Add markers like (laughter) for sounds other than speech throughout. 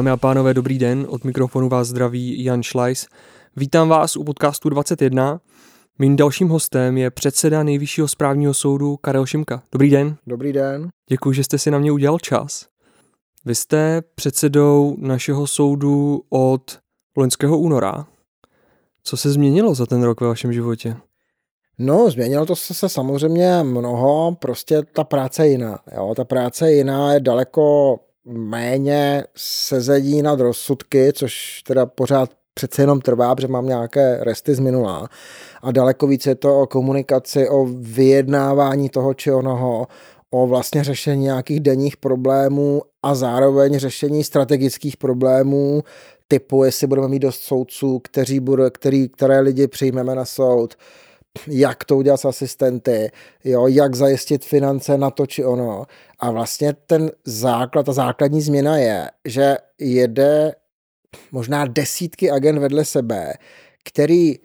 Dámy a pánové, dobrý den, od mikrofonu vás zdraví Jan Schleis. Vítám vás u podcastu 21. Mým dalším hostem je předseda nejvyššího správního soudu Karel Šimka. Dobrý den. Dobrý den. Děkuji, že jste si na mě udělal čas. Vy jste předsedou našeho soudu od loňského února. Co se změnilo za ten rok ve vašem životě? No, změnilo to se, se samozřejmě mnoho, prostě ta práce je jiná. Jo? Ta práce je jiná, je daleko méně sezedí nad rozsudky, což teda pořád přece jenom trvá, protože mám nějaké resty z minula. A daleko víc je to o komunikaci, o vyjednávání toho či onoho, o vlastně řešení nějakých denních problémů a zároveň řešení strategických problémů, typu, jestli budeme mít dost soudců, kteří bude, který, které lidi přijmeme na soud, jak to udělat s asistenty, jo, jak zajistit finance na to či ono. A vlastně ten základ, ta základní změna je, že jede možná desítky agent vedle sebe, který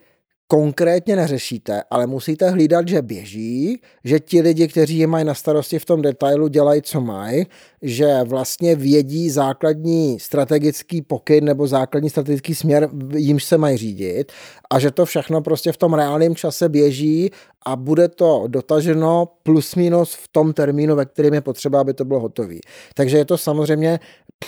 konkrétně neřešíte, ale musíte hlídat, že běží, že ti lidi, kteří je mají na starosti v tom detailu, dělají, co mají, že vlastně vědí základní strategický pokyn nebo základní strategický směr, jimž se mají řídit a že to všechno prostě v tom reálném čase běží a bude to dotaženo plus minus v tom termínu, ve kterém je potřeba, aby to bylo hotové. Takže je to samozřejmě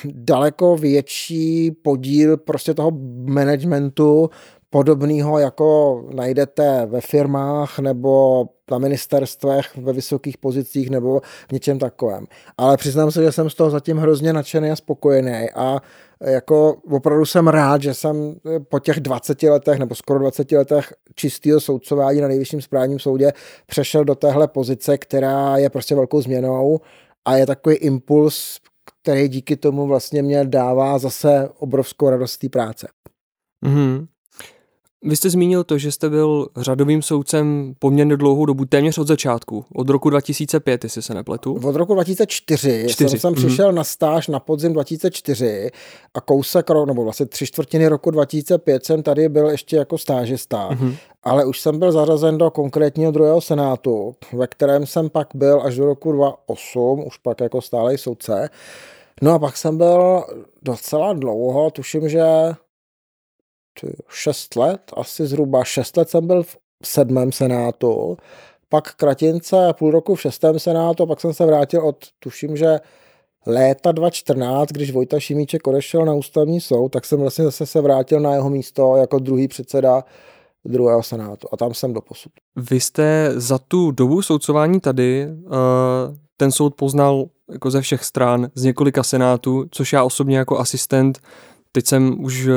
daleko větší podíl prostě toho managementu, podobného, jako najdete ve firmách nebo na ministerstvech ve vysokých pozicích nebo v něčem takovém. Ale přiznám se, že jsem z toho zatím hrozně nadšený a spokojený a jako opravdu jsem rád, že jsem po těch 20 letech nebo skoro 20 letech čistého soudcování na nejvyšším správním soudě přešel do téhle pozice, která je prostě velkou změnou a je takový impuls, který díky tomu vlastně mě dává zase obrovskou radost té práce. Mm-hmm. Vy jste zmínil to, že jste byl řadovým soudcem poměrně dlouhou dobu, téměř od začátku, od roku 2005, jestli se nepletu. Od roku 2004 Čtyři. jsem, jsem mm-hmm. přišel na stáž na podzim 2004 a kousek, nebo vlastně tři čtvrtiny roku 2005 jsem tady byl ještě jako stážista, mm-hmm. ale už jsem byl zařazen do konkrétního druhého senátu, ve kterém jsem pak byl až do roku 2008, už pak jako stálej soudce. No a pak jsem byl docela dlouho, tuším, že šest let, asi zhruba šest let jsem byl v sedmém senátu, pak kratince půl roku v šestém senátu, pak jsem se vrátil od, tuším, že léta 2014, když Vojta Šimíček odešel na ústavní soud, tak jsem vlastně zase se vrátil na jeho místo jako druhý předseda druhého senátu a tam jsem doposud. Vy jste za tu dobu soudcování tady uh, ten soud poznal jako ze všech stran, z několika senátů, což já osobně jako asistent Teď jsem už eh,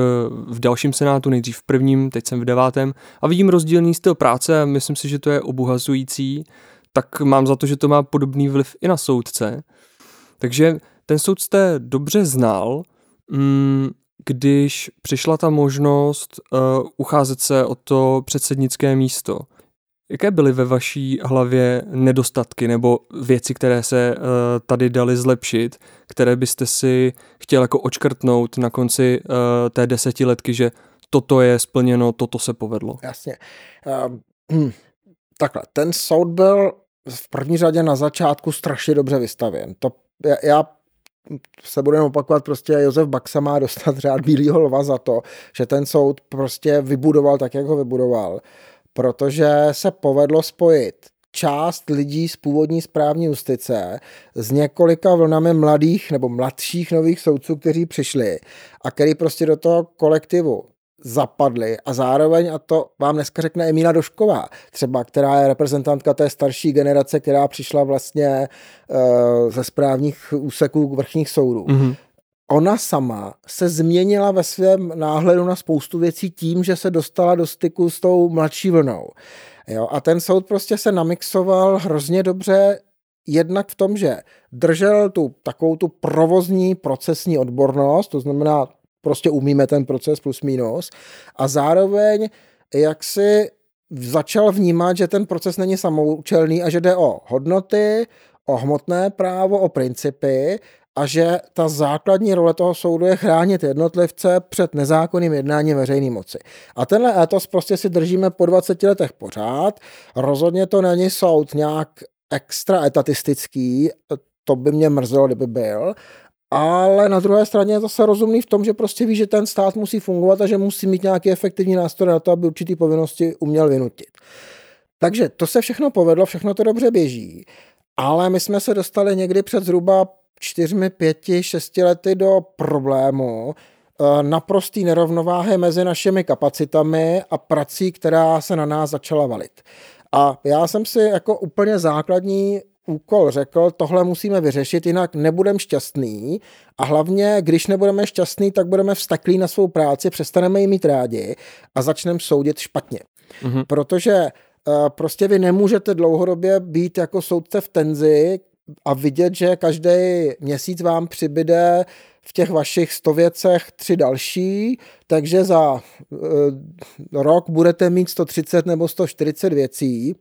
v dalším senátu, nejdřív v prvním, teď jsem v devátém a vidím rozdílný styl práce a myslím si, že to je obohazující, tak mám za to, že to má podobný vliv i na soudce. Takže ten soud jste dobře znal, mm, když přišla ta možnost uh, ucházet se o to předsednické místo. Jaké byly ve vaší hlavě nedostatky nebo věci, které se uh, tady daly zlepšit, které byste si chtěl jako očkrtnout na konci uh, té desetiletky, že toto je splněno, toto se povedlo? Jasně. Uh, (clears throat) takhle, ten soud byl v první řadě na začátku strašně dobře vystavěn. To, já, já se budeme opakovat, prostě Josef Baxa má dostat (laughs) řád Bílýho lva za to, že ten soud prostě vybudoval tak, jak ho vybudoval protože se povedlo spojit část lidí z původní správní justice s několika vlnami mladých nebo mladších nových soudců, kteří přišli a který prostě do toho kolektivu zapadli. A zároveň, a to vám dneska řekne Emíla Došková, třeba, která je reprezentantka té starší generace, která přišla vlastně uh, ze správních úseků vrchních soudů, mm-hmm ona sama se změnila ve svém náhledu na spoustu věcí tím, že se dostala do styku s tou mladší vlnou. Jo, a ten soud prostě se namixoval hrozně dobře jednak v tom, že držel tu takovou tu provozní procesní odbornost, to znamená, prostě umíme ten proces plus minus, a zároveň jak si začal vnímat, že ten proces není samoučelný a že jde o hodnoty, o hmotné právo, o principy a že ta základní role toho soudu je chránit jednotlivce před nezákonným jednáním veřejné moci. A tenhle étos prostě si držíme po 20 letech pořád. Rozhodně to není soud nějak extra etatistický, to by mě mrzelo, kdyby byl, ale na druhé straně je zase rozumný v tom, že prostě ví, že ten stát musí fungovat a že musí mít nějaký efektivní nástroj na to, aby určitý povinnosti uměl vynutit. Takže to se všechno povedlo, všechno to dobře běží, ale my jsme se dostali někdy před zhruba čtyřmi, pěti, šesti lety do problému, eh, naprostý nerovnováhy mezi našimi kapacitami a prací, která se na nás začala valit. A já jsem si jako úplně základní úkol řekl, tohle musíme vyřešit, jinak nebudeme šťastný a hlavně, když nebudeme šťastný, tak budeme vstaklí na svou práci, přestaneme ji mít rádi a začneme soudit špatně. Mm-hmm. Protože uh, prostě vy nemůžete dlouhodobě být jako soudce v tenzi a vidět, že každý měsíc vám přibyde v těch vašich stověcech tři další, takže za uh, rok budete mít 130 nebo 140 věcí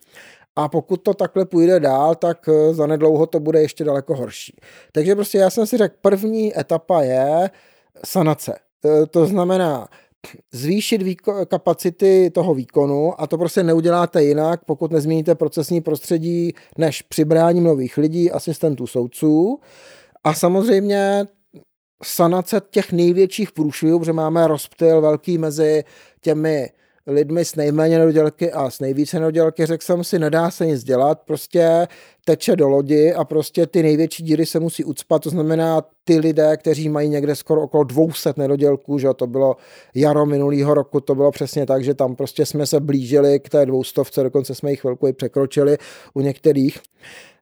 a pokud to takhle půjde dál, tak eh, za nedlouho to bude ještě daleko horší. Takže prostě já jsem si řekl, první etapa je sanace. Eh, to znamená zvýšit výko- kapacity toho výkonu a to prostě neuděláte jinak, pokud nezměníte procesní prostředí, než přibráním nových lidí, asistentů soudců. A samozřejmě sanace těch největších průšvihů, protože máme rozptyl velký mezi těmi lidmi s nejméně nedodělky a s nejvíce nedodělky, řekl jsem si, nedá se nic dělat, prostě teče do lodi a prostě ty největší díry se musí ucpat, to znamená ty lidé, kteří mají někde skoro okolo 200 nedodělků, že to bylo jaro minulého roku, to bylo přesně tak, že tam prostě jsme se blížili k té dvoustovce, dokonce jsme jich chvilku i překročili u některých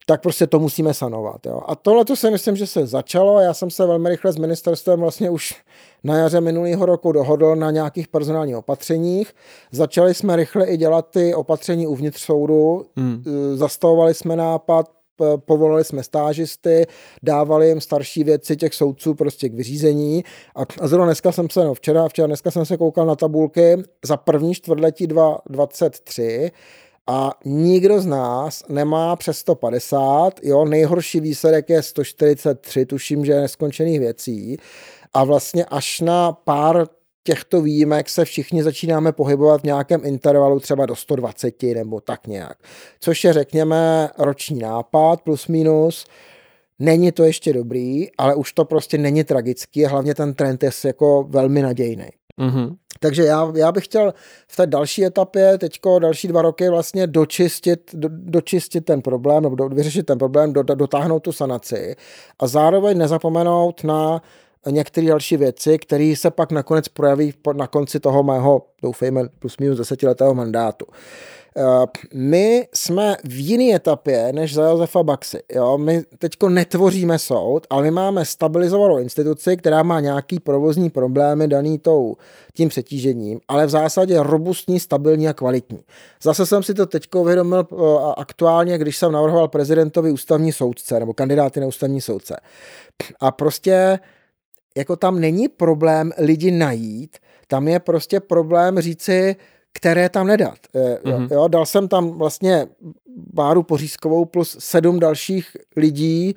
tak prostě to musíme sanovat. Jo. A tohle to si myslím, že se začalo. Já jsem se velmi rychle s ministerstvem vlastně už na jaře minulého roku dohodl na nějakých personálních opatřeních. Začali jsme rychle i dělat ty opatření uvnitř soudu. Hmm. Zastavovali jsme nápad, povolali jsme stážisty, dávali jim starší věci těch soudců prostě k vyřízení. A, a zrovna dneska jsem se, no včera, včera, dneska jsem se koukal na tabulky za první čtvrtletí 2023 a nikdo z nás nemá přes 150, jo, nejhorší výsledek je 143, tuším, že je neskončených věcí a vlastně až na pár těchto výjimek se všichni začínáme pohybovat v nějakém intervalu třeba do 120 nebo tak nějak. Což je, řekněme, roční nápad plus minus. Není to ještě dobrý, ale už to prostě není tragický a hlavně ten trend je jako velmi nadějný. Mm-hmm. Takže já, já bych chtěl v té další etapě, teďko další dva roky vlastně dočistit, do, dočistit ten problém, nebo do, vyřešit ten problém, do, dotáhnout tu sanaci a zároveň nezapomenout na některé další věci, které se pak nakonec projeví na konci toho mého, doufejme, plus minus desetiletého mandátu. Eh, my jsme v jiné etapě než za Josefa Baxy. Jo? My teď netvoříme soud, ale my máme stabilizovanou instituci, která má nějaký provozní problémy daný tou, tím přetížením, ale v zásadě robustní, stabilní a kvalitní. Zase jsem si to teď uvědomil eh, aktuálně, když jsem navrhoval prezidentovi ústavní soudce nebo kandidáty na ústavní soudce. A prostě jako tam není problém lidi najít, tam je prostě problém říci, které tam nedat. Mm-hmm. Jo, dal jsem tam vlastně Báru Pořízkovou plus sedm dalších lidí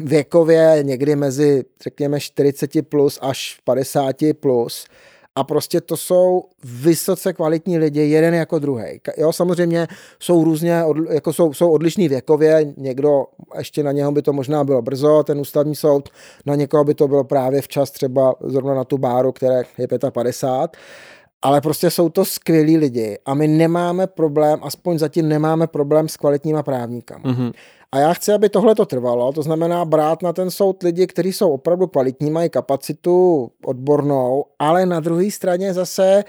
věkově někdy mezi, řekněme, 40 plus až 50 plus. A prostě to jsou vysoce kvalitní lidi, jeden jako druhý. Jo, samozřejmě jsou různě, jako jsou, jsou odlišní věkově, někdo, ještě na něho by to možná bylo brzo, ten ústavní soud, na někoho by to bylo právě včas, třeba zrovna na tu báru, které je 55 ale prostě jsou to skvělí lidi a my nemáme problém, aspoň zatím nemáme problém s kvalitníma právníkama. Mm-hmm. A já chci, aby tohle to trvalo, to znamená brát na ten soud lidi, kteří jsou opravdu kvalitní, mají kapacitu odbornou, ale na druhé straně zase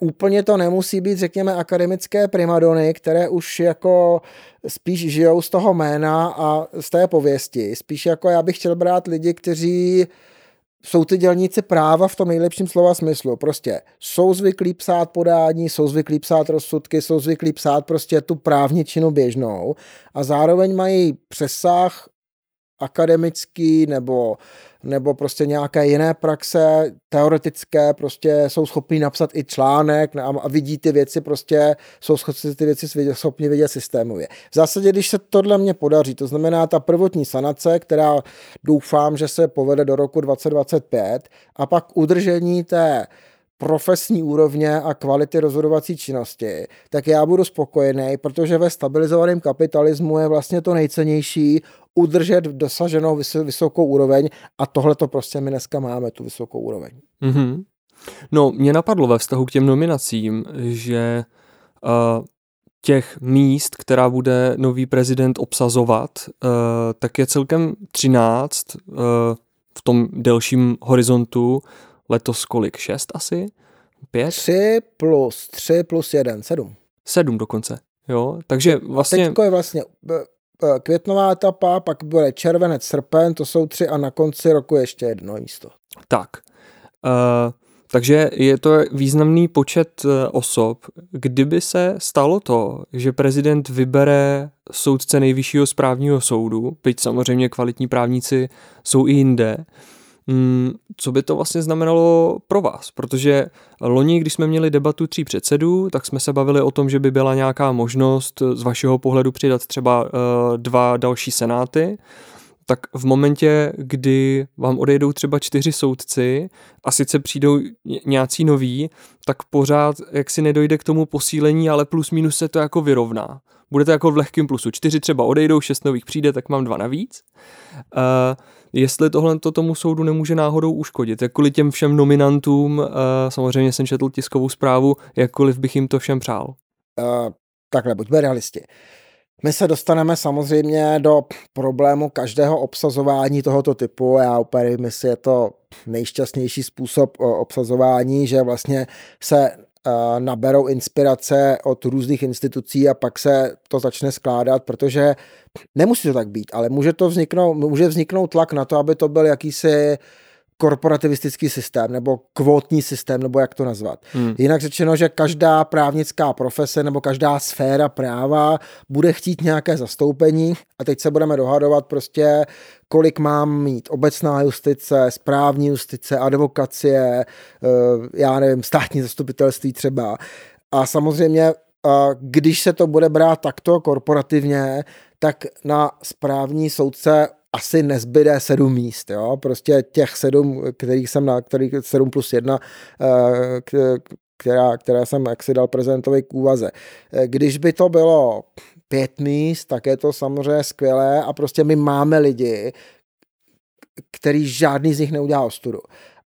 úplně to nemusí být, řekněme, akademické primadony, které už jako spíš žijou z toho jména a z té pověsti. Spíš jako já bych chtěl brát lidi, kteří jsou ty dělníci práva v tom nejlepším slova smyslu. Prostě jsou zvyklí psát podání, jsou zvyklí psát rozsudky, jsou zvyklí psát prostě tu právničinu běžnou a zároveň mají přesah akademický nebo, nebo prostě nějaké jiné praxe teoretické, prostě jsou schopni napsat i článek a, a vidí ty věci, prostě jsou schopni ty věci schopni vidět systémově. V zásadě, když se tohle mě podaří, to znamená ta prvotní sanace, která doufám, že se povede do roku 2025 a pak udržení té profesní úrovně a kvality rozhodovací činnosti, tak já budu spokojený, protože ve stabilizovaném kapitalismu je vlastně to nejcennější udržet dosaženou vysokou úroveň a tohle to prostě my dneska máme, tu vysokou úroveň. Mm-hmm. No, mě napadlo ve vztahu k těm nominacím, že uh, těch míst, která bude nový prezident obsazovat, uh, tak je celkem 13 uh, v tom delším horizontu. Letos kolik? 6 asi? 5? 3 plus 3 plus 1, 7. 7 dokonce, jo. Takže vlastně... Teďko je vlastně květnová etapa, pak bude červenec, srpen, to jsou tři a na konci roku ještě jedno místo. Tak. Uh, takže je to významný počet eh, osob. Kdyby se stalo to, že prezident vybere soudce nejvyššího správního soudu, byť samozřejmě kvalitní právníci jsou i jinde, mm, co by to vlastně znamenalo pro vás? Protože loni, když jsme měli debatu tří předsedů, tak jsme se bavili o tom, že by byla nějaká možnost z vašeho pohledu přidat třeba uh, dva další senáty tak v momentě, kdy vám odejdou třeba čtyři soudci a sice přijdou nějací noví, tak pořád jak si nedojde k tomu posílení, ale plus minus se to jako vyrovná. Bude to jako v lehkém plusu. Čtyři třeba odejdou, šest nových přijde, tak mám dva navíc. Uh, jestli tohle to tomu soudu nemůže náhodou uškodit, jakkoliv těm všem nominantům, uh, samozřejmě jsem četl tiskovou zprávu, jakkoliv bych jim to všem přál. Uh, takhle, buďme realisti. My se dostaneme samozřejmě do problému každého obsazování tohoto typu. Já úplně jestli je to nejšťastnější způsob obsazování, že vlastně se naberou inspirace od různých institucí a pak se to začne skládat, protože nemusí to tak být, ale může to vzniknout, může vzniknout tlak na to, aby to byl jakýsi korporativistický systém nebo kvótní systém, nebo jak to nazvat. Hmm. Jinak řečeno, že každá právnická profese nebo každá sféra práva bude chtít nějaké zastoupení a teď se budeme dohadovat prostě, kolik mám mít obecná justice, správní justice, advokacie, eh, já nevím, státní zastupitelství třeba. A samozřejmě když se to bude brát takto korporativně, tak na správní soudce asi nezbyde sedm míst, jo, prostě těch sedm, kterých jsem na, kterých sedm plus jedna, eh, která, která jsem jak si dal prezentovi k úvaze. Eh, když by to bylo pět míst, tak je to samozřejmě skvělé a prostě my máme lidi, který žádný z nich neudělá ostudu.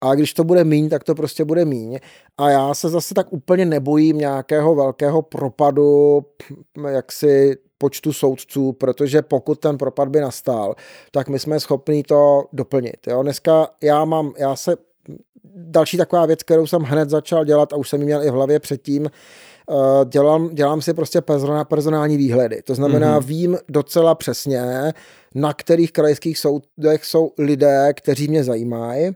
A když to bude míň, tak to prostě bude míň. A já se zase tak úplně nebojím nějakého velkého propadu, jaksi počtu soudců, protože pokud ten propad by nastal, tak my jsme schopni to doplnit. Jo? Dneska já mám, já se, další taková věc, kterou jsem hned začal dělat a už jsem ji měl i v hlavě předtím, eh, dělám, dělám si prostě personální výhledy. To znamená, mm-hmm. vím docela přesně, na kterých krajských soudech jsou lidé, kteří mě zajímají.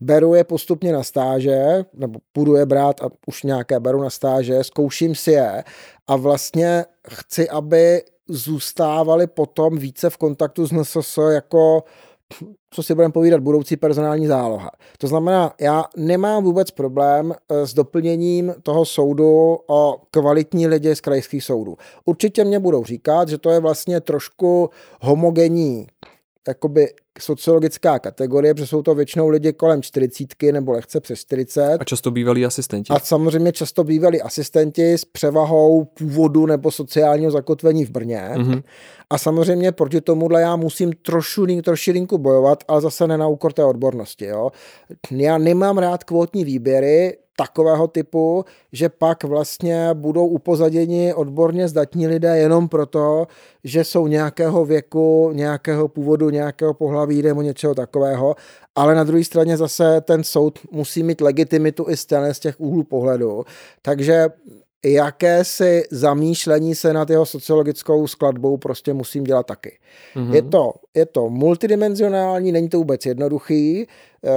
Beru je postupně na stáže, nebo půjdu je brát a už nějaké beru na stáže, zkouším si je a vlastně chci, aby zůstávali potom více v kontaktu s NSS jako co si budeme povídat, budoucí personální záloha. To znamená, já nemám vůbec problém eh, s doplněním toho soudu o kvalitní lidi z krajských soudů. Určitě mě budou říkat, že to je vlastně trošku homogenní jakoby sociologická kategorie, protože jsou to většinou lidi kolem 40 nebo lehce přes 40. A často bývalí asistenti. A samozřejmě často bývalí asistenti s převahou původu nebo sociálního zakotvení v Brně. Mm-hmm. A samozřejmě proti tomuhle já musím trošku, trošilinku bojovat, ale zase ne na úkor té odbornosti. Jo. Já nemám rád kvótní výběry, takového typu, že pak vlastně budou upozaděni odborně zdatní lidé jenom proto, že jsou nějakého věku, nějakého původu, nějakého pohlaví nebo něčeho takového, ale na druhé straně zase ten soud musí mít legitimitu i z těch úhlů pohledu. Takže jakési zamýšlení se nad jeho sociologickou skladbou prostě musím dělat taky. Mm-hmm. Je, to, je to multidimenzionální, není to vůbec jednoduchý, eh,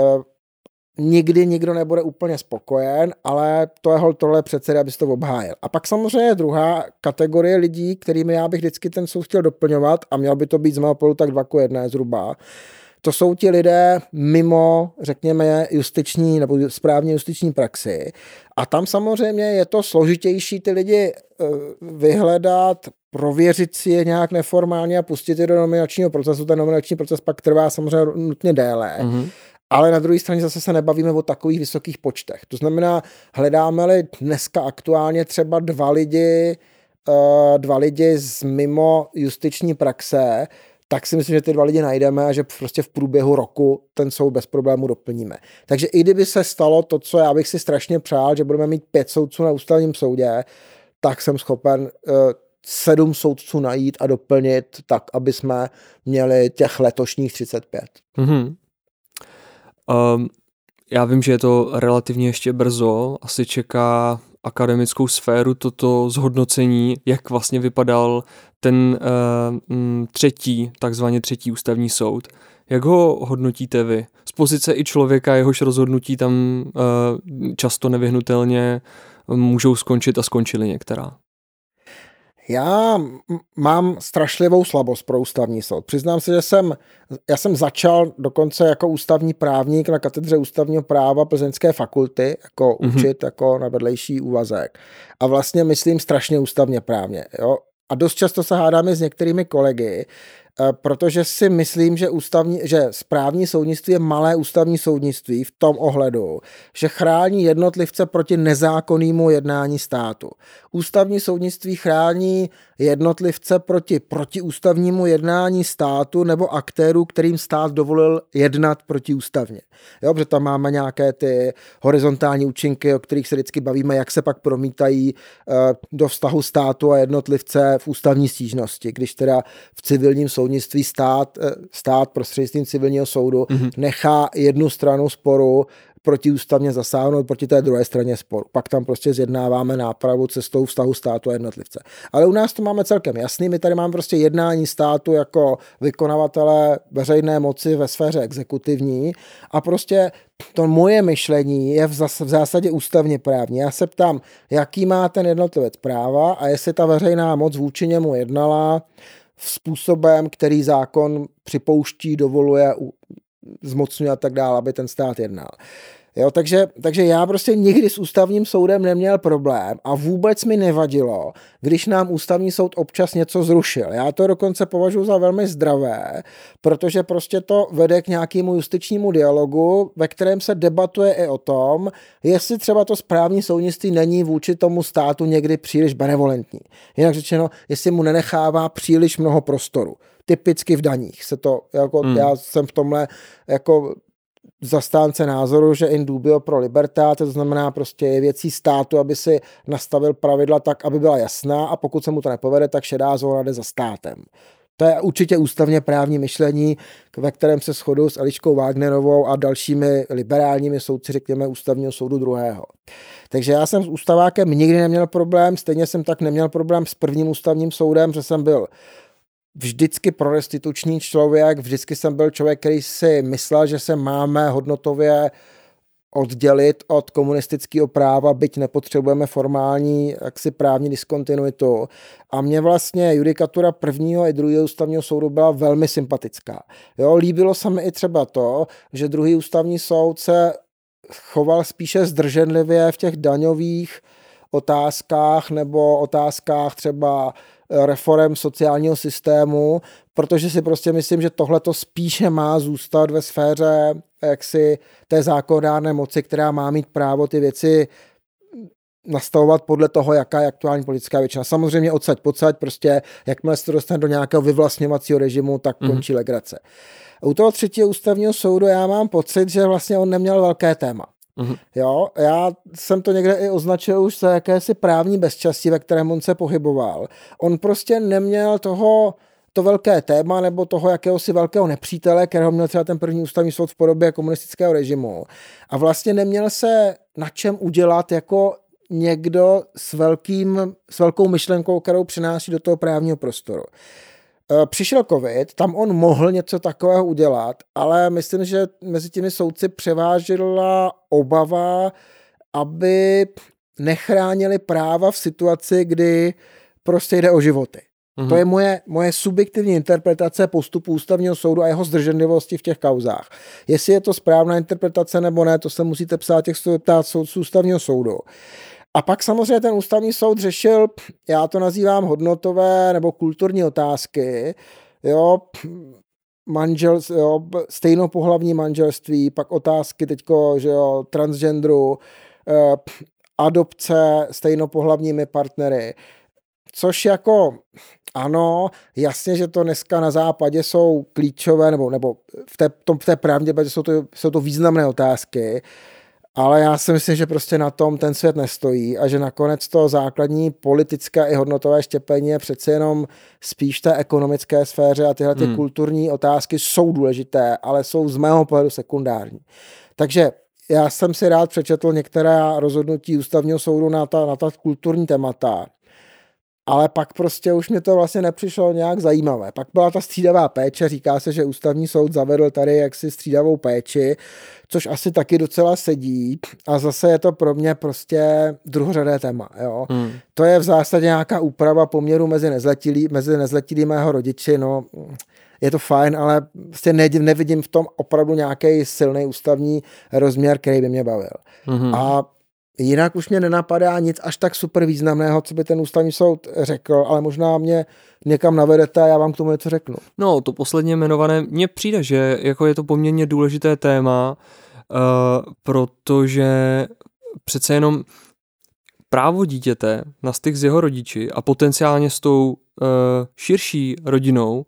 nikdy nikdo nebude úplně spokojen, ale to je tohle přece, aby to obhájil. A pak samozřejmě druhá kategorie lidí, kterými já bych vždycky ten soud chtěl doplňovat a měl by to být z mého pohledu tak dva ku jedné zhruba. To jsou ti lidé mimo, řekněme, justiční nebo správně justiční praxi. A tam samozřejmě je to složitější ty lidi eh, vyhledat, prověřit si je nějak neformálně a pustit je do nominačního procesu. Ten nominační proces pak trvá samozřejmě nutně déle. Mm-hmm ale na druhé straně zase se nebavíme o takových vysokých počtech. To znamená, hledáme-li dneska aktuálně třeba dva lidi, uh, dva lidi z mimo justiční praxe, tak si myslím, že ty dva lidi najdeme a že prostě v průběhu roku ten soud bez problému doplníme. Takže i kdyby se stalo to, co já bych si strašně přál, že budeme mít pět soudců na ústavním soudě, tak jsem schopen uh, sedm soudců najít a doplnit tak, aby jsme měli těch letošních 35. Mm-hmm. Um, já vím, že je to relativně ještě brzo, asi čeká akademickou sféru toto zhodnocení, jak vlastně vypadal ten uh, třetí, takzvaně třetí ústavní soud. Jak ho hodnotíte vy? Z pozice i člověka, jehož rozhodnutí tam uh, často nevyhnutelně můžou skončit a skončily některá. Já mám strašlivou slabost pro ústavní soud. Přiznám se, že jsem, já jsem začal dokonce jako ústavní právník na katedře ústavního práva Plzeňské fakulty, jako mm-hmm. učit jako na vedlejší úvazek. A vlastně myslím strašně ústavně právně. Jo? A dost často se hádáme s některými kolegy, protože si myslím, že, ústavní, že správní soudnictví je malé ústavní soudnictví v tom ohledu, že chrání jednotlivce proti nezákonnému jednání státu. Ústavní soudnictví chrání jednotlivce proti protiústavnímu jednání státu nebo aktérů, kterým stát dovolil jednat protiústavně. Jo, protože tam máme nějaké ty horizontální účinky, o kterých se vždycky bavíme, jak se pak promítají uh, do vztahu státu a jednotlivce v ústavní stížnosti, když teda v civilním soudnictví stát, uh, stát prostřednictvím civilního soudu mm-hmm. nechá jednu stranu sporu protiústavně zasáhnout proti té druhé straně sporu. Pak tam prostě zjednáváme nápravu cestou vztahu státu a jednotlivce. Ale u nás to máme celkem jasný. My tady máme prostě jednání státu jako vykonavatele veřejné moci ve sféře exekutivní a prostě to moje myšlení je v, zas, v zásadě ústavně právní. Já se ptám, jaký má ten jednotlivec práva a jestli ta veřejná moc vůči němu jednala způsobem, který zákon připouští, dovoluje, zmocňuje a tak dále, aby ten stát jednal. Jo, takže, takže já prostě nikdy s ústavním soudem neměl problém a vůbec mi nevadilo, když nám ústavní soud občas něco zrušil. Já to dokonce považuji za velmi zdravé, protože prostě to vede k nějakému justičnímu dialogu, ve kterém se debatuje i o tom, jestli třeba to správní soudnictví není vůči tomu státu někdy příliš benevolentní. Jinak řečeno, jestli mu nenechává příliš mnoho prostoru typicky v daních se to, jako hmm. já jsem v tomhle jako zastánce názoru, že in dubio pro libertà, to znamená prostě je věcí státu, aby si nastavil pravidla tak, aby byla jasná a pokud se mu to nepovede, tak šedá zóna jde za státem. To je určitě ústavně právní myšlení, ve kterém se shodují s Eliškou Wagnerovou a dalšími liberálními soudci, řekněme, ústavního soudu druhého. Takže já jsem s ústavákem nikdy neměl problém, stejně jsem tak neměl problém s prvním ústavním soudem, že jsem byl vždycky prorestituční člověk, vždycky jsem byl člověk, který si myslel, že se máme hodnotově oddělit od komunistického práva, byť nepotřebujeme formální jaksi právní diskontinuitu. A mě vlastně judikatura prvního i druhého ústavního soudu byla velmi sympatická. Jo, líbilo se mi i třeba to, že druhý ústavní soud se choval spíše zdrženlivě v těch daňových otázkách nebo otázkách třeba reform sociálního systému, protože si prostě myslím, že tohle to spíše má zůstat ve sféře jaksi té zákonodárné moci, která má mít právo ty věci nastavovat podle toho, jaká je aktuální politická většina. Samozřejmě odsaď pocať, prostě jakmile se to dostane do nějakého vyvlastňovacího režimu, tak mm-hmm. končí legrace. U toho třetího ústavního soudu já mám pocit, že vlastně on neměl velké téma. Mm-hmm. Jo, já jsem to někde i označil už za jakési právní bezčastí, ve kterém on se pohyboval. On prostě neměl toho to velké téma nebo toho jakéhosi velkého nepřítele, kterého měl třeba ten první ústavní soud v podobě komunistického režimu. A vlastně neměl se na čem udělat jako někdo s, velkým, s velkou myšlenkou, kterou přináší do toho právního prostoru. Eh, přišel covid, tam on mohl něco takového udělat, ale myslím, že mezi těmi soudci převážila obava, aby nechránili práva v situaci, kdy prostě jde o životy. Mm-hmm. To je moje, moje subjektivní interpretace postupu ústavního soudu a jeho zdrženlivosti v těch kauzách. Jestli je to správná interpretace nebo ne, to se musíte psát těch ptát soudců ústavního soudu. A pak samozřejmě ten ústavní soud řešil, já to nazývám hodnotové nebo kulturní otázky, jo, manžel, jo, stejnopohlavní manželství, pak otázky teďko, že jo, transgenderu, eh, adopce stejnopohlavními partnery, což jako ano, jasně, že to dneska na západě jsou klíčové, nebo, nebo v té, tom, v té pravdě jsou to, jsou to významné otázky, ale já si myslím, že prostě na tom ten svět nestojí a že nakonec to základní politické i hodnotové štěpení je přece jenom spíš té ekonomické sféře a tyhle ty hmm. kulturní otázky jsou důležité, ale jsou z mého pohledu sekundární. Takže já jsem si rád přečetl některé rozhodnutí ústavního soudu na ta, na ta kulturní témata ale pak prostě už mě to vlastně nepřišlo nějak zajímavé. Pak byla ta střídavá péče, říká se, že ústavní soud zavedl tady jaksi střídavou péči, což asi taky docela sedí a zase je to pro mě prostě druhořadé téma. Jo. Hmm. To je v zásadě nějaká úprava poměru mezi nezletilí, mezi nezletilí mého rodiči, no je to fajn, ale prostě nevidím v tom opravdu nějaký silný ústavní rozměr, který by mě bavil. hmm A Jinak už mě nenapadá nic až tak super významného, co by ten ústavní soud řekl, ale možná mě někam navedete a já vám k tomu něco řeknu. No, to posledně jmenované, mně přijde, že jako je to poměrně důležité téma, uh, protože přece jenom právo dítěte na styk s jeho rodiči a potenciálně s tou uh, širší rodinou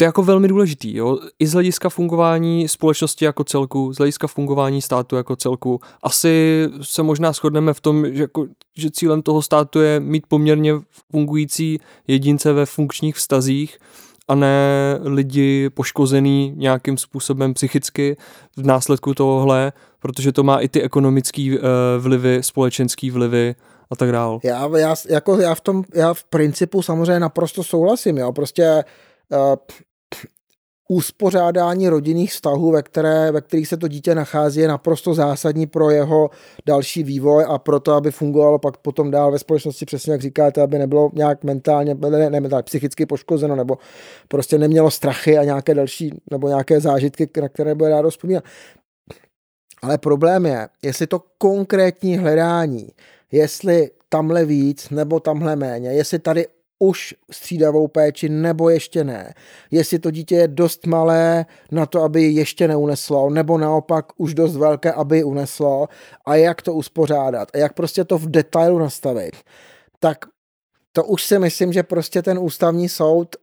to je jako velmi důležitý, jo? i z hlediska fungování společnosti jako celku, z hlediska fungování státu jako celku. Asi se možná shodneme v tom, že, jako, že cílem toho státu je mít poměrně fungující jedince ve funkčních vztazích a ne lidi poškozený nějakým způsobem psychicky v následku tohohle, protože to má i ty ekonomické uh, vlivy, společenské vlivy a tak dále. Já, já, jako já, v tom, já v principu samozřejmě naprosto souhlasím, jo, prostě uh, uspořádání rodinných vztahů, ve, které, ve kterých se to dítě nachází, je naprosto zásadní pro jeho další vývoj a pro to, aby fungovalo pak potom dál ve společnosti, přesně jak říkáte, aby nebylo nějak mentálně, ne, ne mentálně, psychicky poškozeno, nebo prostě nemělo strachy a nějaké další, nebo nějaké zážitky, na které bude rádo vzpomínat. Ale problém je, jestli to konkrétní hledání, jestli tamhle víc nebo tamhle méně, jestli tady už střídavou péči nebo ještě ne. Jestli to dítě je dost malé na to, aby ještě neuneslo, nebo naopak už dost velké, aby uneslo a jak to uspořádat a jak prostě to v detailu nastavit. Tak to už si myslím, že prostě ten ústavní soud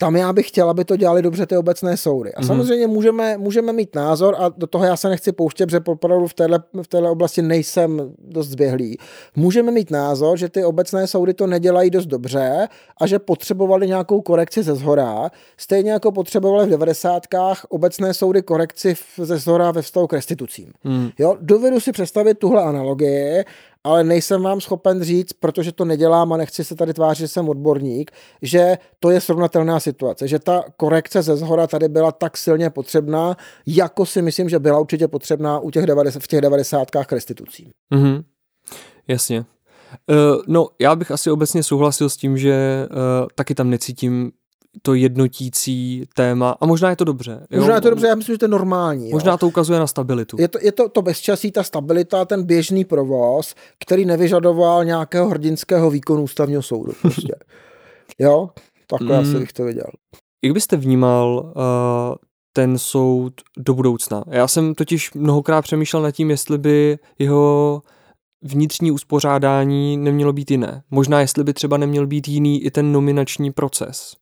tam já bych chtěl, aby to dělali dobře ty obecné soudy. A mm-hmm. samozřejmě můžeme, můžeme mít názor a do toho já se nechci pouštět, protože opravdu v téhle, v téhle oblasti nejsem dost zběhlý. Můžeme mít názor, že ty obecné soudy to nedělají dost dobře a že potřebovali nějakou korekci ze zhora, stejně jako potřebovali v 90. obecné soudy korekci ze zhora ve vztahu k restitucím. Mm. Jo, dovedu si představit tuhle analogii, ale nejsem vám schopen říct, protože to nedělám a nechci se tady tvářit, že jsem odborník, že to je srovnatelná situace, že ta korekce ze zhora tady byla tak silně potřebná, jako si myslím, že byla určitě potřebná u těch 90, v těch devadesátkách k restitucím. Mm-hmm. Jasně. Uh, no, já bych asi obecně souhlasil s tím, že uh, taky tam necítím to jednotící téma. A možná je to dobře. Jo? Možná je to dobře, já myslím, že to je normální. Možná jo? to ukazuje na stabilitu. Je to, je to, to bezčasí, ta stabilita, ten běžný provoz, který nevyžadoval nějakého hrdinského výkonu ústavního soudu. Prostě. (laughs) jo, takhle mm. asi bych to viděl. Jak byste vnímal uh, ten soud do budoucna? Já jsem totiž mnohokrát přemýšlel nad tím, jestli by jeho vnitřní uspořádání nemělo být jiné. Možná jestli by třeba neměl být jiný i ten nominační proces.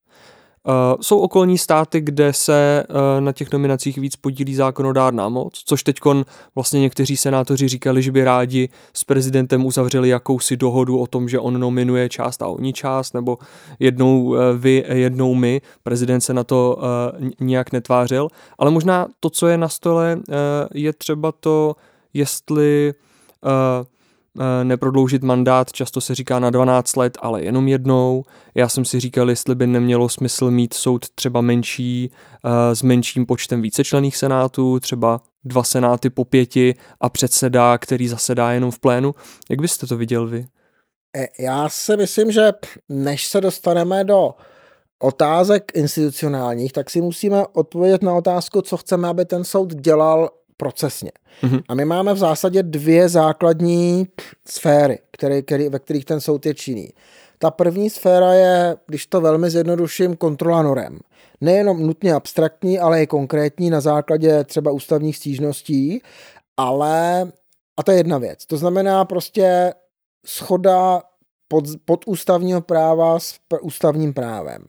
Uh, jsou okolní státy, kde se uh, na těch nominacích víc podílí zákonodárná moc, což teď vlastně někteří senátoři říkali, že by rádi s prezidentem uzavřeli jakousi dohodu o tom, že on nominuje část a oni část, nebo jednou uh, vy, jednou my. Prezident se na to nijak netvářil. Ale možná to, co je na stole, je třeba to, jestli Eh, neprodloužit mandát, často se říká na 12 let, ale jenom jednou. Já jsem si říkal, jestli by nemělo smysl mít soud třeba menší, eh, s menším počtem vícečlených senátů, třeba dva senáty po pěti a předseda, který zasedá jenom v plénu. Jak byste to viděl vy? Eh, já si myslím, že než se dostaneme do otázek institucionálních, tak si musíme odpovědět na otázku, co chceme, aby ten soud dělal procesně. Mm-hmm. A my máme v zásadě dvě základní sféry, které, které, ve kterých ten soud je činný. Ta první sféra je, když to velmi zjednoduším, kontrola norem. Nejenom nutně abstraktní, ale i konkrétní na základě třeba ústavních stížností, ale, a to je jedna věc, to znamená prostě schoda pod, pod ústavního práva s ústavním právem.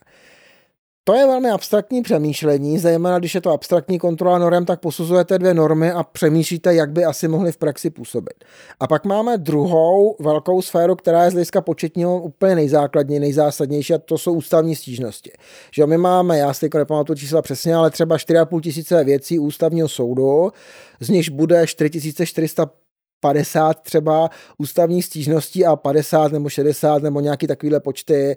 To je velmi abstraktní přemýšlení, zejména když je to abstraktní kontrola norm, tak posuzujete dvě normy a přemýšlíte, jak by asi mohly v praxi působit. A pak máme druhou velkou sféru, která je z hlediska početního úplně nejzákladnější, nejzásadnější, a to jsou ústavní stížnosti. Že my máme, já si nepamatuju čísla přesně, ale třeba 4,5 tisíce věcí ústavního soudu, z nichž bude 4400 50 třeba ústavních stížností a 50 nebo 60 nebo nějaký takovýhle počty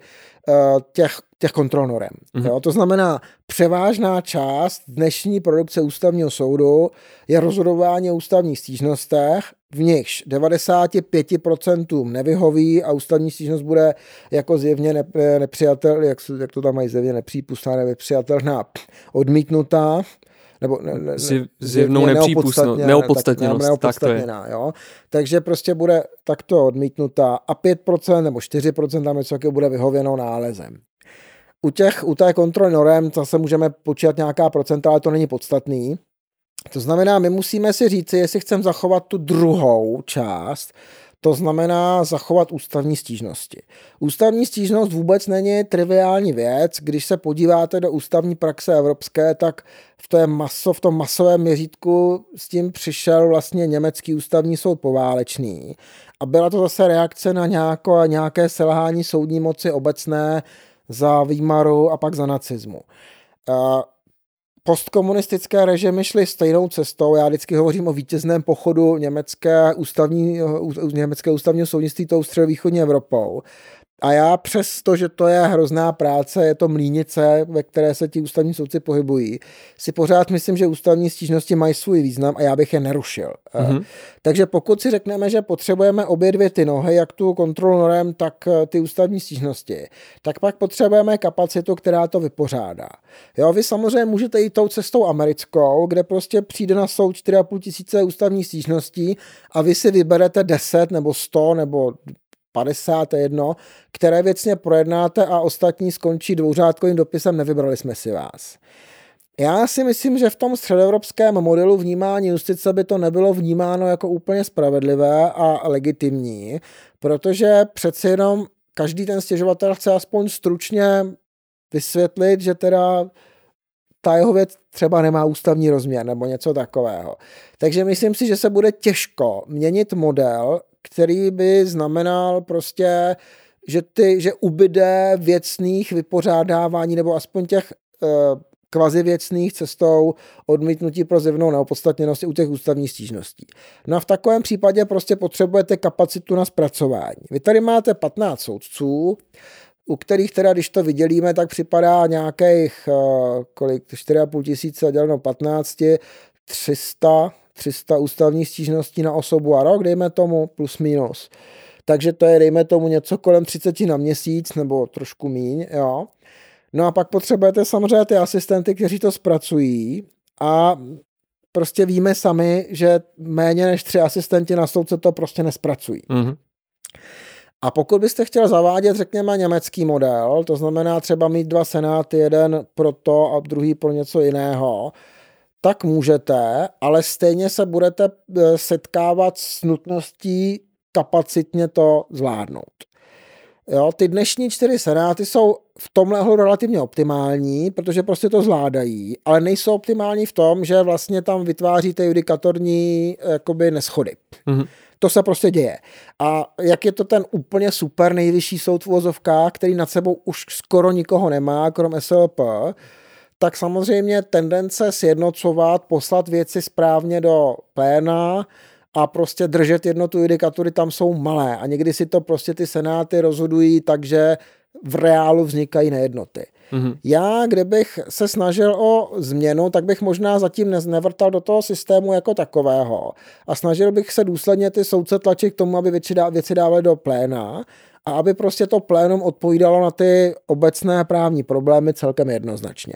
uh, těch, těch kontrol norem. Mm-hmm. Jo? To znamená, převážná část dnešní produkce ústavního soudu je rozhodování o ústavních stížnostech, v nichž 95% nevyhoví a ústavní stížnost bude jako zjevně ne, nepřijatel, jak, jak to tam mají zjevně nepřípustná, nepřijatelná, odmítnutá nebo ne, ne, zjevnou nepřípustnost, neopodstatněnost, tak to je. Jo? Takže prostě bude takto odmítnutá a 5% nebo 4% tam něco bude vyhověno nálezem. U, těch, u té kontroly norem zase můžeme počítat nějaká procenta, ale to není podstatný. To znamená, my musíme si říct, jestli chceme zachovat tu druhou část, to znamená zachovat ústavní stížnosti. Ústavní stížnost vůbec není triviální věc. Když se podíváte do ústavní praxe evropské, tak v, té maso, v tom masovém měřítku s tím přišel vlastně německý ústavní soud poválečný. A byla to zase reakce na nějako, nějaké selhání soudní moci obecné za Výmaru a pak za nacismu postkomunistické režimy šly stejnou cestou. Já vždycky hovořím o vítězném pochodu německé ústavní, německé ústavního soudnictví tou středovýchodní Evropou. A já přes to, že to je hrozná práce, je to mlínice, ve které se ti ústavní soudci pohybují, si pořád myslím, že ústavní stížnosti mají svůj význam a já bych je nerušil. Mm-hmm. Takže pokud si řekneme, že potřebujeme obě dvě ty nohy, jak tu kontrolu norem, tak eh, ty ústavní stížnosti, tak pak potřebujeme kapacitu, která to vypořádá. Jo, vy samozřejmě můžete jít tou cestou americkou, kde prostě přijde na soud 4,5 tisíce ústavních stížností a vy si vyberete 10 nebo 100 nebo 51, které věcně projednáte a ostatní skončí dvouřádkovým dopisem nevybrali jsme si vás. Já si myslím, že v tom středoevropském modelu vnímání justice by to nebylo vnímáno jako úplně spravedlivé a legitimní, protože přeci jenom každý ten stěžovatel chce aspoň stručně vysvětlit, že teda ta jeho věc třeba nemá ústavní rozměr nebo něco takového. Takže myslím si, že se bude těžko měnit model, který by znamenal prostě, že, ty, že ubyde věcných vypořádávání nebo aspoň těch uh, kvazi věcných cestou odmítnutí pro zjevnou neopodstatněnosti u těch ústavních stížností. No a v takovém případě prostě potřebujete kapacitu na zpracování. Vy tady máte 15 soudců, u kterých teda, když to vydělíme, tak připadá nějakých uh, kolik, 4,5 tisíce děleno 15, 300 300 ústavních stížností na osobu a rok, dejme tomu, plus minus. Takže to je, dejme tomu, něco kolem 30 na měsíc, nebo trošku míň, jo. No a pak potřebujete samozřejmě ty asistenty, kteří to zpracují a prostě víme sami, že méně než tři asistenti na soudce to prostě nespracují. Mm-hmm. A pokud byste chtěl zavádět, řekněme, německý model, to znamená třeba mít dva senáty, jeden pro to a druhý pro něco jiného, tak můžete, ale stejně se budete eh, setkávat s nutností kapacitně to zvládnout. Jo, ty dnešní čtyři senáty jsou v tomhle relativně optimální, protože prostě to zvládají, ale nejsou optimální v tom, že vlastně tam vytváříte judikatorní jakoby neschody. Mm-hmm. To se prostě děje. A jak je to ten úplně super nejvyšší soud v který nad sebou už skoro nikoho nemá, krom SLP, tak samozřejmě tendence sjednocovat, poslat věci správně do pléna a prostě držet jednotu judikatury tam jsou malé a někdy si to prostě ty senáty rozhodují takže v reálu vznikají nejednoty. Mm-hmm. Já, kdybych se snažil o změnu, tak bych možná zatím nevrtal do toho systému jako takového a snažil bych se důsledně ty soudce tlačit k tomu, aby věci, dá, věci dávali do pléna a aby prostě to plénum odpovídalo na ty obecné právní problémy celkem jednoznačně.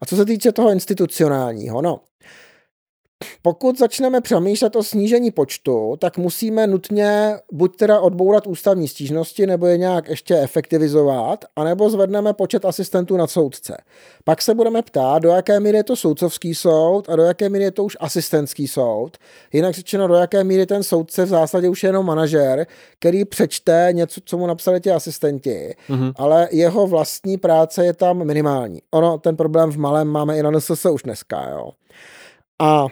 A co se týče toho institucionálního, no, pokud začneme přemýšlet o snížení počtu, tak musíme nutně buď teda odbourat ústavní stížnosti, nebo je nějak ještě efektivizovat, anebo zvedneme počet asistentů na soudce. Pak se budeme ptát, do jaké míry je to soudcovský soud a do jaké míry je to už asistentský soud. Jinak řečeno, do jaké míry ten soudce v zásadě už je jenom manažer, který přečte něco, co mu napsali ti asistenti, mm-hmm. ale jeho vlastní práce je tam minimální. Ono, ten problém v malém máme i na NSS už dneska, jo. A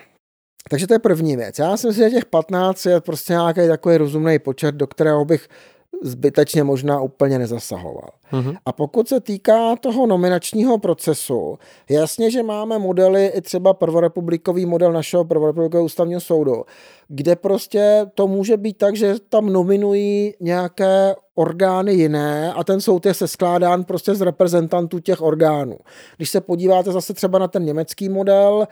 takže to je první věc. Já si myslím, že těch 15 je prostě nějaký takový rozumný počet, do kterého bych zbytečně možná úplně nezasahoval. Mm-hmm. A pokud se týká toho nominačního procesu, jasně, že máme modely, i třeba prvorepublikový model našeho prvorepublikového ústavního soudu, kde prostě to může být tak, že tam nominují nějaké orgány jiné a ten soud je se skládán prostě z reprezentantů těch orgánů. Když se podíváte zase třeba na ten německý model,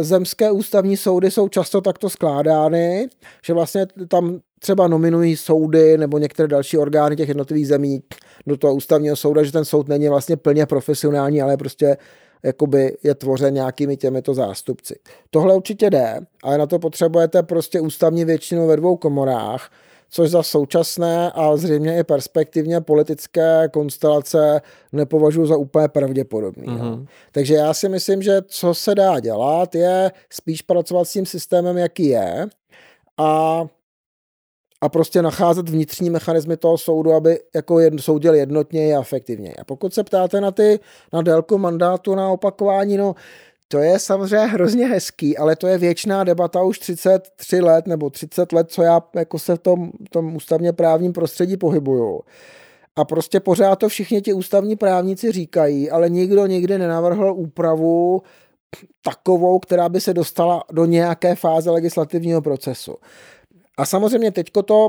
zemské ústavní soudy jsou často takto skládány, že vlastně tam třeba nominují soudy nebo některé další orgány těch jednotlivých zemí do toho ústavního souda, že ten soud není vlastně plně profesionální, ale prostě jakoby je tvořen nějakými těmito zástupci. Tohle určitě jde, ale na to potřebujete prostě ústavní většinu ve dvou komorách, což za současné a zřejmě i perspektivně politické konstelace nepovažuji za úplně pravděpodobný. Mm-hmm. Takže já si myslím, že co se dá dělat, je spíš pracovat s tím systémem, jaký je a a prostě nacházet vnitřní mechanismy toho soudu, aby jako jedno, soudil jednotně a efektivně. A pokud se ptáte na ty, na délku mandátu, na opakování, no to je samozřejmě hrozně hezký, ale to je věčná debata už 33 let nebo 30 let, co já jako se v tom, tom ústavně právním prostředí pohybuju. A prostě pořád to všichni ti ústavní právníci říkají, ale nikdo nikdy nenavrhl úpravu takovou, která by se dostala do nějaké fáze legislativního procesu. A samozřejmě teďko to...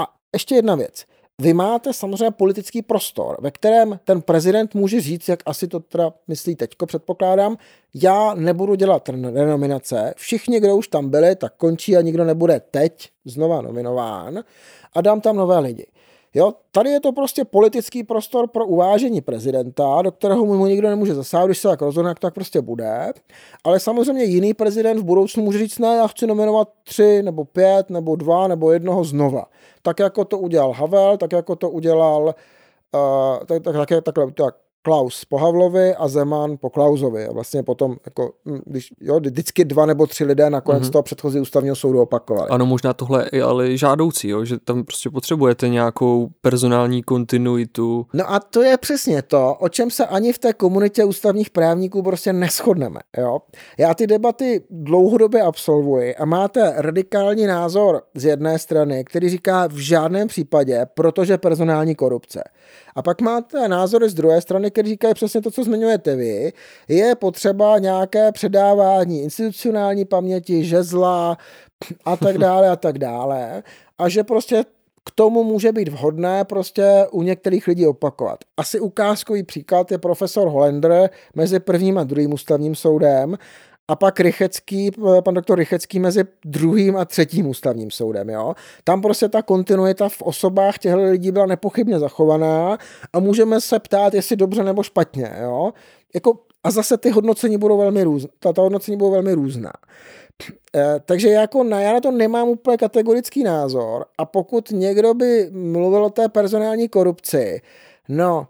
A ještě jedna věc. Vy máte samozřejmě politický prostor, ve kterém ten prezident může říct, jak asi to teda myslí teďko, předpokládám, já nebudu dělat renominace, všichni, kdo už tam byli, tak končí a nikdo nebude teď znova nominován. A dám tam nové lidi. Jo, tady je to prostě politický prostor pro uvážení prezidenta, do kterého mu nikdo nemůže zasáhnout, když se tak rozhodne, jak tak prostě bude. Ale samozřejmě jiný prezident v budoucnu může říct, ne, já chci nominovat tři, nebo pět, nebo dva, nebo jednoho znova. Tak jako to udělal Havel, tak jako to udělal uh, tak, tak, tak, takhle, tak, Klaus po Havlovi a Zeman po Klausovi. A vlastně potom, jako, hm, když, jo, vždycky dva nebo tři lidé nakonec mm-hmm. toho předchozí ústavního soudu opakovali. Ano, možná tohle je ale žádoucí, jo, že tam prostě potřebujete nějakou personální kontinuitu. No a to je přesně to, o čem se ani v té komunitě ústavních právníků prostě neschodneme. Jo. Já ty debaty dlouhodobě absolvuji a máte radikální názor z jedné strany, který říká v žádném případě, protože personální korupce. A pak máte názory z druhé strany, které říkají přesně to, co zmiňujete vy. Je potřeba nějaké předávání institucionální paměti, žezla a tak (laughs) dále a tak dále. A že prostě k tomu může být vhodné prostě u některých lidí opakovat. Asi ukázkový příklad je profesor Holender mezi prvním a druhým ústavním soudem, a pak Rychecký, pan doktor Rychecký mezi druhým a třetím ústavním soudem. Jo? Tam prostě ta kontinuita v osobách těchto lidí byla nepochybně zachovaná a můžeme se ptát, jestli dobře nebo špatně. Jo? Jako, a zase ty hodnocení budou velmi různá. Ta, ta hodnocení budou velmi různá. E, takže jako na, já na to nemám úplně kategorický názor a pokud někdo by mluvil o té personální korupci, no,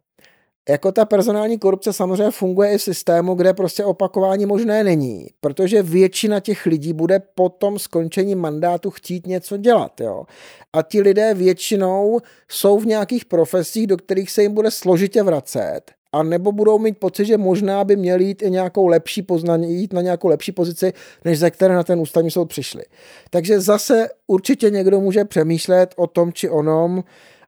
jako ta personální korupce samozřejmě funguje i v systému, kde prostě opakování možné není, protože většina těch lidí bude po tom skončení mandátu chtít něco dělat. Jo? A ti lidé většinou jsou v nějakých profesích, do kterých se jim bude složitě vracet a nebo budou mít pocit, že možná by měli jít i nějakou lepší poznání, jít na nějakou lepší pozici, než ze které na ten ústavní soud přišli. Takže zase určitě někdo může přemýšlet o tom či onom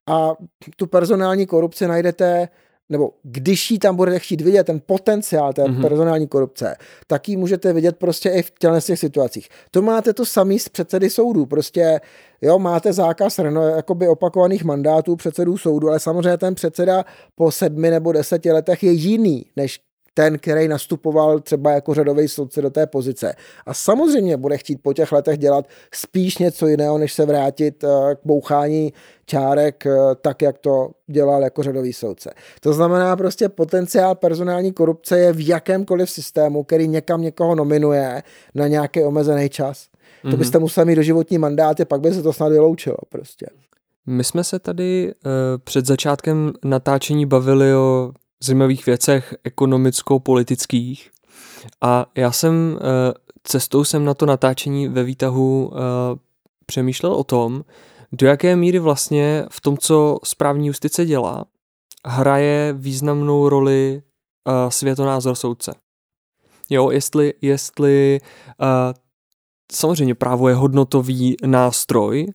a tu personální korupci najdete nebo když ji tam budete chtít vidět, ten potenciál té mm-hmm. personální korupce, tak ji můžete vidět prostě i v těch situacích. To máte to samý z předsedy soudů, prostě jo, máte zákaz reno, jakoby opakovaných mandátů předsedů soudu, ale samozřejmě ten předseda po sedmi nebo deseti letech je jiný, než ten, který nastupoval třeba jako řadový soudce do té pozice. A samozřejmě bude chtít po těch letech dělat spíš něco jiného, než se vrátit eh, k bouchání čárek eh, tak, jak to dělal jako řadový soudce. To znamená prostě potenciál personální korupce je v jakémkoliv systému, který někam někoho nominuje na nějaký omezený čas. Mm-hmm. To mhm. byste museli mít doživotní mandáty, pak by se to snad vyloučilo prostě. My jsme se tady uh, před začátkem natáčení bavili o zajímavých věcech ekonomicko-politických a já jsem uh, cestou jsem na to natáčení ve výtahu uh, přemýšlel o tom, do jaké míry vlastně v tom, co správní justice dělá, hraje významnou roli uh, světonázor soudce. Jo, jestli, jestli samozřejmě právo je hodnotový nástroj,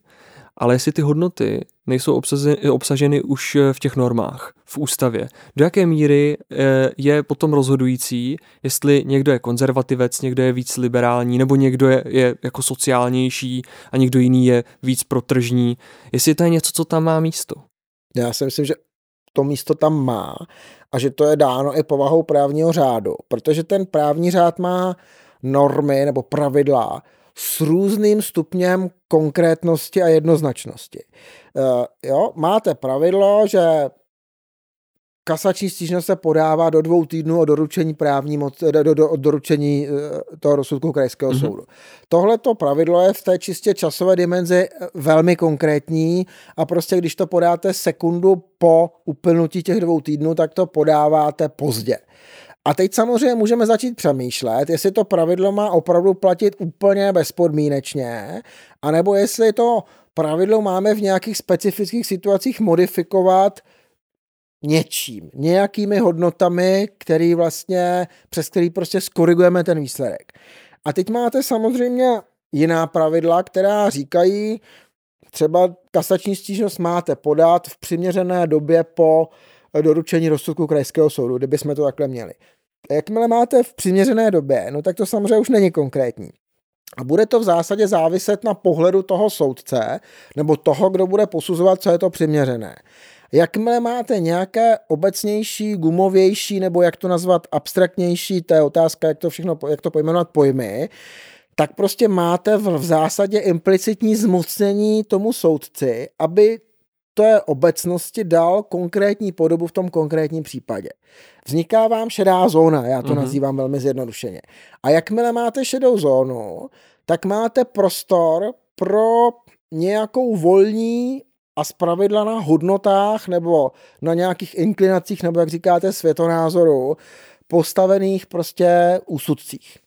ale jestli ty hodnoty nejsou obsaženy, obsaženy už v těch normách, v ústavě, do jaké míry eh, je potom rozhodující, jestli někdo je konzervativec, někdo je víc liberální, nebo někdo je, je jako sociálnější a někdo jiný je víc protržní, jestli to je něco, co tam má místo. Já si myslím, že to místo tam má a že to je dáno i povahou právního řádu, protože ten právní řád má normy nebo pravidla, s různým stupněm konkrétnosti a jednoznačnosti. Uh, jo, máte pravidlo, že kasační stížnost se podává do dvou týdnů od doručení právní moc, do, do, do, od doručení uh, toho rozsudku krajského mm-hmm. soudu. Tohle to pravidlo je v té čistě časové dimenzi velmi konkrétní a prostě když to podáte sekundu po uplnutí těch dvou týdnů, tak to podáváte pozdě. A teď samozřejmě můžeme začít přemýšlet, jestli to pravidlo má opravdu platit úplně bezpodmínečně, anebo jestli to pravidlo máme v nějakých specifických situacích modifikovat něčím, nějakými hodnotami, který vlastně, přes který prostě skorigujeme ten výsledek. A teď máte samozřejmě jiná pravidla, která říkají, třeba kasační stížnost máte podat v přiměřené době po doručení rozsudku krajského soudu, kdyby jsme to takhle měli. Jakmile máte v přiměřené době, no tak to samozřejmě už není konkrétní. A bude to v zásadě záviset na pohledu toho soudce nebo toho, kdo bude posuzovat, co je to přiměřené. Jakmile máte nějaké obecnější, gumovější nebo jak to nazvat abstraktnější, to je otázka, jak to všechno, jak to pojmenovat pojmy, tak prostě máte v, v zásadě implicitní zmocnění tomu soudci, aby té obecnosti dal konkrétní podobu v tom konkrétním případě. Vzniká vám šedá zóna, já to mm-hmm. nazývám velmi zjednodušeně. A jakmile máte šedou zónu, tak máte prostor pro nějakou volní a zpravidla na hodnotách nebo na nějakých inklinacích, nebo jak říkáte, světonázoru, postavených prostě úsudcích.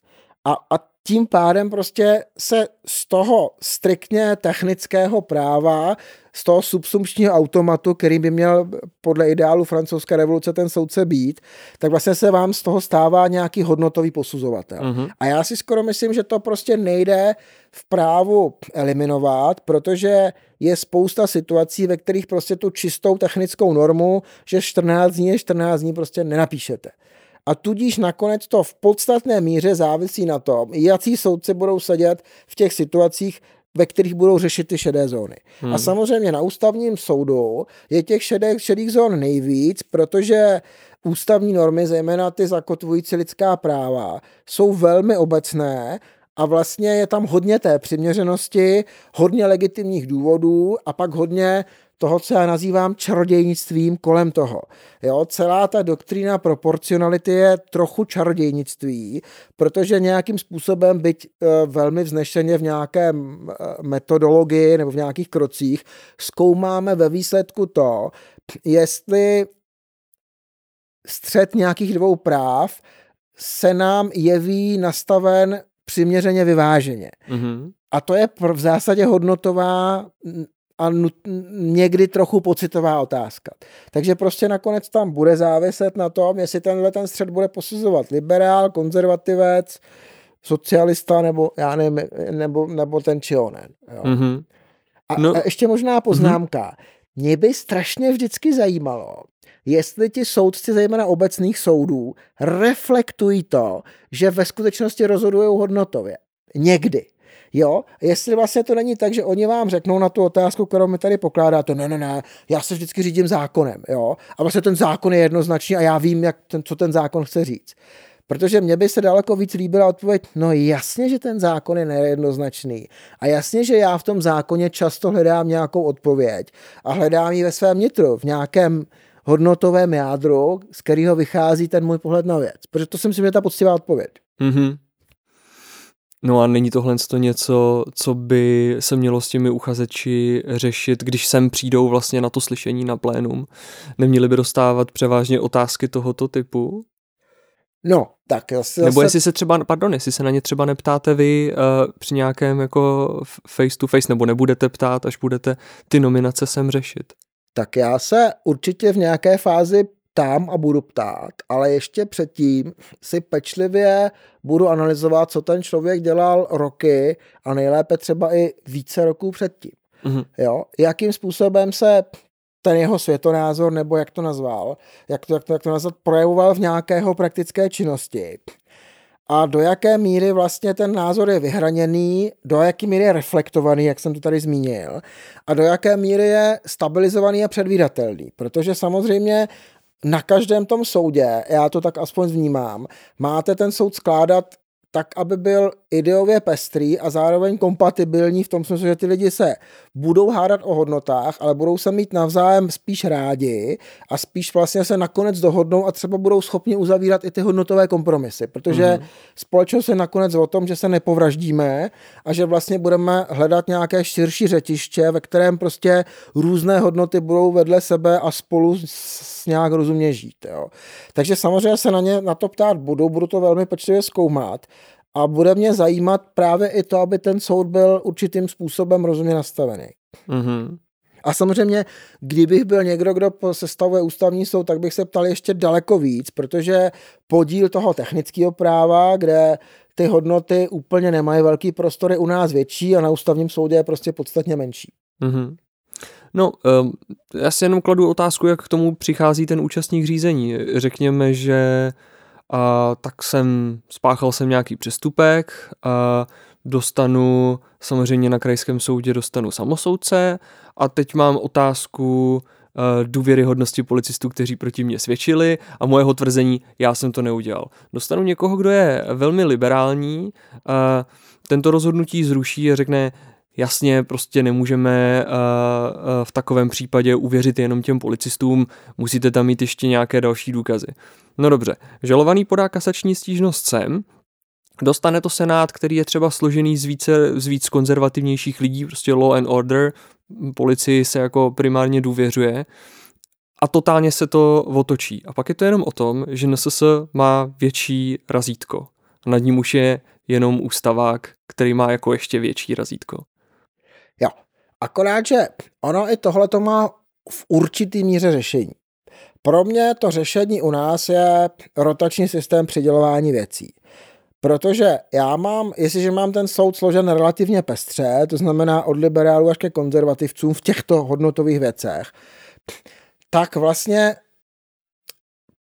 A, a tím pádem prostě se z toho striktně technického práva, z toho subsumpčního automatu, který by měl podle ideálu francouzské revoluce ten soudce být, tak vlastně se vám z toho stává nějaký hodnotový posuzovatel. Uh-huh. A já si skoro myslím, že to prostě nejde v právu eliminovat, protože je spousta situací, ve kterých prostě tu čistou technickou normu, že 14 dní je 14 dní prostě nenapíšete a tudíž nakonec to v podstatné míře závisí na tom, jaký soudci budou sedět v těch situacích, ve kterých budou řešit ty šedé zóny. Hmm. A samozřejmě na ústavním soudu je těch šedých, šedých zón nejvíc, protože ústavní normy, zejména ty zakotvující lidská práva, jsou velmi obecné a vlastně je tam hodně té přiměřenosti, hodně legitimních důvodů a pak hodně toho, co já nazývám čarodějnictvím kolem toho. Jo, celá ta doktrína proporcionality je trochu čarodějnictví, protože nějakým způsobem, byť e, velmi vznešeně v nějaké e, metodologii nebo v nějakých krocích, zkoumáme ve výsledku to, jestli střed nějakých dvou práv se nám jeví nastaven přiměřeně vyváženě. Mm-hmm. A to je v zásadě hodnotová a nut, někdy trochu pocitová otázka. Takže prostě nakonec tam bude záviset na tom, jestli tenhle ten střed bude posuzovat liberál, konzervativec, socialista nebo já nevím, nebo, nebo ten či onen. Jo. Mm-hmm. A, no. a ještě možná poznámka. Mm-hmm. Mě by strašně vždycky zajímalo, jestli ti soudci, zejména obecných soudů, reflektují to, že ve skutečnosti rozhodují hodnotově. Někdy. Jo, jestli vlastně to není tak, že oni vám řeknou na tu otázku, kterou mi tady pokládáte, ne, ne, ne, já se vždycky řídím zákonem, jo, a vlastně ten zákon je jednoznačný a já vím, jak ten, co ten zákon chce říct. Protože mně by se daleko víc líbila odpověď, no jasně, že ten zákon je nejednoznačný. A jasně, že já v tom zákoně často hledám nějakou odpověď a hledám ji ve svém nitru, v nějakém hodnotovém jádru, z kterého vychází ten můj pohled na věc. Protože to si myslím, že je ta poctivá odpověď. Mm-hmm. No a není tohle to něco, co by se mělo s těmi uchazeči řešit, když sem přijdou vlastně na to slyšení na plénum? Neměli by dostávat převážně otázky tohoto typu? No, tak zase... Nebo jestli se třeba, pardon, jestli se na ně třeba neptáte vy uh, při nějakém jako face to face, nebo nebudete ptát, až budete ty nominace sem řešit. Tak já se určitě v nějaké fázi ptám a budu ptát, ale ještě předtím si pečlivě budu analyzovat, co ten člověk dělal roky a nejlépe třeba i více roků předtím. Mm-hmm. Jo? Jakým způsobem se ten jeho světonázor, nebo jak to nazval, jak to, jak to, jak to nazvat, projevoval v nějakého praktické činnosti. A do jaké míry vlastně ten názor je vyhraněný, do jaké míry je reflektovaný, jak jsem to tady zmínil, a do jaké míry je stabilizovaný a předvídatelný. Protože samozřejmě na každém tom soudě, já to tak aspoň vnímám, máte ten soud skládat tak, aby byl ideově pestrý a zároveň kompatibilní v tom smyslu, že ty lidi se budou hádat o hodnotách, ale budou se mít navzájem spíš rádi a spíš vlastně se nakonec dohodnou a třeba budou schopni uzavírat i ty hodnotové kompromisy, protože mm. společnost je nakonec o tom, že se nepovraždíme a že vlastně budeme hledat nějaké širší řetiště, ve kterém prostě různé hodnoty budou vedle sebe a spolu s nějak rozumně žít. Jo. Takže samozřejmě se na ně na to ptát budu, budu to velmi pečlivě zkoumat a bude mě zajímat právě i to, aby ten soud byl určitým způsobem rozumně nastavený. Mm-hmm. A samozřejmě, kdybych byl někdo, kdo sestavuje ústavní soud, tak bych se ptal ještě daleko víc, protože podíl toho technického práva, kde ty hodnoty úplně nemají velký prostory, u nás větší a na ústavním soudě je prostě podstatně menší. Mm-hmm. No, um, já si jenom kladu otázku, jak k tomu přichází ten účastník řízení. Řekněme, že a tak jsem, spáchal jsem nějaký přestupek a dostanu, samozřejmě na krajském soudě dostanu samosoudce a teď mám otázku uh, důvěryhodnosti policistů, kteří proti mě svědčili a mojeho tvrzení, já jsem to neudělal. Dostanu někoho, kdo je velmi liberální, tento rozhodnutí zruší a řekne, Jasně, prostě nemůžeme uh, uh, v takovém případě uvěřit jenom těm policistům, musíte tam mít ještě nějaké další důkazy. No dobře, žalovaný podá kasační stížnost sem, dostane to senát, který je třeba složený z více z víc konzervativnějších lidí, prostě law and order, policii se jako primárně důvěřuje a totálně se to otočí. A pak je to jenom o tom, že NSS má větší razítko. Nad ním už je jenom ústavák, který má jako ještě větší razítko. Akorát, že ono i tohle to má v určitý míře řešení. Pro mě to řešení u nás je rotační systém přidělování věcí. Protože já mám, jestliže mám ten soud složen relativně pestře, to znamená od liberálů až ke konzervativcům v těchto hodnotových věcech, tak vlastně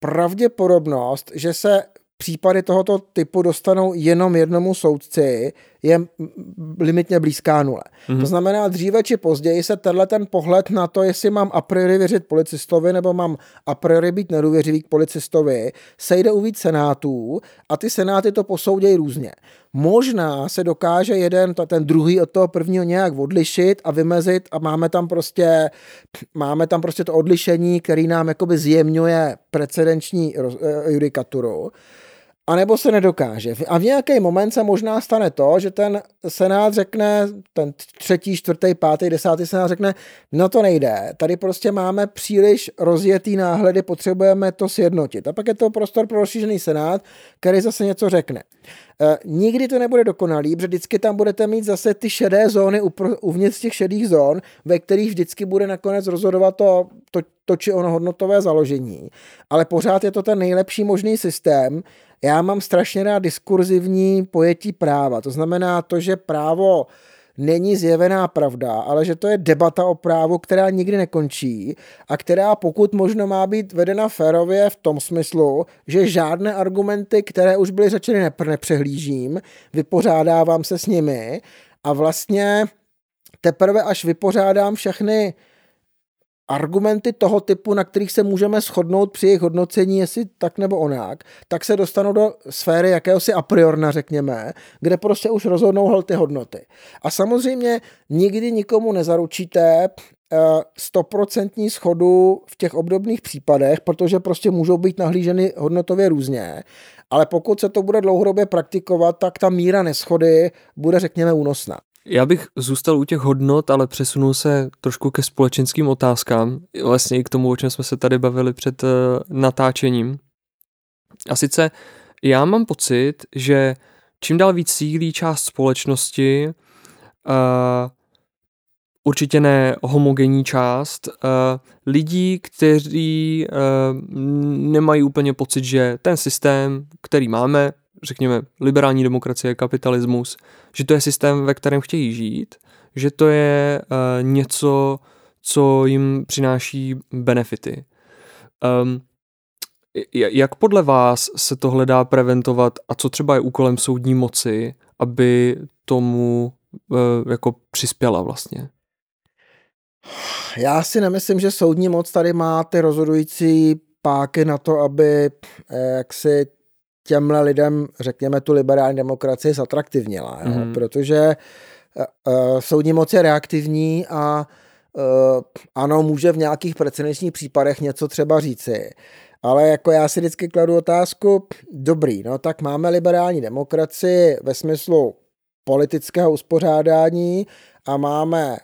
pravděpodobnost, že se případy tohoto typu dostanou jenom jednomu soudci, je limitně blízká nule. Mm-hmm. To znamená, dříve či později se tenhle ten pohled na to, jestli mám a priori věřit policistovi nebo mám a priori být nedůvěřivý k policistovi, sejde u víc senátů a ty senáty to posoudějí různě. Možná se dokáže jeden, ten druhý od toho prvního nějak odlišit a vymezit a máme tam prostě, máme tam prostě to odlišení, který nám jakoby zjemňuje precedenční eh, judikaturu. A nebo se nedokáže. A v nějaký moment se možná stane to, že ten senát řekne, ten třetí, čtvrtý, pátý, desátý senát řekne, no to nejde, tady prostě máme příliš rozjetý náhledy, potřebujeme to sjednotit. A pak je to prostor pro rozšířený senát, který zase něco řekne. E, nikdy to nebude dokonalý, protože vždycky tam budete mít zase ty šedé zóny uvnitř těch šedých zón, ve kterých vždycky bude nakonec rozhodovat to, to, to či ono hodnotové založení. Ale pořád je to ten nejlepší možný systém, já mám strašně rád diskurzivní pojetí práva. To znamená to, že právo není zjevená pravda, ale že to je debata o právu, která nikdy nekončí a která pokud možno má být vedena férově v tom smyslu, že žádné argumenty, které už byly řečeny, nepřehlížím, vypořádávám se s nimi a vlastně teprve až vypořádám všechny argumenty toho typu, na kterých se můžeme shodnout při jejich hodnocení, jestli tak nebo onak, tak se dostanou do sféry jakéhosi a priorna, řekněme, kde prostě už rozhodnou ty hodnoty. A samozřejmě nikdy nikomu nezaručíte eh, stoprocentní schodu v těch obdobných případech, protože prostě můžou být nahlíženy hodnotově různě, ale pokud se to bude dlouhodobě praktikovat, tak ta míra neschody bude, řekněme, únosná. Já bych zůstal u těch hodnot, ale přesunul se trošku ke společenským otázkám, vlastně i k tomu, o čem jsme se tady bavili před uh, natáčením. A sice já mám pocit, že čím dál víc sílí část společnosti, uh, určitě ne homogenní část, uh, lidí, kteří uh, nemají úplně pocit, že ten systém, který máme, řekněme, liberální demokracie, kapitalismus, že to je systém, ve kterém chtějí žít, že to je uh, něco, co jim přináší benefity. Um, jak podle vás se tohle dá preventovat a co třeba je úkolem soudní moci, aby tomu uh, jako přispěla vlastně? Já si nemyslím, že soudní moc tady má ty rozhodující páky na to, aby eh, jak si těmhle lidem, řekněme, tu liberální demokracii zatraktivnila, jo? Mm. protože uh, soudní moc je reaktivní a uh, ano, může v nějakých precedenčních případech něco třeba říci, ale jako já si vždycky kladu otázku, dobrý, no tak máme liberální demokracii ve smyslu politického uspořádání a máme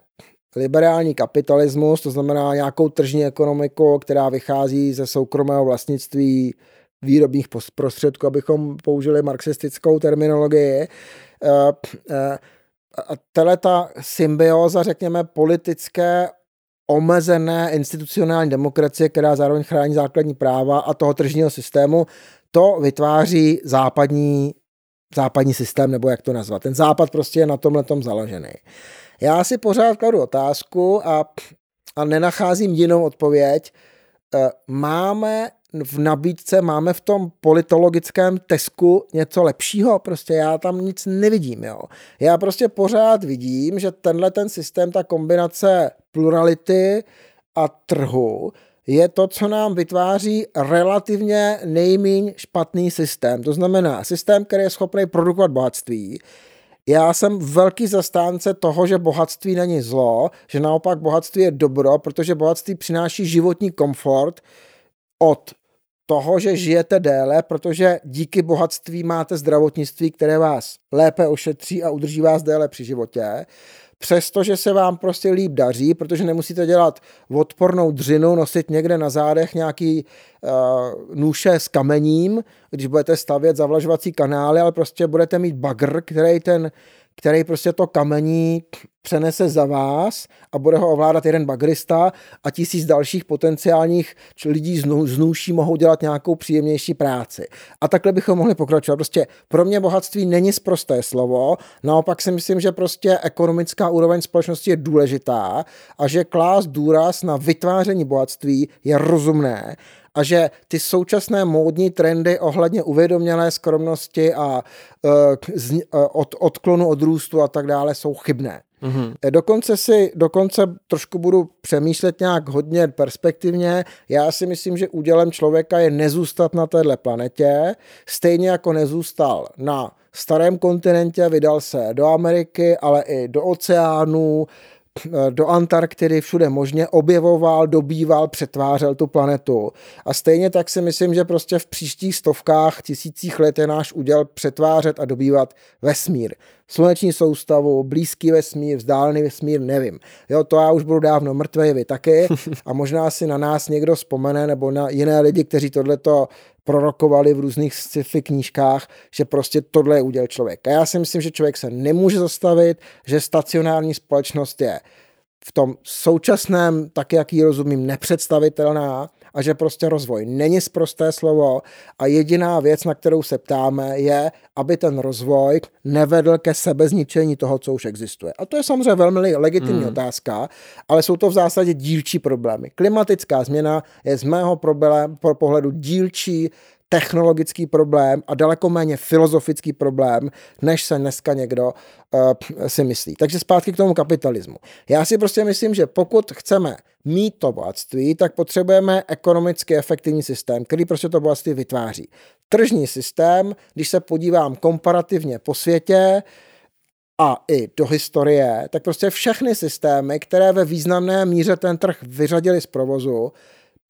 liberální kapitalismus, to znamená nějakou tržní ekonomiku, která vychází ze soukromého vlastnictví výrobních prostředků, abychom použili marxistickou terminologii. Eh, eh, a tahle ta symbioza, řekněme, politické omezené institucionální demokracie, která zároveň chrání základní práva a toho tržního systému, to vytváří západní, západní systém, nebo jak to nazvat. Ten západ prostě je na tomhle tom založený. Já si pořád kladu otázku a, a nenacházím jinou odpověď. Eh, máme v nabídce, máme v tom politologickém tesku něco lepšího, prostě já tam nic nevidím, jo. Já prostě pořád vidím, že tenhle ten systém, ta kombinace plurality a trhu je to, co nám vytváří relativně nejméně špatný systém. To znamená systém, který je schopný produkovat bohatství, já jsem velký zastánce toho, že bohatství není zlo, že naopak bohatství je dobro, protože bohatství přináší životní komfort od toho, že žijete déle, protože díky bohatství máte zdravotnictví, které vás lépe ošetří a udrží vás déle při životě. Přestože se vám prostě líp daří, protože nemusíte dělat odpornou dřinu, nosit někde na zádech nějaký uh, nůše s kamením, když budete stavět zavlažovací kanály, ale prostě budete mít bagr, který ten který prostě to kamení přenese za vás a bude ho ovládat jeden bagrista a tisíc dalších potenciálních lidí z nůší mohou dělat nějakou příjemnější práci. A takhle bychom mohli pokračovat. Prostě pro mě bohatství není sprosté slovo, naopak si myslím, že prostě ekonomická úroveň společnosti je důležitá a že klás důraz na vytváření bohatství je rozumné a že ty současné módní trendy ohledně uvědomělé skromnosti a uh, od, odklonu od růstu a tak dále jsou chybné. Mm-hmm. Dokonce si, dokonce trošku budu přemýšlet nějak hodně perspektivně. Já si myslím, že údělem člověka je nezůstat na téhle planetě, stejně jako nezůstal na starém kontinentě, vydal se do Ameriky, ale i do oceánů, Eh, do Antarktidy, všude možně, objevoval, dobýval, přetvářel tu planetu. A stejně tak si myslím, že prostě v příštích stovkách, tisících let je náš úděl přetvářet a dobývat vesmír. Sluneční soustavu, blízký vesmír, vzdálený vesmír, nevím. Jo, to já už budu dávno mrtvý, vy taky. (laughs) A možná si na nás někdo vzpomene, nebo na jiné lidi, kteří tohleto prorokovali v různých sci-fi knížkách, že prostě tohle je úděl člověka. Já si myslím, že člověk se nemůže zastavit, že stacionární společnost je v tom současném, tak jak ji rozumím, nepředstavitelná a že prostě rozvoj není sprosté slovo a jediná věc, na kterou se ptáme, je, aby ten rozvoj nevedl ke sebezničení toho, co už existuje. A to je samozřejmě velmi legitimní hmm. otázka, ale jsou to v zásadě dílčí problémy. Klimatická změna je z mého problém, pro pohledu dílčí technologický problém a daleko méně filozofický problém, než se dneska někdo uh, si myslí. Takže zpátky k tomu kapitalismu. Já si prostě myslím, že pokud chceme mít to bohatství, tak potřebujeme ekonomicky efektivní systém, který prostě to bohatství vytváří. Tržní systém, když se podívám komparativně po světě, a i do historie, tak prostě všechny systémy, které ve významné míře ten trh vyřadili z provozu,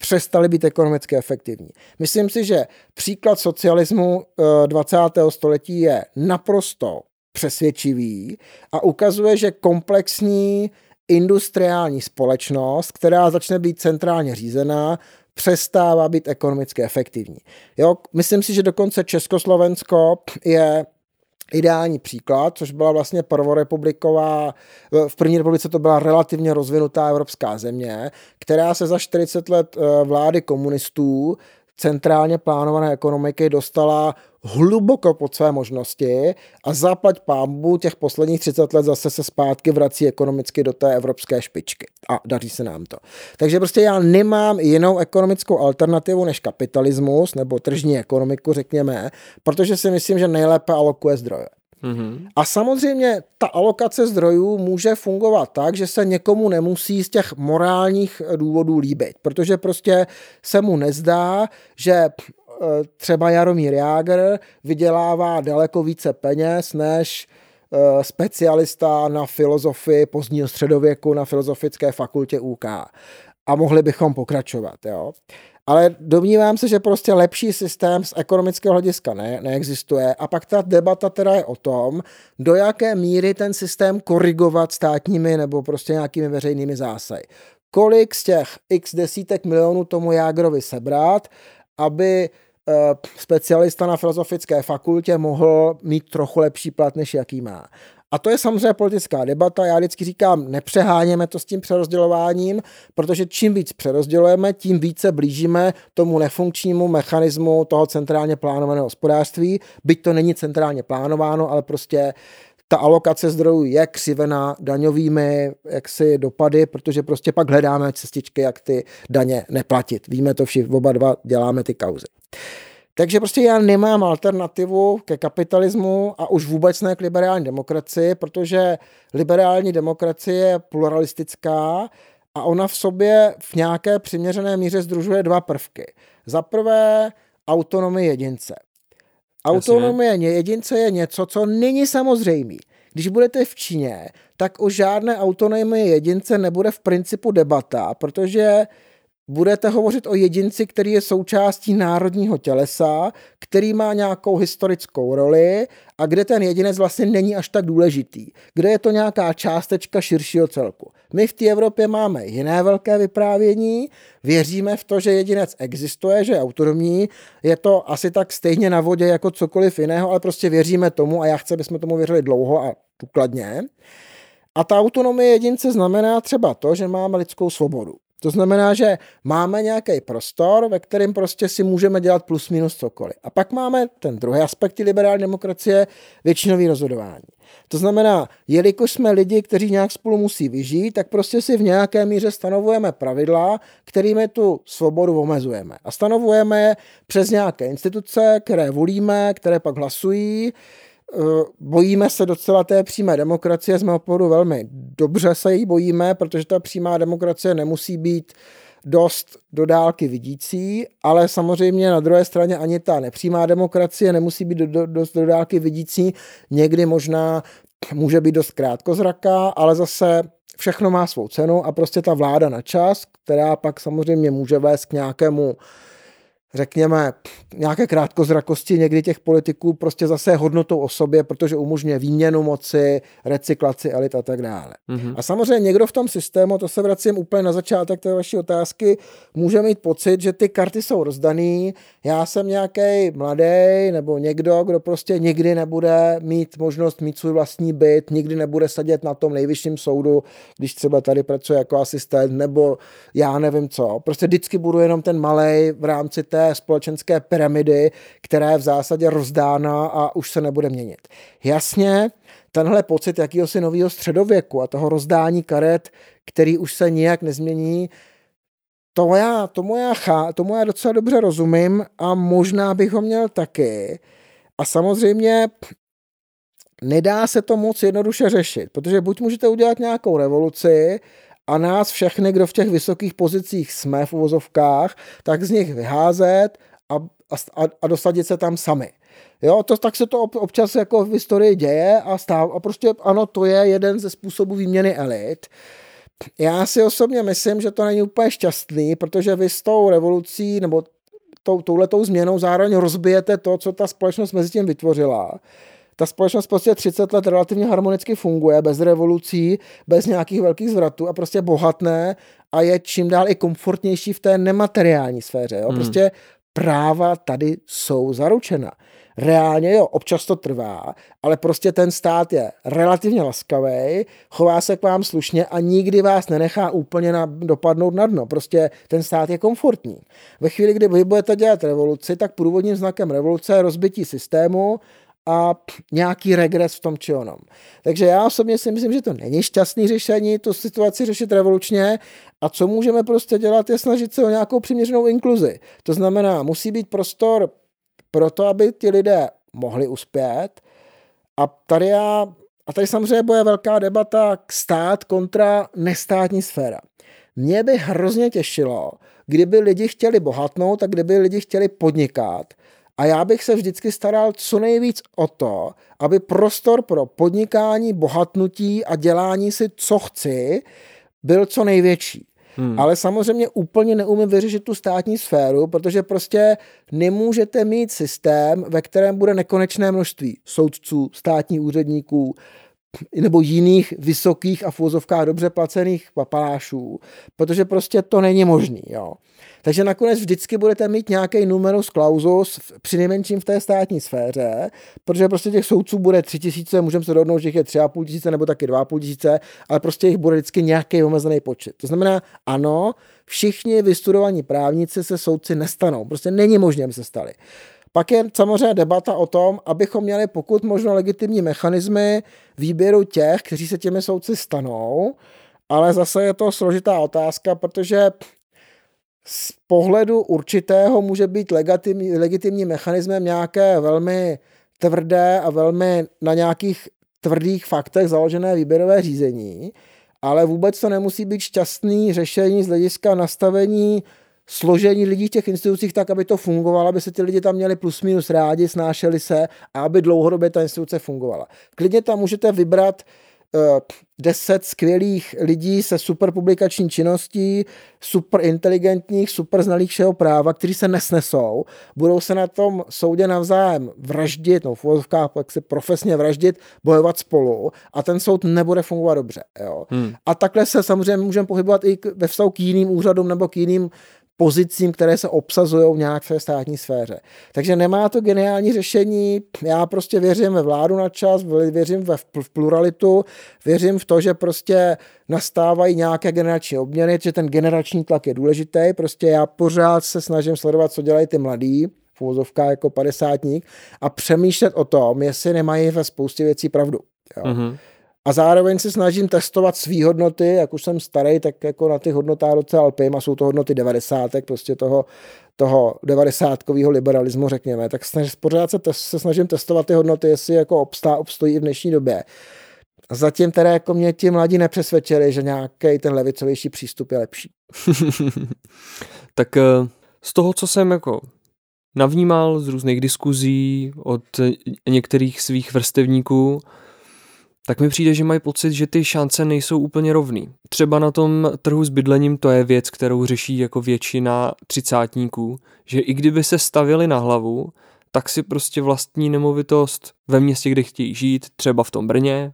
přestaly být ekonomicky efektivní. Myslím si, že příklad socialismu 20. Eh, století je naprosto přesvědčivý a ukazuje, že komplexní industriální společnost, která začne být centrálně řízená, přestává být ekonomicky efektivní. Jo, myslím si, že dokonce Československo je ideální příklad, což byla vlastně prvorepubliková, v první republice to byla relativně rozvinutá evropská země, která se za 40 let eh, vlády komunistů centrálně plánované ekonomiky dostala hluboko pod své možnosti a zaplať pámbu těch posledních 30 let zase se zpátky vrací ekonomicky do té evropské špičky. A daří se nám to. Takže prostě já nemám jinou ekonomickou alternativu než kapitalismus nebo tržní ekonomiku, řekněme, protože si myslím, že nejlépe alokuje zdroje. Mm-hmm. A samozřejmě ta alokace zdrojů může fungovat tak, že se někomu nemusí z těch morálních důvodů líbit, protože prostě se mu nezdá, že e, třeba Jaromír Jágr vydělává daleko více peněz než e, specialista na filozofii pozdního středověku na Filozofické fakultě UK. A mohli bychom pokračovat. Jo? Ale domnívám se, že prostě lepší systém z ekonomického hlediska ne, neexistuje a pak ta debata teda je o tom, do jaké míry ten systém korigovat státními nebo prostě nějakými veřejnými zásahy. Kolik z těch x desítek milionů tomu Jágrovi sebrat, aby eh, specialista na filozofické fakultě mohl mít trochu lepší plat, než jaký má. A to je samozřejmě politická debata. Já vždycky říkám, nepřeháněme to s tím přerozdělováním, protože čím víc přerozdělujeme, tím více blížíme tomu nefunkčnímu mechanismu toho centrálně plánovaného hospodářství. Byť to není centrálně plánováno, ale prostě ta alokace zdrojů je křivená daňovými jaksi dopady, protože prostě pak hledáme cestičky, jak ty daně neplatit. Víme to všichni, oba dva děláme ty kauzy. Takže prostě já nemám alternativu ke kapitalismu a už vůbec ne k liberální demokracii, protože liberální demokracie je pluralistická a ona v sobě v nějaké přiměřené míře združuje dva prvky. Za prvé autonomie jedince. Autonomie jedince je něco, co není samozřejmé. Když budete v Číně, tak o žádné autonomii jedince nebude v principu debata, protože budete hovořit o jedinci, který je součástí národního tělesa, který má nějakou historickou roli a kde ten jedinec vlastně není až tak důležitý, kde je to nějaká částečka širšího celku. My v té Evropě máme jiné velké vyprávění, věříme v to, že jedinec existuje, že je autonomní, je to asi tak stejně na vodě jako cokoliv jiného, ale prostě věříme tomu a já chci, abychom tomu věřili dlouho a důkladně. A ta autonomie jedince znamená třeba to, že máme lidskou svobodu. To znamená, že máme nějaký prostor, ve kterém prostě si můžeme dělat plus minus cokoliv. A pak máme ten druhý aspekt liberální demokracie, většinový rozhodování. To znamená, jelikož jsme lidi, kteří nějak spolu musí vyžít, tak prostě si v nějaké míře stanovujeme pravidla, kterými tu svobodu omezujeme. A stanovujeme je přes nějaké instituce, které volíme, které pak hlasují, bojíme se docela té přímé demokracie, z mého pohledu velmi dobře se jí bojíme, protože ta přímá demokracie nemusí být dost do dálky vidící, ale samozřejmě na druhé straně ani ta nepřímá demokracie nemusí být do, do, dost do dálky vidící, někdy možná může být dost krátkozraká, ale zase všechno má svou cenu a prostě ta vláda na čas, která pak samozřejmě může vést k nějakému řekněme, nějaké krátkozrakosti někdy těch politiků prostě zase hodnotou o sobě, protože umožňuje výměnu moci, recyklaci elit a tak dále. Mm-hmm. A samozřejmě někdo v tom systému, to se vracím úplně na začátek té vaší otázky, může mít pocit, že ty karty jsou rozdaný, já jsem nějaký mladý nebo někdo, kdo prostě nikdy nebude mít možnost mít svůj vlastní byt, nikdy nebude sedět na tom nejvyšším soudu, když třeba tady pracuje jako asistent, nebo já nevím co. Prostě vždycky budu jenom ten malý v rámci té společenské pyramidy, která je v zásadě rozdána a už se nebude měnit. Jasně, tenhle pocit jakýhosi nového středověku a toho rozdání karet, který už se nijak nezmění, to já, tomu, já chá, tomu já docela dobře rozumím a možná bych ho měl taky. A samozřejmě nedá se to moc jednoduše řešit, protože buď můžete udělat nějakou revoluci a nás všechny, kdo v těch vysokých pozicích jsme v uvozovkách, tak z nich vyházet a, a, a dosadit se tam sami. Jo, to, tak se to občas jako v historii děje a, stáv, a prostě ano, to je jeden ze způsobů výměny elit. Já si osobně myslím, že to není úplně šťastný, protože vy s tou revolucí nebo tou, touhletou změnou zároveň rozbijete to, co ta společnost mezi tím vytvořila ta společnost prostě 30 let relativně harmonicky funguje, bez revolucí, bez nějakých velkých zvratů a prostě bohatné a je čím dál i komfortnější v té nemateriální sféře. Jo? Hmm. Prostě práva tady jsou zaručena. Reálně jo, občas to trvá, ale prostě ten stát je relativně laskavý, chová se k vám slušně a nikdy vás nenechá úplně na, dopadnout na dno. Prostě ten stát je komfortní. Ve chvíli, kdy vy budete dělat revoluci, tak průvodním znakem revoluce je rozbití systému a nějaký regres v tom či onom. Takže já osobně si myslím, že to není šťastný řešení, tu situaci řešit revolučně a co můžeme prostě dělat, je snažit se o nějakou přiměřenou inkluzi. To znamená, musí být prostor pro to, aby ti lidé mohli uspět a tady já, a tady samozřejmě bude velká debata k stát kontra nestátní sféra. Mě by hrozně těšilo, kdyby lidi chtěli bohatnout a kdyby lidi chtěli podnikat, a já bych se vždycky staral co nejvíc o to, aby prostor pro podnikání, bohatnutí a dělání si, co chci, byl co největší. Hmm. Ale samozřejmě úplně neumím vyřešit tu státní sféru, protože prostě nemůžete mít systém, ve kterém bude nekonečné množství soudců, státních úředníků, nebo jiných vysokých a v dobře placených papalášů, protože prostě to není možný. Jo. Takže nakonec vždycky budete mít nějaký numerus clausus, při nejmenším v té státní sféře, protože prostě těch soudců bude tři tisíce, můžeme se dohodnout, že jich je tři a půl tisíce nebo taky dva a půl tisíce, ale prostě jich bude vždycky nějaký omezený počet. To znamená, ano, všichni vystudovaní právníci se soudci nestanou. Prostě není možné, aby se stali. Pak je samozřejmě debata o tom, abychom měli pokud možno legitimní mechanismy výběru těch, kteří se těmi soudci stanou, ale zase je to složitá otázka, protože z pohledu určitého může být legitimní, legitimním mechanismem nějaké velmi tvrdé a velmi na nějakých tvrdých faktech založené výběrové řízení, ale vůbec to nemusí být šťastný řešení z hlediska nastavení složení lidí v těch institucích tak, aby to fungovalo, aby se ty lidi tam měli plus minus rádi, snášeli se a aby dlouhodobě ta instituce fungovala. Klidně tam můžete vybrat Eh, deset skvělých lidí se super publikační činností, super inteligentních, super znalých všeho práva, kteří se nesnesou, budou se na tom soudě navzájem vraždit, no v uvozovkách jak se profesně vraždit, bojovat spolu a ten soud nebude fungovat dobře. Jo. Hmm. A takhle se samozřejmě můžeme pohybovat i ve vztahu k jiným úřadům nebo k jiným pozicím, které se obsazují v státní sféře. Takže nemá to geniální řešení. Já prostě věřím ve vládu na čas, věřím ve v pluralitu, věřím v to, že prostě nastávají nějaké generační obměny, že ten generační tlak je důležitý. Prostě já pořád se snažím sledovat, co dělají ty mladí, v jako padesátník, a přemýšlet o tom, jestli nemají ve spoustě věcí pravdu. Jo. Mm-hmm. A zároveň se snažím testovat svý hodnoty, jak už jsem starý, tak jako na ty hodnotách docela lpím a jsou to hodnoty 90, prostě toho, toho 90 liberalismu, řekněme, tak snaž, pořád se, se snažím testovat ty hodnoty, jestli jako obstá, obstojí v dnešní době. Zatím teda jako mě ti mladí nepřesvědčili, že nějaký ten levicovější přístup je lepší. (laughs) tak eh, z toho, co jsem jako navnímal z různých diskuzí od některých svých vrstevníků, tak mi přijde, že mají pocit, že ty šance nejsou úplně rovný. Třeba na tom trhu s bydlením to je věc, kterou řeší jako většina třicátníků, že i kdyby se stavili na hlavu, tak si prostě vlastní nemovitost ve městě, kde chtějí žít, třeba v tom Brně,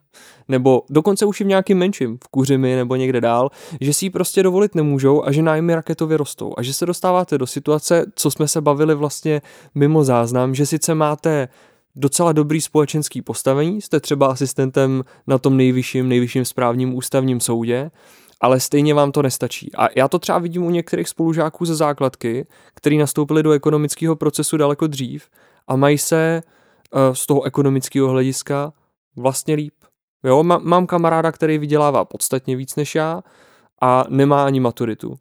nebo dokonce už i v nějakým menším, v Kuřimi nebo někde dál, že si ji prostě dovolit nemůžou a že nájmy raketově rostou. A že se dostáváte do situace, co jsme se bavili vlastně mimo záznam, že sice máte docela dobrý společenský postavení, jste třeba asistentem na tom nejvyšším, nejvyšším správním ústavním soudě, ale stejně vám to nestačí. A já to třeba vidím u některých spolužáků ze základky, kteří nastoupili do ekonomického procesu daleko dřív a mají se uh, z toho ekonomického hlediska vlastně líp. Jo, má, mám kamaráda, který vydělává podstatně víc než já a nemá ani maturitu.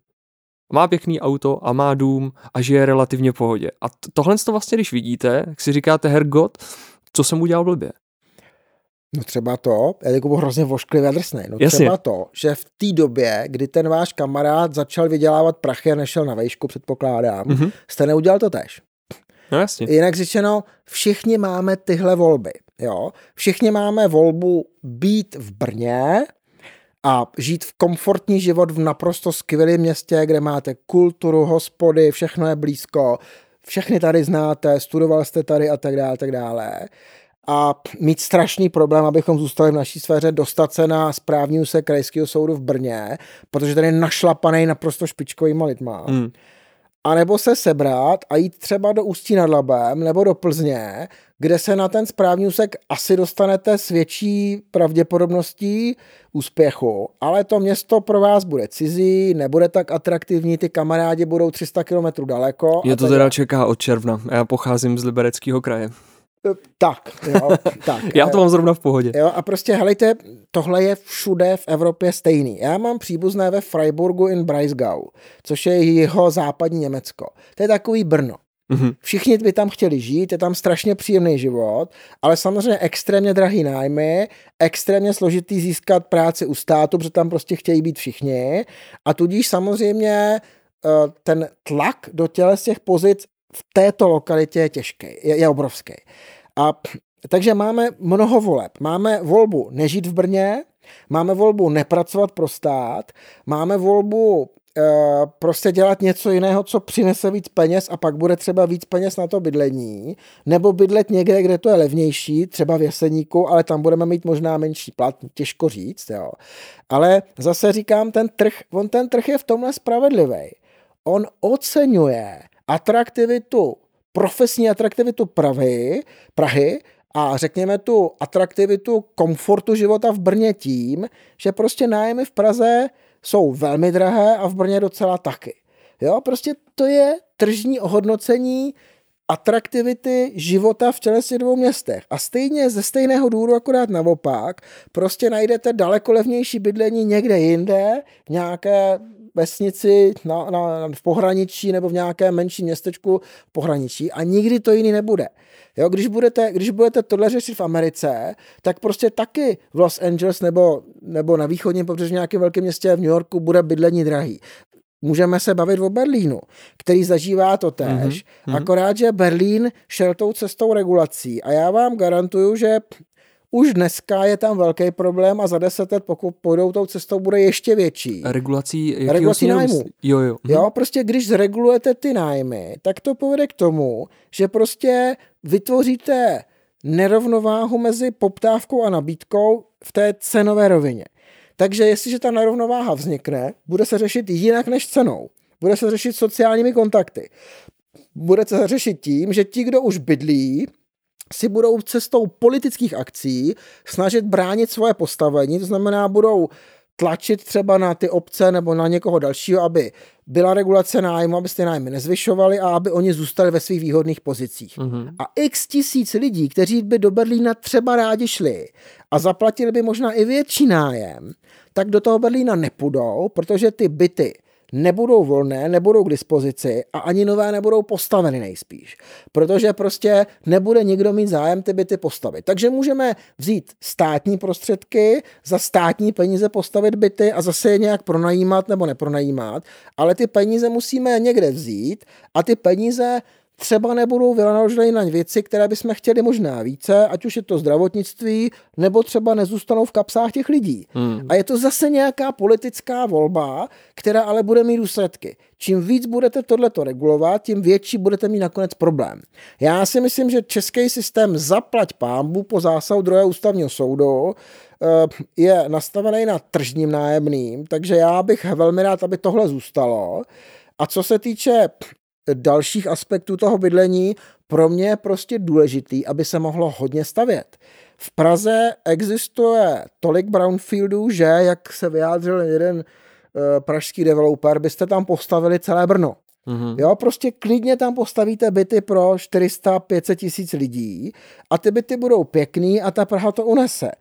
Má pěkný auto a má dům a žije relativně v pohodě. A tohle to vlastně, když vidíte, jak si říkáte, hergot, co jsem udělal blbě. No třeba to, já jako hrozně vošklivě a drsný. No Jasně. třeba to, že v té době, kdy ten váš kamarád začal vydělávat prachy a nešel na vejšku, předpokládám, mm-hmm. jste neudělal to tež. No jasně. Jinak řečeno, všichni máme tyhle volby. Jo? Všichni máme volbu být v Brně a žít v komfortní život v naprosto skvělém městě, kde máte kulturu, hospody, všechno je blízko, všechny tady znáte, studoval jste tady a tak dále, tak dále a mít strašný problém, abychom zůstali v naší sféře, dostat se na správní úsek krajského soudu v Brně, protože tady je našlapaný naprosto špičkovýma lidma. Hmm. A nebo se sebrat a jít třeba do Ústí nad Labem nebo do Plzně, kde se na ten správní úsek asi dostanete s větší pravděpodobností úspěchu, ale to město pro vás bude cizí, nebude tak atraktivní, ty kamarádi budou 300 km daleko. Je to teda čeká od června. Já pocházím z Libereckého kraje. Tak, jo, (laughs) tak. Já to mám zrovna v pohodě. Jo, a prostě, helejte, tohle je všude v Evropě stejný. Já mám příbuzné ve Freiburgu in Breisgau, což je jeho západní Německo. To je takový Brno. Mm-hmm. Všichni by tam chtěli žít, je tam strašně příjemný život, ale samozřejmě extrémně drahý nájmy, extrémně složitý získat práci u státu, protože tam prostě chtějí být všichni a tudíž samozřejmě eh, ten tlak do těle z těch pozic v této lokalitě je těžký, je, je obrovský. A takže máme mnoho voleb. Máme volbu nežít v Brně, máme volbu nepracovat pro stát, máme volbu e, prostě dělat něco jiného, co přinese víc peněz a pak bude třeba víc peněz na to bydlení, nebo bydlet někde, kde to je levnější, třeba v Jeseníku, ale tam budeme mít možná menší plat, těžko říct, jo. Ale zase říkám, ten trh, on ten trh je v tomhle spravedlivý. On oceňuje atraktivitu, profesní atraktivitu Prahy, Prahy a řekněme tu atraktivitu komfortu života v Brně tím, že prostě nájmy v Praze jsou velmi drahé a v Brně docela taky. Jo, prostě to je tržní ohodnocení atraktivity života v těle dvou městech. A stejně ze stejného důvodu, akorát naopak, prostě najdete daleko levnější bydlení někde jinde, v nějaké vesnici na, na, v pohraničí nebo v nějakém menším městečku v pohraničí a nikdy to jiný nebude. Jo, když, budete, když budete tohle řešit v Americe, tak prostě taky v Los Angeles nebo, nebo na východním pobřeží nějakém velkém městě v New Yorku bude bydlení drahý. Můžeme se bavit o Berlínu, který zažívá to též, mm-hmm. akorát, že Berlín šel tou cestou regulací a já vám garantuju, že už dneska je tam velký problém a za deset let, pokud půjdou tou cestou, bude ještě větší. Regulací, regulací nájmu. Jo, jo. Hm. Jo, prostě když zregulujete ty nájmy, tak to povede k tomu, že prostě vytvoříte nerovnováhu mezi poptávkou a nabídkou v té cenové rovině. Takže jestliže ta nerovnováha vznikne, bude se řešit jinak než cenou. Bude se řešit sociálními kontakty. Bude se řešit tím, že ti, kdo už bydlí, si budou cestou politických akcí snažit bránit svoje postavení, to znamená, budou tlačit třeba na ty obce nebo na někoho dalšího, aby byla regulace nájmu, aby ty nájmy nezvyšovaly a aby oni zůstali ve svých výhodných pozicích. Mm-hmm. A x tisíc lidí, kteří by do Berlína třeba rádi šli a zaplatili by možná i větší nájem, tak do toho Berlína nepůjdou, protože ty byty nebudou volné, nebudou k dispozici a ani nové nebudou postaveny nejspíš. Protože prostě nebude nikdo mít zájem ty byty postavit. Takže můžeme vzít státní prostředky, za státní peníze postavit byty a zase je nějak pronajímat nebo nepronajímat, ale ty peníze musíme někde vzít a ty peníze třeba nebudou vynaloženy na věci, které bychom chtěli možná více, ať už je to zdravotnictví, nebo třeba nezůstanou v kapsách těch lidí. Hmm. A je to zase nějaká politická volba, která ale bude mít důsledky. Čím víc budete tohleto regulovat, tím větší budete mít nakonec problém. Já si myslím, že český systém zaplať pámbu po zásahu druhého ústavního soudu eh, je nastavený na tržním nájemným, takže já bych velmi rád, aby tohle zůstalo. A co se týče dalších aspektů toho bydlení, pro mě je prostě důležitý, aby se mohlo hodně stavět. V Praze existuje tolik brownfieldů, že, jak se vyjádřil jeden uh, pražský developer, byste tam postavili celé Brno. Mm-hmm. Jo, prostě klidně tam postavíte byty pro 400-500 tisíc lidí a ty byty budou pěkný a ta Praha to unese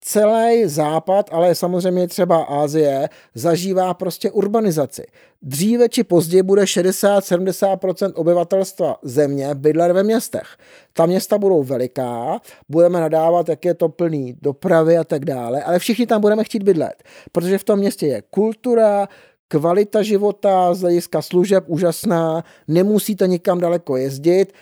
celý západ, ale samozřejmě třeba Ázie, zažívá prostě urbanizaci. Dříve či později bude 60-70% obyvatelstva země bydlet ve městech. Ta města budou veliká, budeme nadávat, jak je to plný dopravy a tak dále, ale všichni tam budeme chtít bydlet, protože v tom městě je kultura, kvalita života z hlediska služeb úžasná, nemusíte nikam daleko jezdit,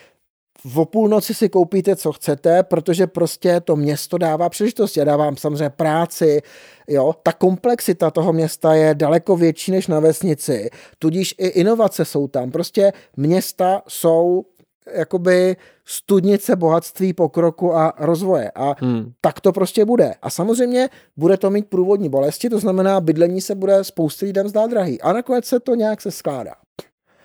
v půlnoci si koupíte, co chcete, protože prostě to město dává příležitosti. Já dávám samozřejmě práci, jo. Ta komplexita toho města je daleko větší než na vesnici, tudíž i inovace jsou tam. Prostě města jsou jakoby studnice bohatství, pokroku a rozvoje. A hmm. tak to prostě bude. A samozřejmě bude to mít průvodní bolesti, to znamená, bydlení se bude spousty lidem zdát drahý. A nakonec se to nějak se skládá.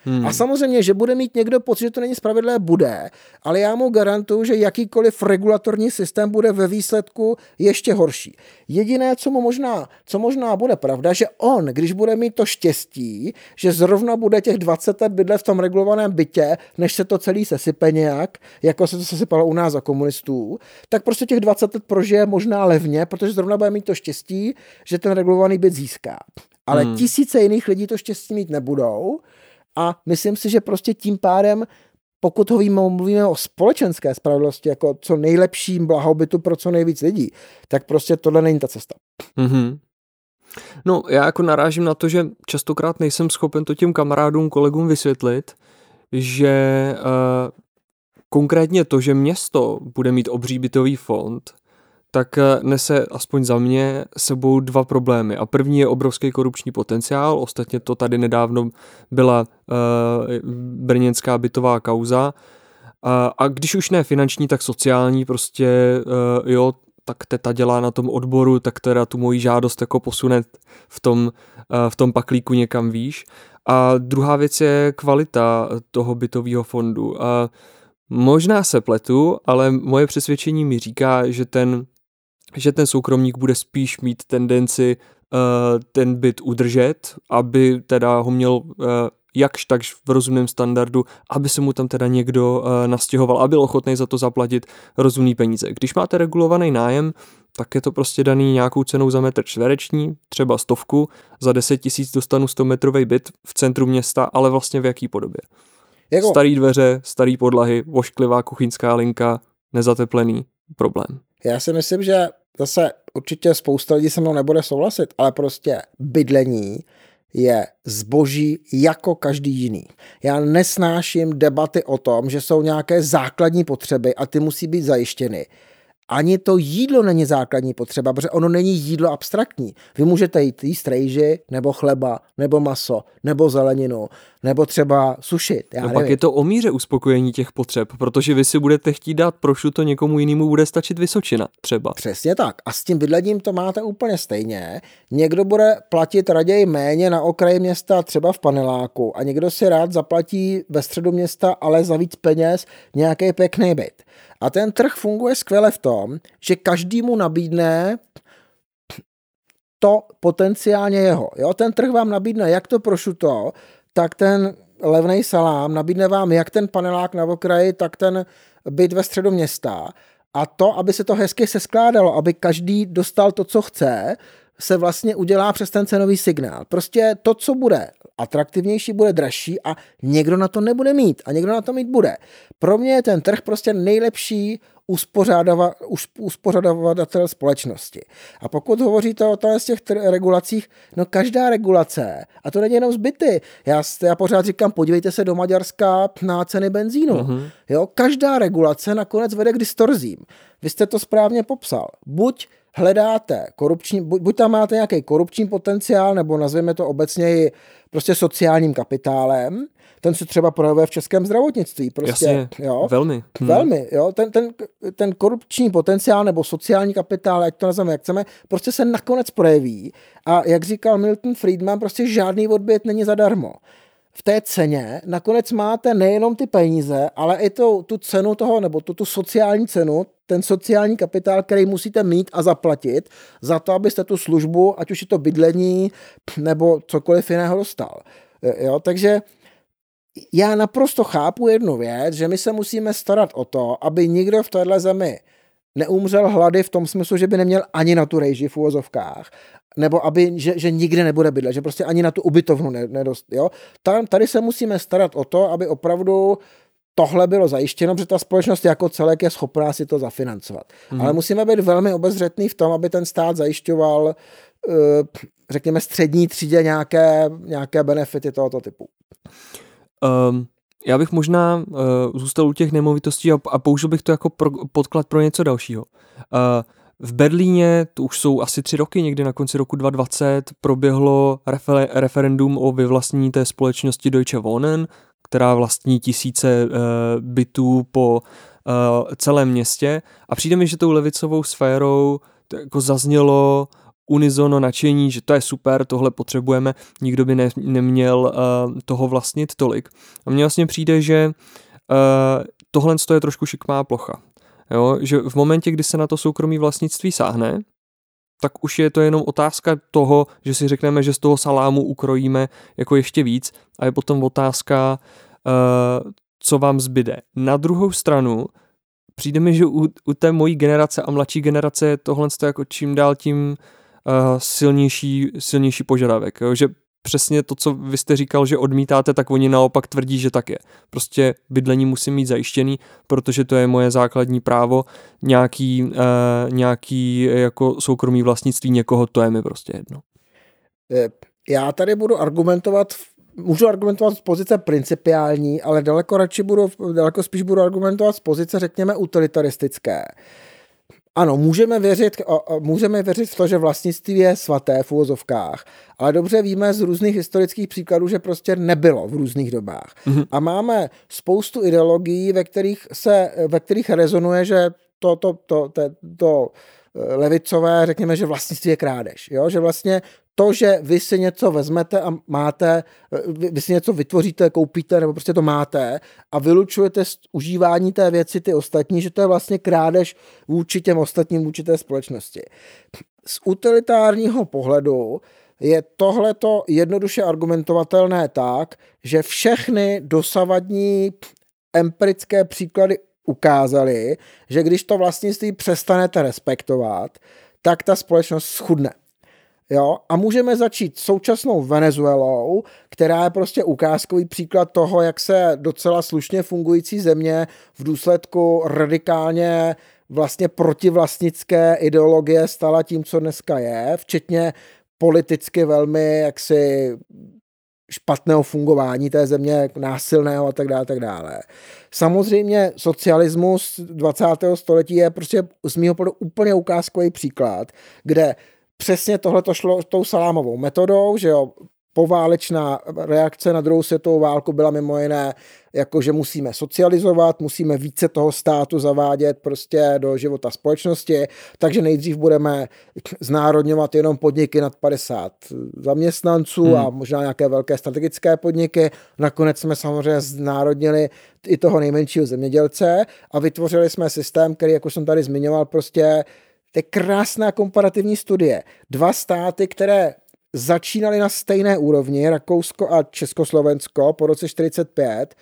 Hmm. A samozřejmě, že bude mít někdo pocit, že to není spravedlivé, bude, ale já mu garantuju, že jakýkoliv regulatorní systém bude ve výsledku ještě horší. Jediné, co mu možná, co možná bude pravda, že on, když bude mít to štěstí, že zrovna bude těch 20 let bydlet v tom regulovaném bytě, než se to celý sesype nějak, jako se to sesypalo u nás za komunistů, tak prostě těch 20 let prožije možná levně, protože zrovna bude mít to štěstí, že ten regulovaný byt získá. Ale hmm. tisíce jiných lidí to štěstí mít nebudou a myslím si, že prostě tím pádem pokud ho mluvíme o společenské spravedlnosti jako co nejlepším blahobytu pro co nejvíc lidí, tak prostě tohle není ta cesta. Mm-hmm. No, já jako narážím na to, že častokrát nejsem schopen to těm kamarádům, kolegům vysvětlit, že uh, konkrétně to, že město bude mít obří bytový fond, tak eh, nese aspoň za mě sebou dva problémy. A první je obrovský korupční potenciál, ostatně to tady nedávno byla uh, brněnská bytová kauza. A, a když už ne finanční, tak sociální, prostě uh, jo, tak teta dělá na tom odboru, tak teda tu moji žádost jako posune v tom, uh, v tom paklíku někam výš. A druhá věc je kvalita toho bytového fondu. A Možná se pletu, ale moje přesvědčení mi říká, že ten že ten soukromník bude spíš mít tendenci uh, ten byt udržet, aby teda ho měl uh, jakž takž v rozumném standardu, aby se mu tam teda někdo uh, nastěhoval a byl ochotný za to zaplatit rozumný peníze. Když máte regulovaný nájem, tak je to prostě daný nějakou cenou za metr čtvereční, třeba stovku, za 10 tisíc dostanu 100 metrový byt v centru města, ale vlastně v jaký podobě. Jako... Starý dveře, starý podlahy, vošklivá kuchyňská linka, nezateplený, problém. Já si myslím, že zase určitě spousta lidí se mnou nebude souhlasit, ale prostě bydlení je zboží jako každý jiný. Já nesnáším debaty o tom, že jsou nějaké základní potřeby a ty musí být zajištěny ani to jídlo není základní potřeba, protože ono není jídlo abstraktní. Vy můžete jít jíst rejži, nebo chleba, nebo maso, nebo zeleninu, nebo třeba sušit. Já no pak je to o míře uspokojení těch potřeb, protože vy si budete chtít dát to někomu jinému bude stačit Vysočina třeba. Přesně tak. A s tím bydlením to máte úplně stejně. Někdo bude platit raději méně na okraji města, třeba v paneláku, a někdo si rád zaplatí ve středu města, ale za víc peněz nějaký pěkný byt. A ten trh funguje skvěle v tom, že každý mu nabídne to potenciálně jeho. Jo? Ten trh vám nabídne jak to prošuto, tak ten levný salám, nabídne vám jak ten panelák na okraji, tak ten byt ve středu města. A to, aby se to hezky seskládalo, aby každý dostal to, co chce, se vlastně udělá přes ten cenový signál. Prostě to, co bude atraktivnější, bude dražší a někdo na to nebude mít a někdo na to mít bude. Pro mě je ten trh prostě nejlepší uspořadovatel společnosti. A pokud hovoříte o z těch regulacích, no každá regulace, a to není jenom zbyty, já, já pořád říkám, podívejte se do Maďarska na ceny benzínu. Uh-huh. Jo, každá regulace nakonec vede k distorzím. Vy jste to správně popsal. Buď hledáte korupční, buď, buď tam máte nějaký korupční potenciál, nebo nazveme to obecně i prostě sociálním kapitálem, ten se třeba projevuje v českém zdravotnictví. Prostě, Jasně, jo, velmi. Hmm. Velmi, jo, ten, ten, ten korupční potenciál nebo sociální kapitál, ať to nazveme jak chceme, prostě se nakonec projeví a jak říkal Milton Friedman, prostě žádný odbět není zadarmo v té ceně nakonec máte nejenom ty peníze, ale i to, tu cenu toho, nebo tu, tu sociální cenu, ten sociální kapitál, který musíte mít a zaplatit za to, abyste tu službu, ať už je to bydlení nebo cokoliv jiného dostal. Jo, takže já naprosto chápu jednu věc, že my se musíme starat o to, aby nikdo v téhle zemi neumřel hlady v tom smyslu, že by neměl ani na tu rejži v úvozovkách, nebo aby, že, že nikde nebude bydlet, že prostě ani na tu ubytovnu nedost, jo. Tam, tady se musíme starat o to, aby opravdu tohle bylo zajištěno, protože ta společnost jako celek je schopná si to zafinancovat. Hmm. Ale musíme být velmi obezřetný v tom, aby ten stát zajišťoval, eh, řekněme, střední třídě nějaké, nějaké benefity tohoto typu. Um, já bych možná uh, zůstal u těch nemovitostí a, a použil bych to jako pro, podklad pro něco dalšího. Uh, v Berlíně, to už jsou asi tři roky, někdy na konci roku 2020, proběhlo refer- referendum o vyvlastnění té společnosti Deutsche Wohnen, která vlastní tisíce uh, bytů po uh, celém městě. A přijde mi, že tou levicovou sférou jako zaznělo unizono nadšení, že to je super, tohle potřebujeme, nikdo by ne, neměl uh, toho vlastnit tolik. A mně vlastně přijde, že uh, tohle je trošku šikmá plocha. Jo? Že v momentě, kdy se na to soukromí vlastnictví sáhne, tak už je to jenom otázka toho, že si řekneme, že z toho salámu ukrojíme jako ještě víc a je potom otázka, uh, co vám zbyde. Na druhou stranu přijde mi, že u, u té mojí generace a mladší generace je tohle jako čím dál tím uh, silnější, silnější požadavek. Jo? Že přesně to, co vy jste říkal, že odmítáte, tak oni naopak tvrdí, že tak je. Prostě bydlení musím mít zajištěný, protože to je moje základní právo. Nějaký, uh, nějaký jako soukromý vlastnictví někoho, to je mi prostě jedno. Eh, já tady budu argumentovat můžu argumentovat z pozice principiální, ale daleko radši budu, daleko spíš budu argumentovat z pozice, řekněme, utilitaristické. Ano, můžeme věřit, můžeme věřit v to, že vlastnictví je svaté v úvozovkách, ale dobře víme z různých historických příkladů, že prostě nebylo v různých dobách. Mm-hmm. A máme spoustu ideologií, ve kterých, se, ve kterých rezonuje, že to, to, to, to, to levicové, řekněme, že vlastnictví je krádež. Jo? Že vlastně to, že vy si něco vezmete a máte, vy, si něco vytvoříte, koupíte, nebo prostě to máte a vylučujete z užívání té věci ty ostatní, že to je vlastně krádež vůči těm ostatním, vůči té společnosti. Z utilitárního pohledu je tohleto jednoduše argumentovatelné tak, že všechny dosavadní empirické příklady ukázaly, že když to vlastnictví přestanete respektovat, tak ta společnost schudne. Jo? A můžeme začít současnou Venezuelou, která je prostě ukázkový příklad toho, jak se docela slušně fungující země v důsledku radikálně vlastně protivlastnické ideologie stala tím, co dneska je, včetně politicky velmi jaksi špatného fungování té země, násilného a tak dále, tak dále. Samozřejmě socialismus 20. století je prostě z mého pohledu úplně ukázkový příklad, kde přesně tohle to šlo tou salámovou metodou, že jo, poválečná reakce na druhou světovou válku byla mimo jiné, jako že musíme socializovat, musíme více toho státu zavádět prostě do života společnosti, takže nejdřív budeme znárodňovat jenom podniky nad 50 zaměstnanců hmm. a možná nějaké velké strategické podniky. Nakonec jsme samozřejmě znárodnili i toho nejmenšího zemědělce a vytvořili jsme systém, který, jako jsem tady zmiňoval, prostě to je krásná komparativní studie. Dva státy, které začínaly na stejné úrovni, Rakousko a Československo po roce 45,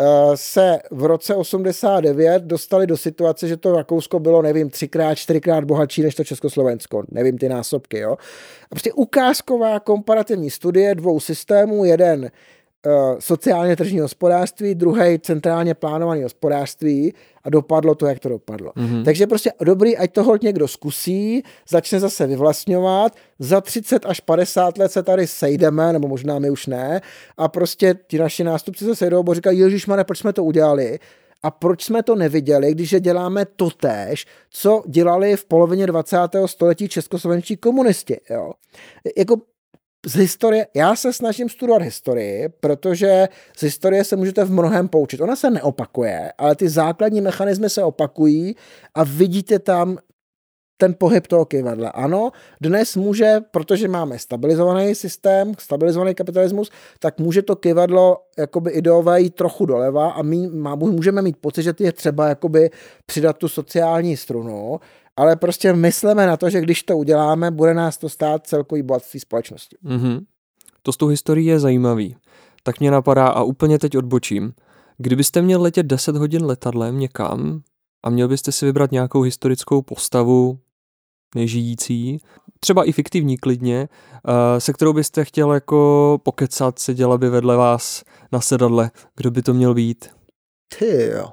eh, se v roce 89 dostali do situace, že to Rakousko bylo, nevím, třikrát, čtyřikrát bohatší než to Československo. Nevím ty násobky, jo. A prostě ukázková komparativní studie dvou systémů, jeden sociálně tržní hospodářství, druhý centrálně plánovaný hospodářství a dopadlo to, jak to dopadlo. Mm-hmm. Takže prostě dobrý, ať toho někdo zkusí, začne zase vyvlastňovat, za 30 až 50 let se tady sejdeme, nebo možná my už ne, a prostě ti naši nástupci se sejdou a říkají, Ježíš proč jsme to udělali? A proč jsme to neviděli, když je děláme totéž, co dělali v polovině 20. století českoslovenští komunisti. Jo? Jako z historie, já se snažím studovat historii, protože z historie se můžete v mnohem poučit. Ona se neopakuje, ale ty základní mechanismy se opakují a vidíte tam ten pohyb toho kyvadla. Ano, dnes může, protože máme stabilizovaný systém, stabilizovaný kapitalismus, tak může to kyvadlo jakoby ideové jít trochu doleva a my můžeme mít pocit, že je třeba jakoby přidat tu sociální strunu, ale prostě myslíme na to, že když to uděláme, bude nás to stát celkový bohatství společnosti. Mm-hmm. To s tou historií je zajímavý. Tak mě napadá a úplně teď odbočím. Kdybyste měl letět 10 hodin letadlem někam a měl byste si vybrat nějakou historickou postavu, nežijící, třeba i fiktivní klidně, eh, se kterou byste chtěl jako pokecat, seděla by vedle vás na sedadle. Kdo by to měl být? Ty jo.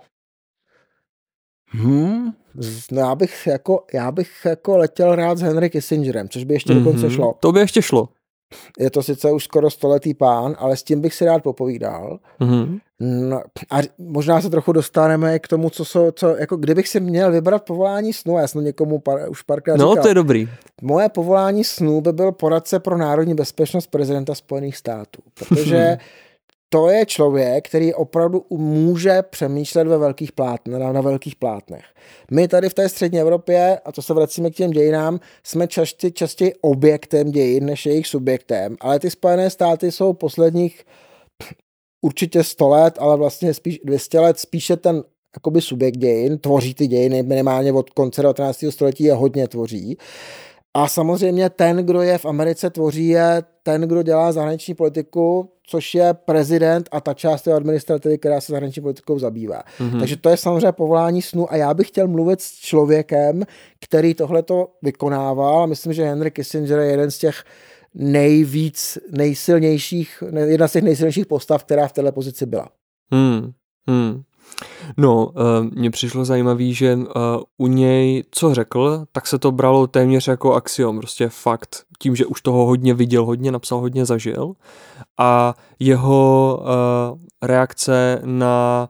Hmm, no já bych jako, já bych jako letěl rád s Henry Kissingerem, což by ještě mm-hmm. dokonce šlo. To by ještě šlo. Je to sice už skoro stoletý pán, ale s tím bych si rád popovídal. Mm-hmm. No, a možná se trochu dostaneme k tomu, co, jsou, co jako kdybych si měl vybrat povolání snu, já jsem někomu par, už párkrát No, říkal, to je dobrý. Moje povolání snu by byl poradce pro národní bezpečnost prezidenta Spojených států, protože (laughs) to je člověk, který opravdu může přemýšlet ve velkých plátnech, na, na velkých plátnech. My tady v té střední Evropě, a to se vracíme k těm dějinám, jsme častěji, častěji objektem dějin než jejich subjektem, ale ty Spojené státy jsou posledních (clears throat) určitě 100 let, ale vlastně spíš 200 let spíše ten jakoby subjekt dějin, tvoří ty dějiny, minimálně od konce 19. století je hodně tvoří. A samozřejmě ten, kdo je v Americe tvoří, je ten, kdo dělá zahraniční politiku, což je prezident a ta část té administrativy, která se zahraniční politikou zabývá. Mm-hmm. Takže to je samozřejmě povolání snu a já bych chtěl mluvit s člověkem, který tohle to vykonával myslím, že Henry Kissinger je jeden z těch nejvíc, nejsilnějších, jedna z těch nejsilnějších postav, která v této pozici byla. Hmm. Hmm. No, uh, mně přišlo zajímavý, že uh, u něj, co řekl, tak se to bralo téměř jako axiom, prostě fakt, tím, že už toho hodně viděl, hodně napsal, hodně zažil a jeho uh, reakce na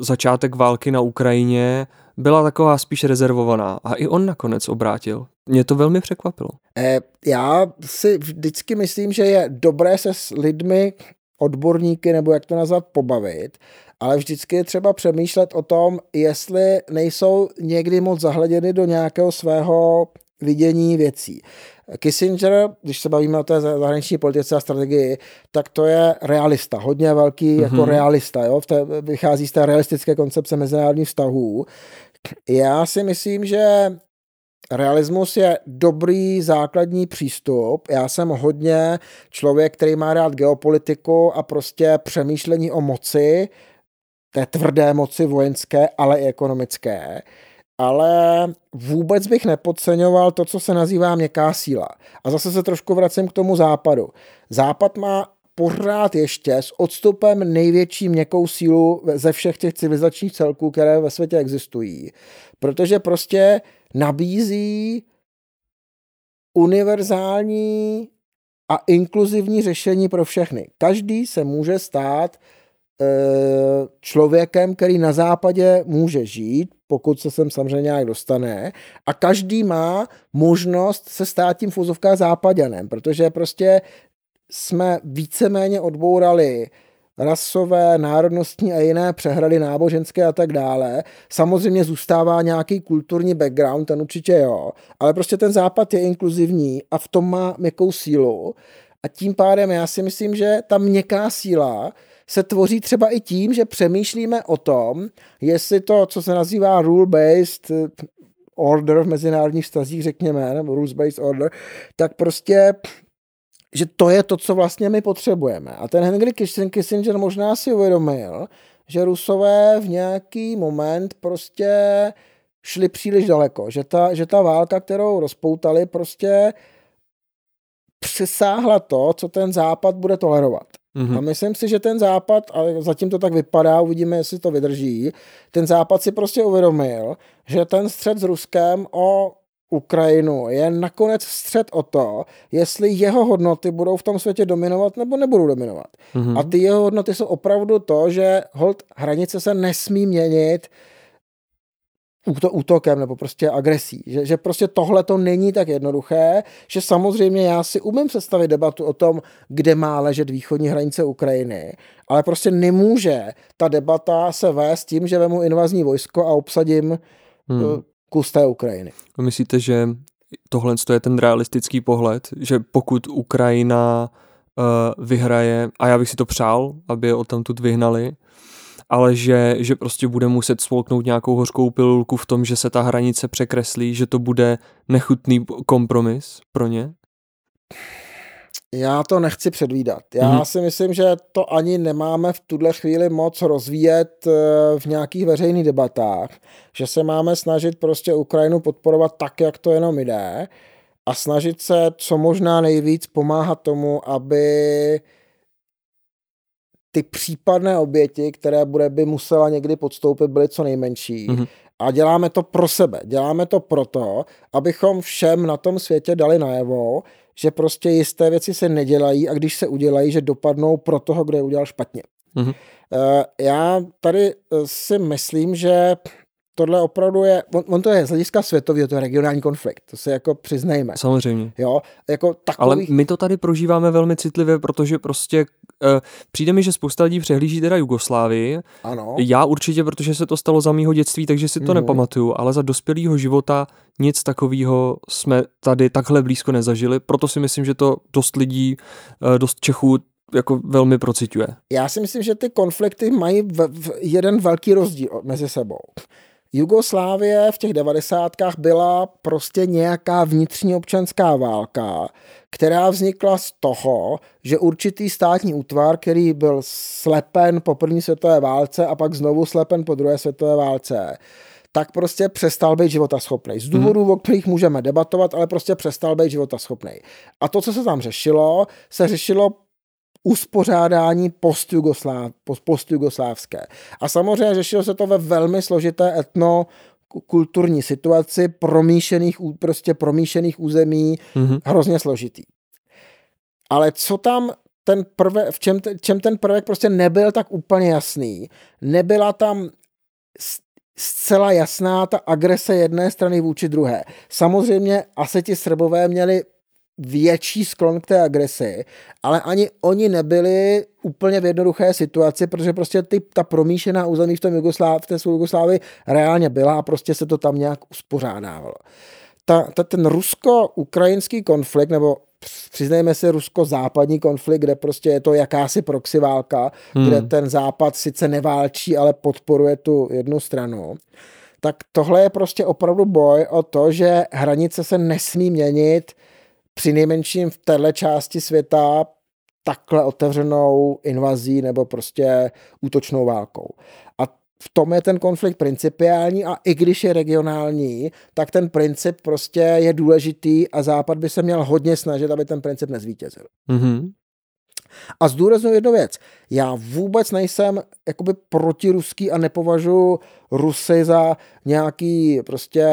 začátek války na Ukrajině byla taková spíš rezervovaná a i on nakonec obrátil. Mě to velmi překvapilo. Eh, já si vždycky myslím, že je dobré se s lidmi, odborníky, nebo jak to nazvat, pobavit ale vždycky je třeba přemýšlet o tom, jestli nejsou někdy moc zahleděny do nějakého svého vidění věcí. Kissinger, když se bavíme o té zahraniční politice a strategii, tak to je realista, hodně velký mm-hmm. jako realista, jo? V té, vychází z té realistické koncepce mezinárodních vztahů. Já si myslím, že realismus je dobrý základní přístup. Já jsem hodně člověk, který má rád geopolitiku a prostě přemýšlení o moci, té tvrdé moci vojenské, ale i ekonomické, ale vůbec bych nepodceňoval to, co se nazývá měkká síla. A zase se trošku vracím k tomu západu. Západ má pořád ještě s odstupem největší měkkou sílu ze všech těch civilizačních celků, které ve světě existují. Protože prostě nabízí univerzální a inkluzivní řešení pro všechny. Každý se může stát člověkem, který na západě může žít, pokud se sem samozřejmě nějak dostane. A každý má možnost se stát tím v západěnem, protože prostě jsme víceméně odbourali rasové, národnostní a jiné přehrady náboženské a tak dále. Samozřejmě zůstává nějaký kulturní background, ten určitě jo, ale prostě ten západ je inkluzivní a v tom má měkkou sílu. A tím pádem já si myslím, že ta měkká síla se tvoří třeba i tím, že přemýšlíme o tom, jestli to, co se nazývá rule-based eh, order v mezinárodních vztazích, řekněme, nebo rules-based order, tak prostě že to je to, co vlastně my potřebujeme. A ten Henry Kissinger možná si uvědomil, že Rusové v nějaký moment prostě šli příliš daleko, že ta, že ta válka, kterou rozpoutali, prostě přesáhla to, co ten západ bude tolerovat. Mm-hmm. A myslím si, že ten západ, a zatím to tak vypadá, uvidíme, jestli to vydrží, ten západ si prostě uvědomil, že ten střed s Ruskem o Ukrajinu je nakonec střed o to, jestli jeho hodnoty budou v tom světě dominovat nebo nebudou dominovat. Mm-hmm. A ty jeho hodnoty jsou opravdu to, že hold hranice se nesmí měnit útokem nebo prostě agresí. Že, že prostě tohle to není tak jednoduché, že samozřejmě já si umím představit debatu o tom, kde má ležet východní hranice Ukrajiny, ale prostě nemůže ta debata se vést tím, že vemu invazní vojsko a obsadím hmm. Eh, kus té Ukrajiny. Myslíte, že tohle je ten realistický pohled, že pokud Ukrajina uh, vyhraje, a já bych si to přál, aby je odtamtud vyhnali, ale že, že prostě bude muset spolknout nějakou hořkou pilulku v tom, že se ta hranice překreslí, že to bude nechutný kompromis pro ně? Já to nechci předvídat. Já mm-hmm. si myslím, že to ani nemáme v tuhle chvíli moc rozvíjet eh, v nějakých veřejných debatách, že se máme snažit prostě Ukrajinu podporovat tak, jak to jenom jde a snažit se co možná nejvíc pomáhat tomu, aby ty případné oběti, které bude by musela někdy podstoupit, byly co nejmenší. Mm-hmm. A děláme to pro sebe. Děláme to proto, abychom všem na tom světě dali najevo, že prostě jisté věci se nedělají a když se udělají, že dopadnou pro toho, kdo je udělal špatně. Mm-hmm. Já tady eh, si myslím, že tohle opravdu je, on, on to je z hlediska světového, to je regionální konflikt, to se jako přiznejme. Samozřejmě. Jo, jako takový... Ale my to tady prožíváme velmi citlivě, protože prostě přijde mi, že spousta lidí přehlíží teda Jugoslávii. Ano. Já určitě, protože se to stalo za mýho dětství, takže si to mm. nepamatuju, ale za dospělého života nic takového jsme tady takhle blízko nezažili, proto si myslím, že to dost lidí, uh, dost Čechů jako velmi procituje. Já si myslím, že ty konflikty mají v, v jeden velký rozdíl mezi sebou. Jugoslávie v těch devadesátkách byla prostě nějaká vnitřní občanská válka, která vznikla z toho, že určitý státní útvar, který byl slepen po první světové válce a pak znovu slepen po druhé světové válce, tak prostě přestal být životaschopný. Z důvodů, mm. o kterých můžeme debatovat, ale prostě přestal být životaschopný. A to, co se tam řešilo, se řešilo uspořádání postjugoslávské. Post a samozřejmě řešilo se to ve velmi složité etno kulturní situaci, promíšených, prostě promíšených území, mm-hmm. hrozně složitý. Ale co tam ten prvek, v čem, čem ten prvek prostě nebyl tak úplně jasný, nebyla tam zcela jasná ta agrese jedné strany vůči druhé. Samozřejmě asi ti Srbové měli větší sklon k té agresi, ale ani oni nebyli úplně v jednoduché situaci, protože prostě ty, ta promíšená území v, tom Jugosláv, v té Jugoslávii reálně byla a prostě se to tam nějak uspořádávalo. Ta, ta, ten rusko-ukrajinský konflikt, nebo přiznejme si rusko-západní konflikt, kde prostě je to jakási proxy válka, hmm. kde ten západ sice neválčí, ale podporuje tu jednu stranu, tak tohle je prostě opravdu boj o to, že hranice se nesmí měnit při nejmenším v téhle části světa takhle otevřenou invazí nebo prostě útočnou válkou. A v tom je ten konflikt principiální a i když je regionální, tak ten princip prostě je důležitý a Západ by se měl hodně snažit, aby ten princip nezvítězil. Mm-hmm. A zdůraznuju jednu věc. Já vůbec nejsem jakoby protiruský a nepovažuji Rusy za nějaký prostě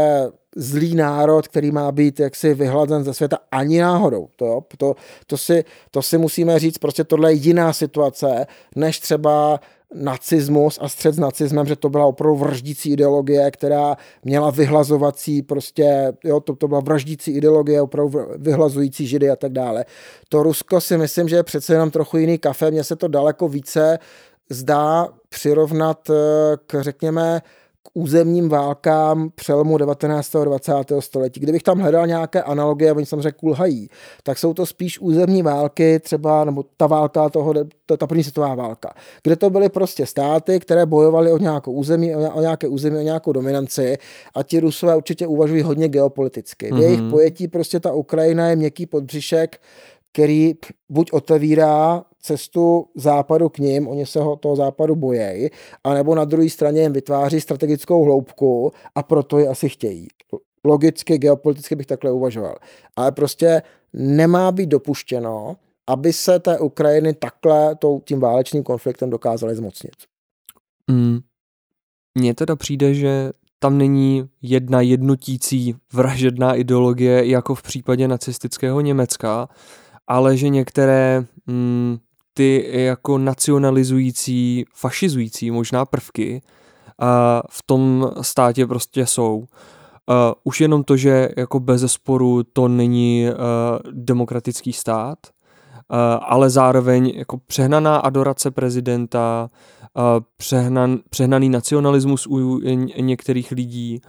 zlý národ, který má být jaksi vyhlazen ze světa ani náhodou. To, jo? To, to, si, to si musíme říct, prostě tohle je jiná situace, než třeba nacismus a střed s nacismem, že to byla opravdu vraždící ideologie, která měla vyhlazovací prostě, jo, to, to byla vraždící ideologie, opravdu vyhlazující židy a tak dále. To Rusko si myslím, že je přece jenom trochu jiný kafe, mně se to daleko více zdá přirovnat eh, k, řekněme, k územním válkám přelomu 19. a 20. století. Kdybych tam hledal nějaké analogie, oni samozřejmě kulhají, tak jsou to spíš územní války, třeba, nebo ta válka toho, ta první světová válka, kde to byly prostě státy, které bojovaly o nějakou území, o nějaké území, o nějakou dominanci a ti Rusové určitě uvažují hodně geopoliticky. V mm-hmm. jejich pojetí prostě ta Ukrajina je měkký podbřišek, který buď otevírá cestu západu k ním, oni se ho toho západu bojejí, anebo na druhé straně jim vytváří strategickou hloubku a proto ji asi chtějí. Logicky, geopoliticky bych takhle uvažoval. Ale prostě nemá být dopuštěno, aby se té Ukrajiny takhle tím válečným konfliktem dokázali zmocnit. Mm. Mně teda přijde, že tam není jedna jednotící vražedná ideologie jako v případě nacistického Německa, ale že některé mm, ty jako nacionalizující, fašizující možná prvky a v tom státě prostě jsou. Už jenom to, že jako bez sporu to není demokratický stát, ale zároveň jako přehnaná adorace prezidenta, přehnan, přehnaný nacionalismus u některých lidí,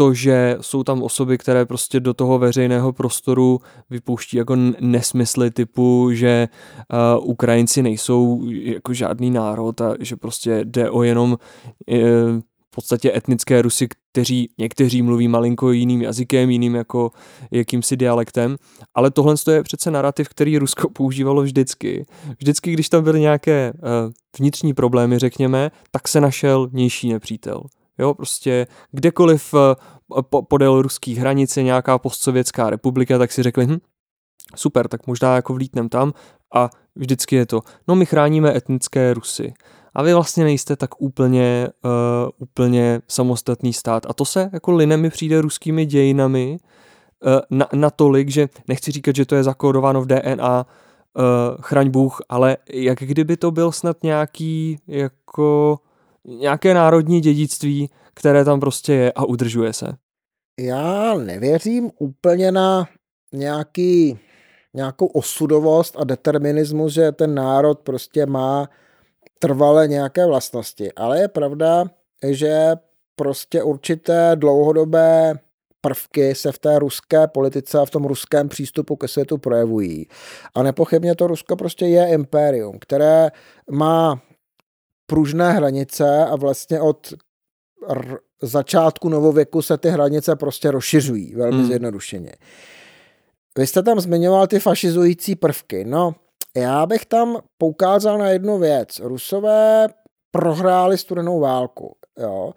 to, že jsou tam osoby, které prostě do toho veřejného prostoru vypouští jako nesmysly typu, že uh, Ukrajinci nejsou jako žádný národ a že prostě jde o jenom uh, v podstatě etnické Rusy, kteří někteří mluví malinko jiným jazykem, jiným jako jakýmsi dialektem, ale tohle je přece narrativ, který Rusko (laughs) používalo vždycky. Vždycky, když tam byly nějaké uh, vnitřní problémy, řekněme, tak se našel vnější nepřítel. Jo, prostě kdekoliv eh, podél ruských hranic je nějaká postsovětská republika, tak si řekli, hm, super, tak možná jako vlítnem tam a vždycky je to, no my chráníme etnické Rusy. A vy vlastně nejste tak úplně, uh, úplně samostatný stát. A to se jako line mi přijde ruskými dějinami uh, na, natolik, že nechci říkat, že to je zakódováno v DNA, uh, chraň Bůh, ale jak kdyby to byl snad nějaký jako nějaké národní dědictví, které tam prostě je a udržuje se. Já nevěřím úplně na nějaký, nějakou osudovost a determinismus, že ten národ prostě má trvalé nějaké vlastnosti. Ale je pravda, že prostě určité dlouhodobé prvky se v té ruské politice a v tom ruském přístupu ke světu projevují. A nepochybně to Rusko prostě je impérium, které má pružné hranice a vlastně od r- začátku novověku se ty hranice prostě rozšiřují, velmi hmm. zjednodušeně. Vy jste tam zmiňoval ty fašizující prvky. No, já bych tam poukázal na jednu věc. Rusové prohráli studenou válku. Jo.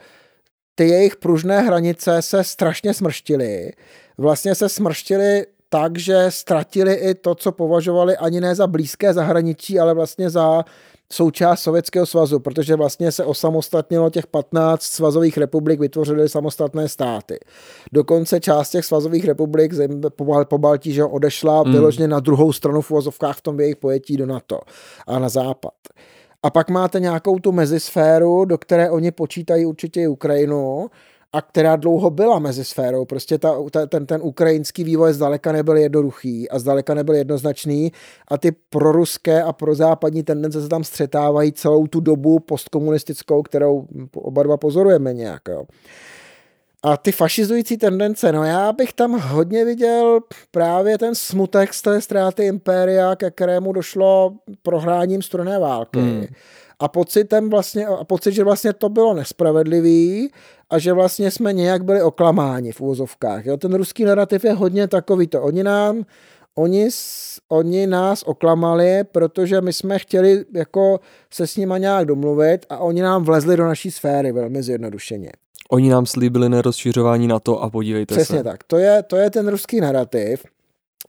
Ty jejich pružné hranice se strašně smrštily. Vlastně se smrštily tak, že ztratili i to, co považovali ani ne za blízké zahraničí, ale vlastně za součást Sovětského svazu, protože vlastně se osamostatnilo těch 15 svazových republik, vytvořily samostatné státy. Dokonce část těch svazových republik po Baltí, že odešla mm. vyloženě na druhou stranu v uvozovkách v tom jejich pojetí do NATO a na západ. A pak máte nějakou tu mezisféru, do které oni počítají určitě i Ukrajinu, a která dlouho byla mezi sférou. Prostě ta, ta, ten, ten ukrajinský vývoj zdaleka nebyl jednoduchý a zdaleka nebyl jednoznačný a ty proruské a prozápadní tendence se tam střetávají celou tu dobu postkomunistickou, kterou oba dva pozorujeme nějak. Jo. A ty fašizující tendence, no já bych tam hodně viděl právě ten smutek z té ztráty impéria, ke kterému došlo prohráním studené války. Hmm a pocitem vlastně, a pocit, že vlastně to bylo nespravedlivý a že vlastně jsme nějak byli oklamáni v úvozovkách. Jo? Ten ruský narrativ je hodně takový to. Oni nám, oni, oni nás oklamali, protože my jsme chtěli jako se s nima nějak domluvit a oni nám vlezli do naší sféry velmi zjednodušeně. Oni nám slíbili nerozšiřování na to a podívejte Přesně se. tak. To je, to je ten ruský narrativ.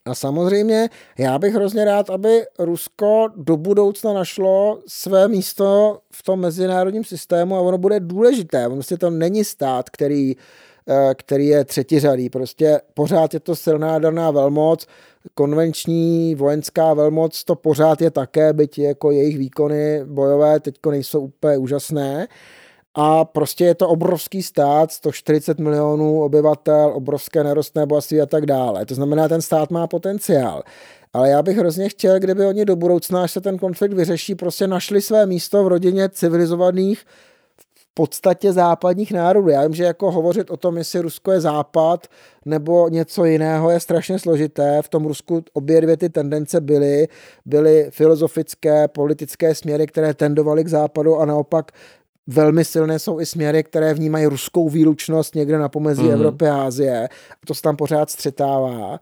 A samozřejmě já bych hrozně rád, aby Rusko do budoucna našlo své místo v tom mezinárodním systému a ono bude důležité. Prostě to není stát, který, eh, který je třetiřadý. Prostě pořád je to silná daná velmoc, konvenční vojenská velmoc to pořád je také, byť jako jejich výkony bojové teď nejsou úplně úžasné. A prostě je to obrovský stát, 140 milionů obyvatel, obrovské nerostné bohatství a tak dále. To znamená, ten stát má potenciál. Ale já bych hrozně chtěl, kdyby oni do budoucna, až se ten konflikt vyřeší, prostě našli své místo v rodině civilizovaných v podstatě západních národů. Já vím, že jako hovořit o tom, jestli Rusko je západ nebo něco jiného, je strašně složité. V tom Rusku obě dvě ty tendence byly. Byly filozofické, politické směry, které tendovaly k západu a naopak velmi silné jsou i směry, které vnímají ruskou výlučnost někde na pomezí mm. Evropy a Asie. To se tam pořád střetává.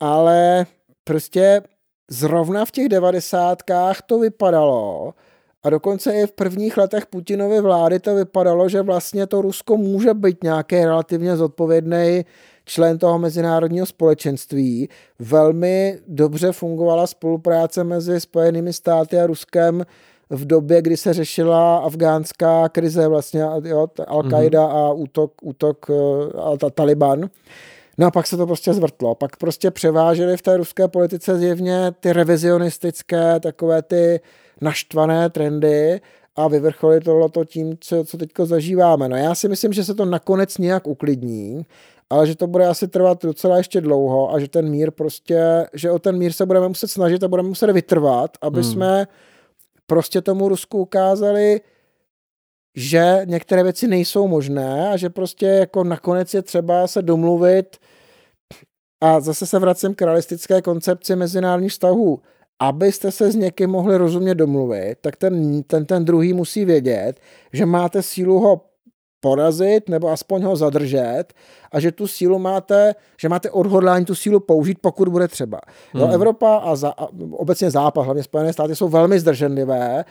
Ale prostě zrovna v těch devadesátkách to vypadalo, A dokonce i v prvních letech Putinovy vlády to vypadalo, že vlastně to Rusko může být nějaký relativně zodpovědný člen toho mezinárodního společenství. Velmi dobře fungovala spolupráce mezi Spojenými státy a Ruskem v době, kdy se řešila afgánská krize, vlastně jo, Al-Qaida mm-hmm. a útok, útok uh, Taliban. No a pak se to prostě zvrtlo. Pak prostě převážely v té ruské politice zjevně ty revizionistické, takové ty naštvané trendy a vyvrcholilo to tím, co, co teď zažíváme. No já si myslím, že se to nakonec nějak uklidní, ale že to bude asi trvat docela ještě dlouho a že ten mír prostě, že o ten mír se budeme muset snažit a budeme muset vytrvat, aby hmm. jsme prostě tomu Rusku ukázali, že některé věci nejsou možné a že prostě jako nakonec je třeba se domluvit a zase se vracím k realistické koncepci mezinárodních vztahů. Abyste se s někým mohli rozumně domluvit, tak ten, ten, ten druhý musí vědět, že máte sílu ho porazit nebo aspoň ho zadržet a že tu sílu máte, že máte odhodlání tu sílu použít, pokud bude třeba. Hmm. Jo, Evropa a, za, a obecně Západ, hlavně Spojené státy, jsou velmi zdrženlivé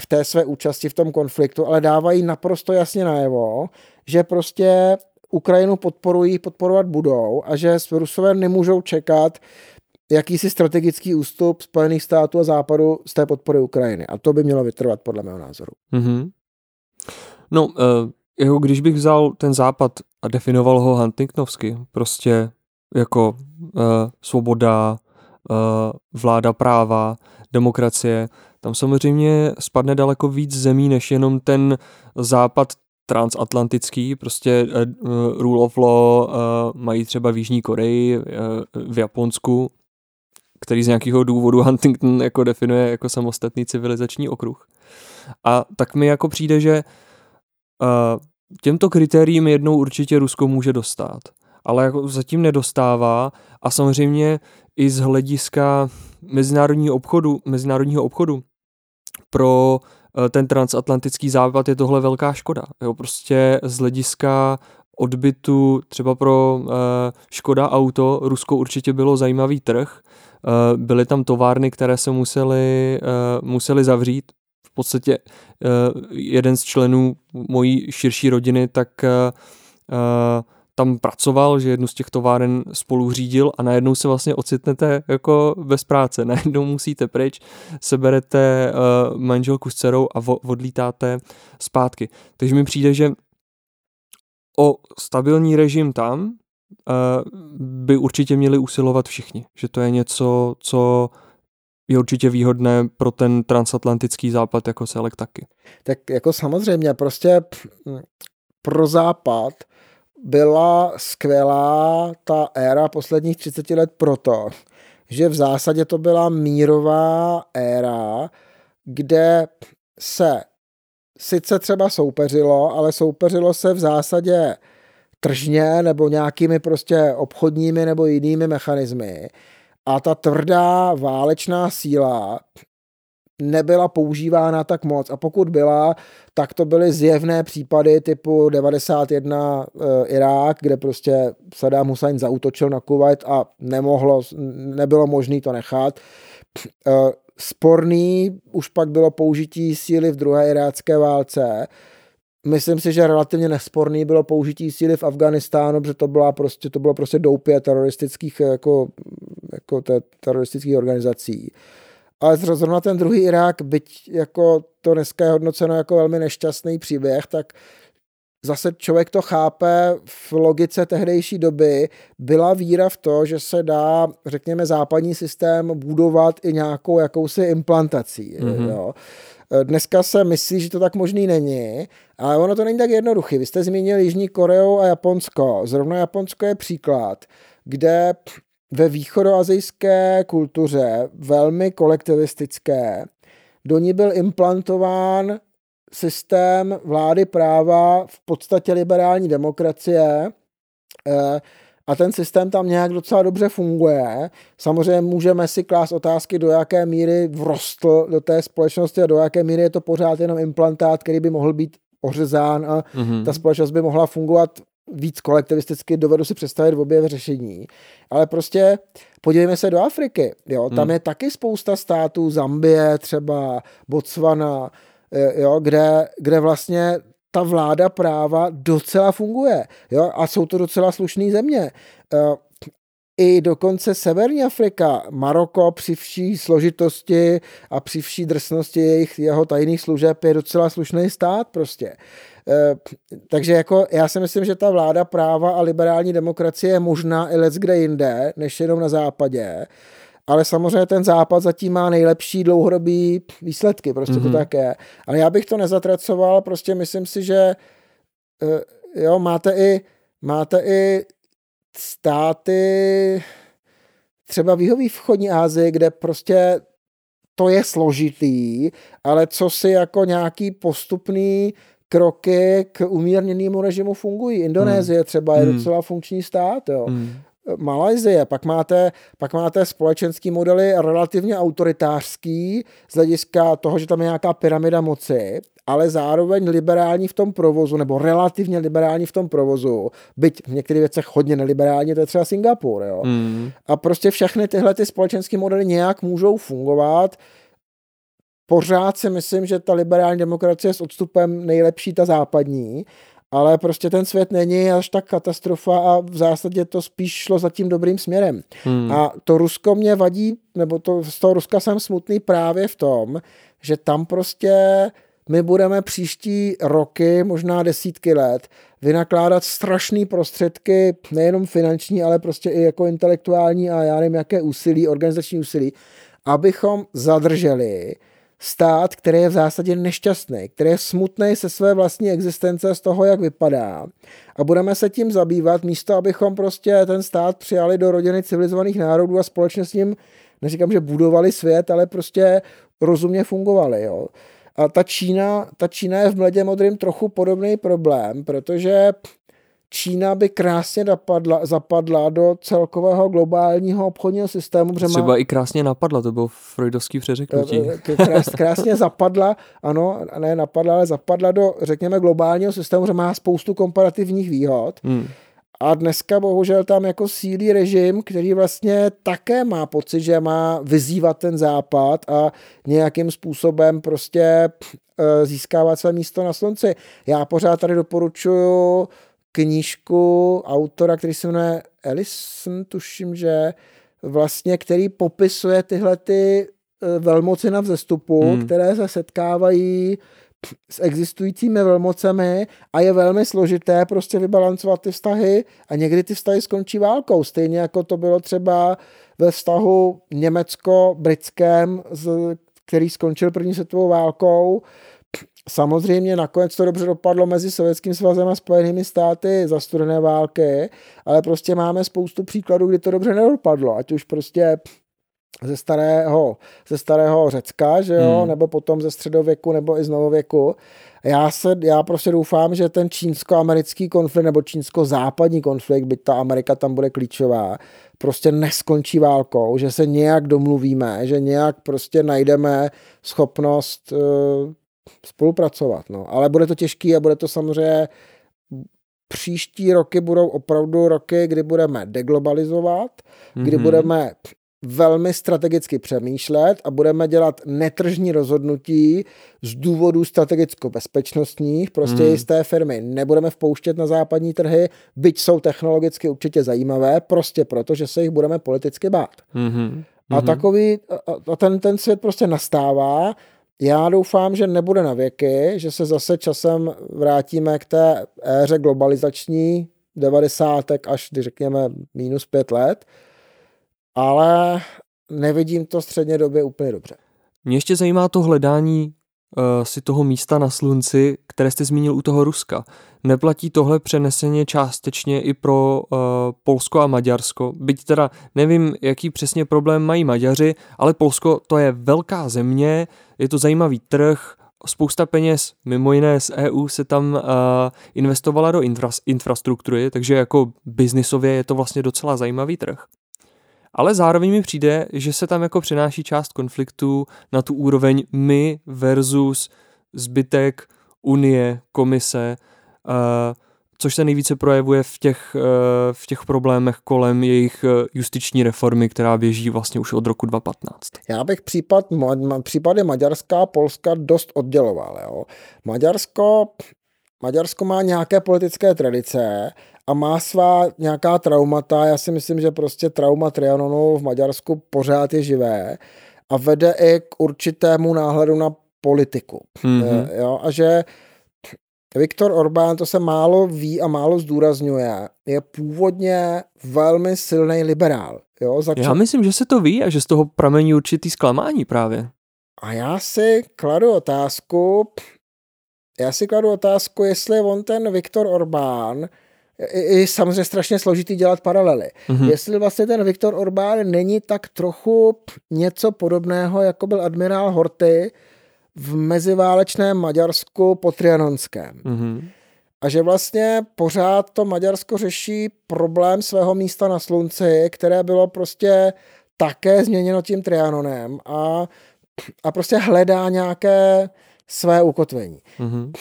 v té své účasti v tom konfliktu, ale dávají naprosto jasně najevo, že prostě Ukrajinu podporují, podporovat budou a že Rusové nemůžou čekat jakýsi strategický ústup Spojených států a Západu z té podpory Ukrajiny. A to by mělo vytrvat, podle mého názoru. Mm-hmm. No, uh, jako když bych vzal ten západ a definoval ho Huntingtonovsky, prostě jako uh, svoboda, uh, vláda práva, demokracie, tam samozřejmě spadne daleko víc zemí, než jenom ten západ transatlantický, prostě uh, rule of law uh, mají třeba v Jižní Koreji, uh, v Japonsku, který z nějakého důvodu Huntington jako definuje jako samostatný civilizační okruh. A tak mi jako přijde, že uh, těmto kritériím jednou určitě Rusko může dostat, ale jako zatím nedostává a samozřejmě i z hlediska mezinárodního obchodu, mezinárodního obchodu pro uh, ten transatlantický západ je tohle velká škoda. Jo, prostě z hlediska odbytu třeba pro uh, Škoda Auto Rusko určitě bylo zajímavý trh, Eh, byly tam továrny, které se museli, eh, museli zavřít. Podstatě eh, jeden z členů mojí širší rodiny tak tam pracoval, že jednu z těch továren spolu řídil a najednou se vlastně ocitnete jako bez práce. (laughs) Najednou musíte pryč, seberete uh, manželku s dcerou a odlítáte zpátky. Takže mi přijde, že o stabilní režim tam by určitě měli usilovat všichni. Že to je něco, co je určitě výhodné pro ten transatlantický západ jako celek taky. Tak jako samozřejmě, prostě pro západ byla skvělá ta éra posledních 30 let proto, že v zásadě to byla mírová éra, kde se sice třeba soupeřilo, ale soupeřilo se v zásadě tržně nebo nějakými prostě obchodními nebo jinými mechanismy. A ta tvrdá válečná síla nebyla používána tak moc. A pokud byla, tak to byly zjevné případy typu 91 e, eh, Irák, kde prostě Saddam Hussein zautočil na Kuwait a nemohlo, nebylo možné to nechat. E, sporný už pak bylo použití síly v druhé irácké válce, Myslím si, že relativně nesporný bylo použití síly v Afganistánu, protože to, byla prostě, to bylo prostě doupě teroristických, jako, jako te, teroristických organizací. Ale zrovna ten druhý Irák, byť jako to dneska je hodnoceno jako velmi nešťastný příběh, tak zase člověk to chápe v logice tehdejší doby, byla víra v to, že se dá, řekněme, západní systém budovat i nějakou jakousi implantací. Mm-hmm. Jo. Eh, dneska se myslí, že to tak možný není, ale ono to není tak jednoduché. Vy jste zmínil Jižní Koreu a Japonsko. Zrovna Japonsko je příklad, kde ve východoazijské kultuře, velmi kolektivistické, do ní byl implantován systém vlády práva v podstatě liberální demokracie, eh, a ten systém tam nějak docela dobře funguje. Samozřejmě můžeme si klást otázky, do jaké míry vrostl do té společnosti a do jaké míry je to pořád jenom implantát, který by mohl být ořezán a mm-hmm. ta společnost by mohla fungovat víc kolektivisticky, dovedu si představit v obě řešení. Ale prostě podívejme se do Afriky. Jo? Tam mm. je taky spousta států, Zambie třeba, Botswana, jo, kde, kde vlastně ta vláda práva docela funguje. Jo? A jsou to docela slušné země. Eh, I dokonce Severní Afrika, Maroko při vší složitosti a při vší drsnosti jejich, jeho tajných služeb je docela slušný stát prostě. Eh, takže jako já si myslím, že ta vláda práva a liberální demokracie je možná i let kde jinde, než jenom na západě ale samozřejmě ten západ zatím má nejlepší dlouhodobý výsledky, prostě mm-hmm. to mhm. tak je. Ale já bych to nezatracoval, prostě myslím si, že uh, jo, máte i, máte i státy třeba v jihový vchodní Asii, kde prostě to je složitý, ale co si jako nějaký postupný kroky k umírněnému režimu fungují. Indonésie mm. třeba je mm. docela funkční stát, jo. Mm. Malajzie, pak máte, pak máte společenský modely relativně autoritářský z hlediska toho, že tam je nějaká pyramida moci, ale zároveň liberální v tom provozu, nebo relativně liberální v tom provozu, byť v některých věcech hodně neliberální, to je třeba Singapur. Jo? Mm. A prostě všechny tyhle ty společenské modely nějak můžou fungovat. Pořád si myslím, že ta liberální demokracie s odstupem nejlepší ta západní, ale prostě ten svět není až tak katastrofa a v zásadě to spíš šlo za tím dobrým směrem. Hmm. A to Rusko mě vadí, nebo to, z toho Ruska jsem smutný právě v tom, že tam prostě my budeme příští roky, možná desítky let, vynakládat strašné prostředky, nejenom finanční, ale prostě i jako intelektuální a já nevím, jaké úsilí, organizační úsilí, abychom zadrželi stát, který je v zásadě nešťastný, který je smutný se své vlastní existence z toho, jak vypadá. A budeme se tím zabývat, místo abychom prostě ten stát přijali do rodiny civilizovaných národů a společně s ním, neříkám, že budovali svět, ale prostě rozumně fungovali. Jo. A ta Čína, ta Čína je v mledě modrým trochu podobný problém, protože Čína by krásně napadla, zapadla do celkového globálního obchodního systému. Třeba má, i krásně napadla, to bylo freudovský přeřeknutí. Eh, eh, krás, krásně zapadla, ano, ne napadla, ale zapadla do, řekněme, globálního systému, že má spoustu komparativních výhod. Hmm. A dneska bohužel tam jako sílí režim, který vlastně také má pocit, že má vyzývat ten západ a nějakým způsobem prostě eh, získávat své místo na slunci. Já pořád tady doporučuji knížku autora, který se jmenuje Ellison, tuším, že vlastně, který popisuje tyhle ty e, velmoci na vzestupu, hmm. které se setkávají s existujícími velmocemi a je velmi složité prostě vybalancovat ty vztahy a někdy ty vztahy skončí válkou. Stejně jako to bylo třeba ve vztahu německo-britském, který skončil první světovou válkou, Samozřejmě nakonec to dobře dopadlo mezi Sovětským svazem a Spojenými státy za studené války, ale prostě máme spoustu příkladů, kdy to dobře nedopadlo, ať už prostě ze starého, ze starého Řecka, že jo, hmm. nebo potom ze středověku, nebo i z novověku. Já, se, já prostě doufám, že ten čínsko-americký konflikt nebo čínsko-západní konflikt, byť ta Amerika tam bude klíčová, prostě neskončí válkou, že se nějak domluvíme, že nějak prostě najdeme schopnost uh, spolupracovat. No. Ale bude to těžký a bude to samozřejmě příští roky budou opravdu roky, kdy budeme deglobalizovat, mm-hmm. kdy mhm. budeme velmi strategicky přemýšlet a budeme dělat netržní rozhodnutí z důvodů strategicko-bezpečnostních. Prostě mm. jisté firmy nebudeme vpouštět na západní trhy, byť jsou technologicky určitě zajímavé, prostě proto, že se jich budeme politicky bát. Mm-hmm. A mhm. takový, a ten, ten svět prostě nastává já doufám, že nebude na věky, že se zase časem vrátíme k té éře globalizační 90 až, když řekněme, minus pět let, ale nevidím to středně době úplně dobře. Mě ještě zajímá to hledání si toho místa na slunci, které jste zmínil u toho Ruska. Neplatí tohle přeneseně částečně i pro uh, Polsko a Maďarsko? Byť teda nevím, jaký přesně problém mají Maďaři, ale Polsko to je velká země, je to zajímavý trh, spousta peněz, mimo jiné z EU, se tam uh, investovala do infra- infrastruktury, takže jako biznisově je to vlastně docela zajímavý trh. Ale zároveň mi přijde, že se tam jako přenáší část konfliktu na tu úroveň my versus zbytek Unie, komise. Uh, což se nejvíce projevuje v těch, eh, v těch problémech kolem jejich eh, justiční reformy, která běží vlastně už od roku 2015. Já bych případ, případy Maďarska a Polska dost odděloval. Jo. Maďarsko, Maďarsko má nějaké politické tradice a má svá nějaká traumata. Já si myslím, že prostě trauma Trianonu v Maďarsku pořád je živé a vede i k určitému náhledu na politiku. Mm-hmm. Jo, a že Viktor Orbán, to se málo ví a málo zdůrazňuje, je původně velmi silný liberál. Jo, začal... Já myslím, že se to ví a že z toho pramení určitý zklamání právě. A já si kladu otázku, já si kladu otázku, jestli on ten Viktor Orbán, je samozřejmě strašně složitý dělat paralely. Mm-hmm. Jestli vlastně ten Viktor Orbán není tak trochu něco podobného, jako byl admirál Horty, v meziválečném Maďarsku po Trianonském. Mm-hmm. A že vlastně pořád to Maďarsko řeší problém svého místa na slunci, které bylo prostě také změněno tím Trianonem a, a prostě hledá nějaké své ukotvení. Mm-hmm.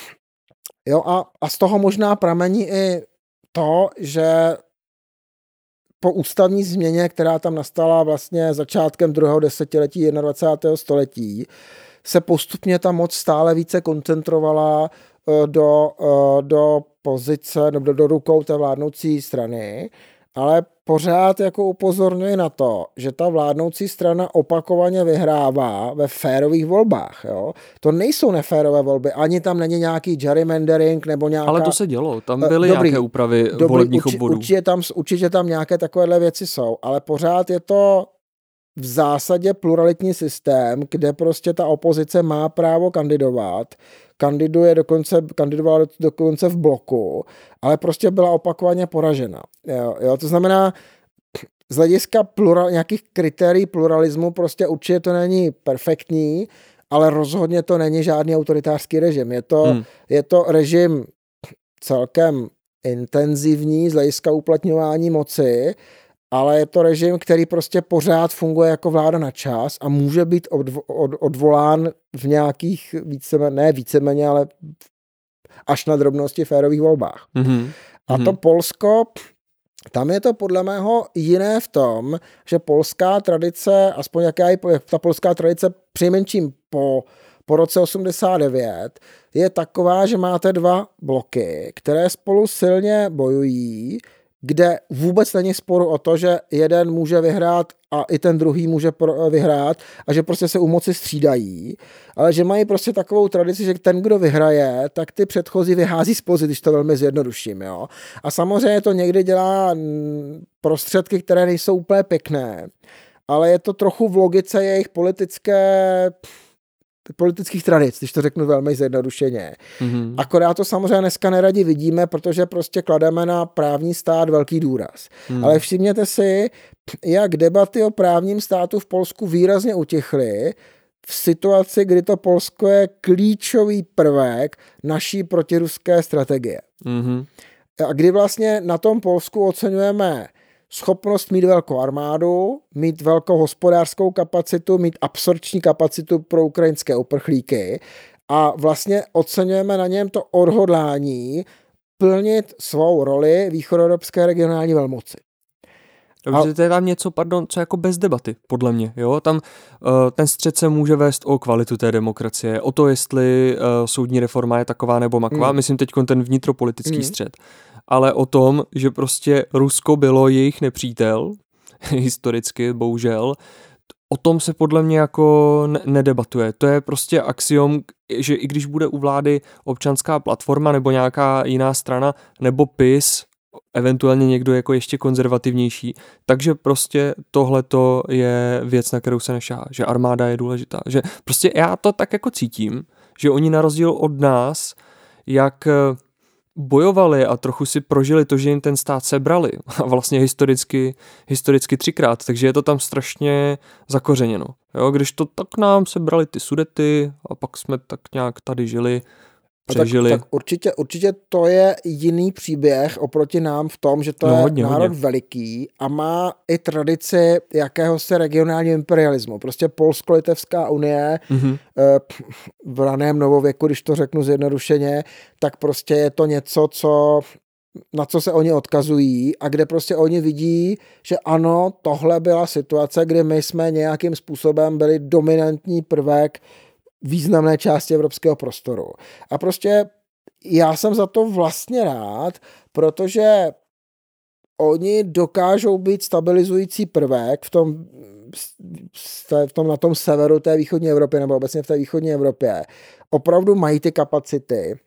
Jo, a, a z toho možná pramení i to, že po ústavní změně, která tam nastala vlastně začátkem druhého desetiletí 21. století, se postupně ta moc stále více koncentrovala eh, do, eh, do pozice nebo do, do rukou té vládnoucí strany, ale pořád jako upozorňuje na to, že ta vládnoucí strana opakovaně vyhrává ve férových volbách. Jo? To nejsou neférové volby, ani tam není nějaký gerrymandering nebo nějaká... Ale to se dělo, tam eh, byly dobrý, nějaké úpravy dobrý, volebních urči, obvodů. Určitě tam, určitě tam nějaké takovéhle věci jsou, ale pořád je to v zásadě pluralitní systém, kde prostě ta opozice má právo kandidovat, kandiduje dokonce, kandidovala dokonce v bloku, ale prostě byla opakovaně poražena. Jo, jo, to znamená, z hlediska plural, nějakých kritérií pluralismu prostě určitě to není perfektní, ale rozhodně to není žádný autoritářský režim. Je to, hmm. je to režim celkem intenzivní z hlediska uplatňování moci, ale je to režim, který prostě pořád funguje jako vláda na čas a může být odvo, od, odvolán v nějakých více, ne víceméně, ale až na drobnosti férových volbách. Mm-hmm. A to mhm. Polsko, tam je to podle mého jiné v tom, že polská tradice, aspoň jaká je ta polská tradice přinejmenším po, po roce 89, je taková, že máte dva bloky, které spolu silně bojují, kde vůbec není sporu o to, že jeden může vyhrát a i ten druhý může vyhrát a že prostě se u moci střídají, ale že mají prostě takovou tradici, že ten, kdo vyhraje, tak ty předchozí vyhází z pozic, když to velmi zjednoduším. Jo? A samozřejmě to někdy dělá mm, prostředky, které nejsou úplně pěkné, ale je to trochu v logice jejich politické politických tradic, když to řeknu velmi zjednodušeně. Mm-hmm. Akorát to samozřejmě dneska neradi vidíme, protože prostě klademe na právní stát velký důraz. Mm. Ale všimněte si, jak debaty o právním státu v Polsku výrazně utichly v situaci, kdy to Polsko je klíčový prvek naší protiruské strategie. Mm-hmm. A kdy vlastně na tom Polsku oceňujeme schopnost mít velkou armádu, mít velkou hospodářskou kapacitu, mít absorpční kapacitu pro ukrajinské uprchlíky a vlastně oceňujeme na něm to odhodlání plnit svou roli východoevropské regionální velmoci. Takže to je tam něco, pardon, co jako bez debaty, podle mě. Jo? Tam uh, ten střed se může vést o kvalitu té demokracie, o to, jestli uh, soudní reforma je taková nebo maková. Mm. Myslím teď ten vnitropolitický mm. střed ale o tom, že prostě Rusko bylo jejich nepřítel, (laughs) historicky, bohužel, o tom se podle mě jako ne- nedebatuje. To je prostě axiom, že i když bude u vlády občanská platforma nebo nějaká jiná strana, nebo PIS, eventuálně někdo jako ještě konzervativnější, takže prostě tohleto je věc, na kterou se nešá, že armáda je důležitá, že prostě já to tak jako cítím, že oni na rozdíl od nás, jak bojovali a trochu si prožili to, že jim ten stát sebrali. (laughs) A vlastně historicky, historicky třikrát, takže je to tam strašně zakořeněno. Jo, když to tak nám sebrali ty sudety a pak jsme tak nějak tady žili přežili. Tak, tak určitě, určitě to je jiný příběh oproti nám v tom, že to no, je hodně, národ hodně. veliký a má i tradici jakéhosi regionálního imperialismu. Prostě Polsko-Litevská unie mm-hmm. v raném novověku, když to řeknu zjednodušeně, tak prostě je to něco, co na co se oni odkazují a kde prostě oni vidí, že ano, tohle byla situace, kdy my jsme nějakým způsobem byli dominantní prvek významné části evropského prostoru. A prostě já jsem za to vlastně rád, protože oni dokážou být stabilizující prvek v tom, v tom na tom severu té východní Evropy nebo obecně v té východní Evropě. Opravdu mají ty kapacity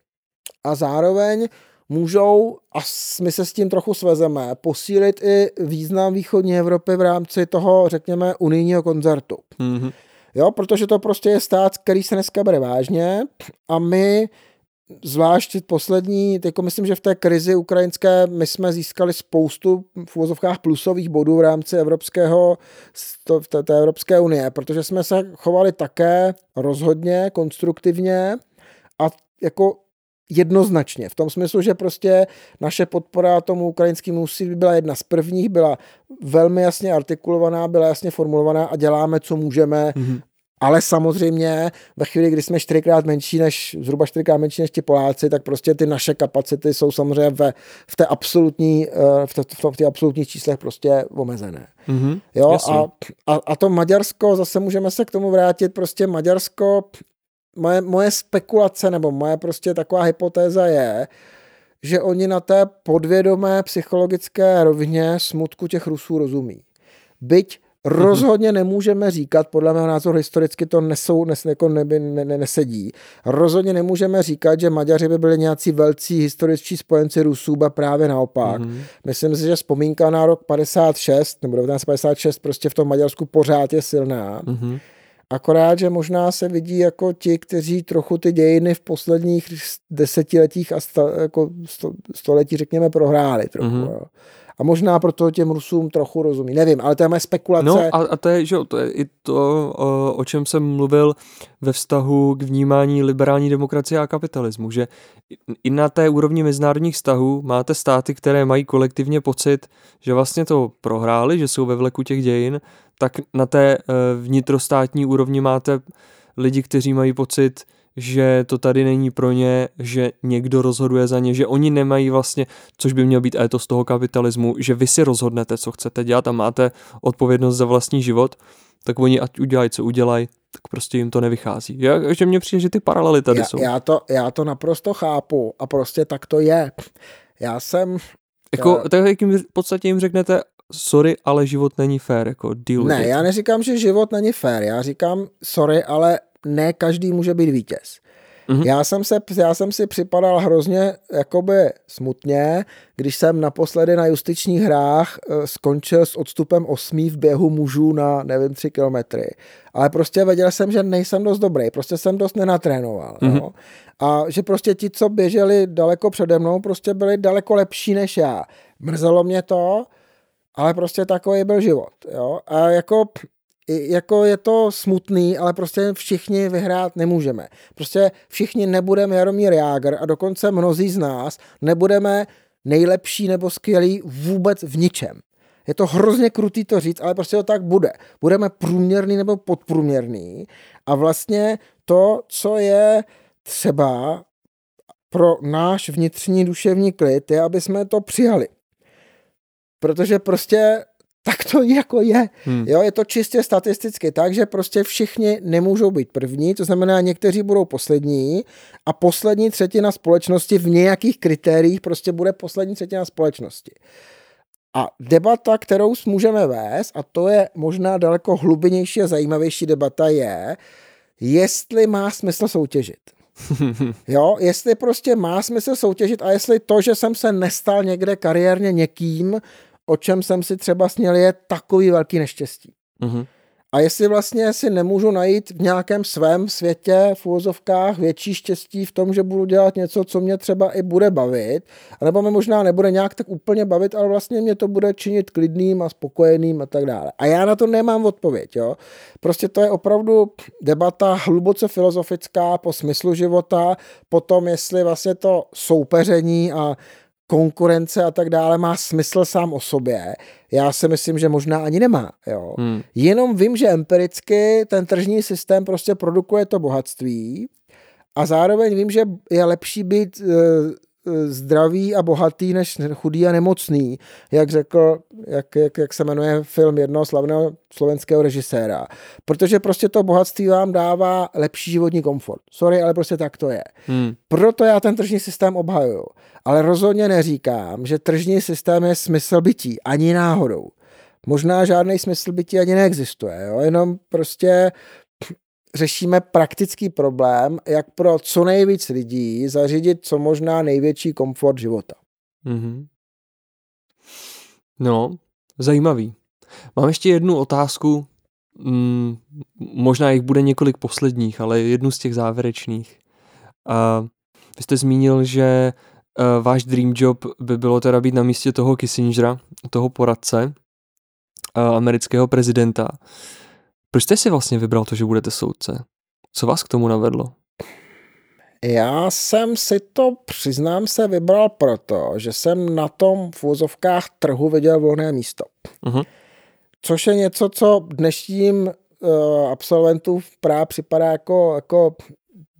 a zároveň můžou, a my se s tím trochu svezeme, posílit i význam východní Evropy v rámci toho, řekněme, unijního koncertu. Mm-hmm. Jo, protože to prostě je stát, který se dneska bere vážně a my zvlášť poslední, jako myslím, že v té krizi ukrajinské my jsme získali spoustu v uvozovkách plusových bodů v rámci evropského, té, té Evropské unie, protože jsme se chovali také rozhodně, konstruktivně a jako jednoznačně. V tom smyslu, že prostě naše podpora tomu ukrajinskému úsilí byla jedna z prvních, byla velmi jasně artikulovaná, byla jasně formulovaná a děláme, co můžeme, mm-hmm. Ale samozřejmě ve chvíli, kdy jsme čtyřikrát menší než, zhruba čtyřikrát menší než ti Poláci, tak prostě ty naše kapacity jsou samozřejmě ve, v té absolutní, eh, v, té, v těch absolutních číslech prostě omezené. Mm-hmm, jo, a, a, a, to Maďarsko, zase můžeme se k tomu vrátit, prostě Maďarsko moje, moje spekulace nebo moje prostě taková hypotéza je, že oni na té podvědomé psychologické rovině smutku těch Rusů rozumí. Byť rozhodně nemůžeme říkat, podle mého názoru historicky to nesou, nes, jako neby, ne, ne, nesedí, rozhodně nemůžeme říkat, že Maďaři by byli nějací velcí historičtí spojenci Rusů, a právě naopak. Mm-hmm. Myslím si, že vzpomínka na rok 56 nebo 1956 prostě v tom Maďarsku pořád je silná. Mm-hmm. Akorát, že možná se vidí jako ti, kteří trochu ty dějiny v posledních desetiletích a sta, jako sto, století, řekněme, prohráli trochu. Mm-hmm. Jo. A možná proto těm Rusům trochu rozumí. Nevím, ale to je moje spekulace. No a, a to je, že to je i to, o, o čem jsem mluvil ve vztahu k vnímání liberální demokracie a kapitalismu, že i na té úrovni mezinárodních vztahů máte státy, které mají kolektivně pocit, že vlastně to prohráli, že jsou ve vleku těch dějin, tak na té e, vnitrostátní úrovni máte lidi, kteří mají pocit, že to tady není pro ně, že někdo rozhoduje za ně, že oni nemají vlastně, což by měl být to z toho kapitalismu, že vy si rozhodnete, co chcete dělat a máte odpovědnost za vlastní život, tak oni ať udělají, co udělají, tak prostě jim to nevychází. Já, že mně přijde, že ty paralely tady já, jsou. Já to, já to naprosto chápu a prostě tak to je. Já jsem... Jako, já... tak jak jim, v podstatě jim řeknete, sorry, ale život není fér, jako deal Ne, já neříkám, že život není fér, já říkám, sorry, ale ne každý může být vítěz. Mm-hmm. Já, jsem se, já jsem si připadal hrozně jakoby smutně, když jsem naposledy na justičních hrách eh, skončil s odstupem osmí v běhu mužů na, nevím, tři kilometry. Ale prostě věděl jsem, že nejsem dost dobrý, prostě jsem dost nenatrénoval. Mm-hmm. A že prostě ti, co běželi daleko přede mnou, prostě byli daleko lepší než já. Mrzelo mě to, ale prostě takový byl život. Jo? A jako jako je to smutný, ale prostě všichni vyhrát nemůžeme. Prostě všichni nebudeme Jaromír Jágr a dokonce mnozí z nás nebudeme nejlepší nebo skvělý vůbec v ničem. Je to hrozně krutý to říct, ale prostě to tak bude. Budeme průměrný nebo podprůměrný a vlastně to, co je třeba pro náš vnitřní duševní klid, je, aby jsme to přijali. Protože prostě tak to jako je. Hmm. Jo, je to čistě statisticky tak, že prostě všichni nemůžou být první, to znamená, někteří budou poslední a poslední třetina společnosti v nějakých kritériích prostě bude poslední třetina společnosti. A debata, kterou můžeme vést, a to je možná daleko hlubnější a zajímavější debata, je, jestli má smysl soutěžit. (laughs) Jo, jestli prostě má smysl soutěžit a jestli to, že jsem se nestal někde kariérně někým, o čem jsem si třeba sněl, je takový velký neštěstí. Mm-hmm. A jestli vlastně si nemůžu najít v nějakém svém světě, v úvozovkách, větší štěstí v tom, že budu dělat něco, co mě třeba i bude bavit, anebo mě možná nebude nějak tak úplně bavit, ale vlastně mě to bude činit klidným a spokojeným a tak dále. A já na to nemám odpověď. Jo? Prostě to je opravdu debata hluboce filozofická po smyslu života, po tom, jestli vlastně to soupeření a konkurence a tak dále má smysl sám o sobě. Já si myslím, že možná ani nemá. Jo. Hmm. Jenom vím, že empiricky ten tržní systém prostě produkuje to bohatství a zároveň vím, že je lepší být e, zdravý a bohatý než chudý a nemocný, jak řekl, jak, jak, jak se jmenuje film jednoho slavného slovenského režiséra. Protože prostě to bohatství vám dává lepší životní komfort. Sorry, ale prostě tak to je. Hmm. Proto já ten tržní systém obhajuju. Ale rozhodně neříkám, že tržní systém je smysl bytí. Ani náhodou. Možná žádný smysl bytí ani neexistuje. Jo? Jenom prostě řešíme praktický problém, jak pro co nejvíc lidí zařídit co možná největší komfort života. Mm-hmm. No, zajímavý. Mám ještě jednu otázku, mm, možná jich bude několik posledních, ale jednu z těch závěrečných. Uh, vy jste zmínil, že uh, váš dream job by bylo teda být na místě toho Kissingera, toho poradce, uh, amerického prezidenta. Proč jste si vlastně vybral to, že budete soudce? Co vás k tomu navedlo? Já jsem si to, přiznám se, vybral proto, že jsem na tom v úzovkách trhu viděl volné místo. Uh-huh. Což je něco, co dnešním uh, absolventům právě připadá jako, jako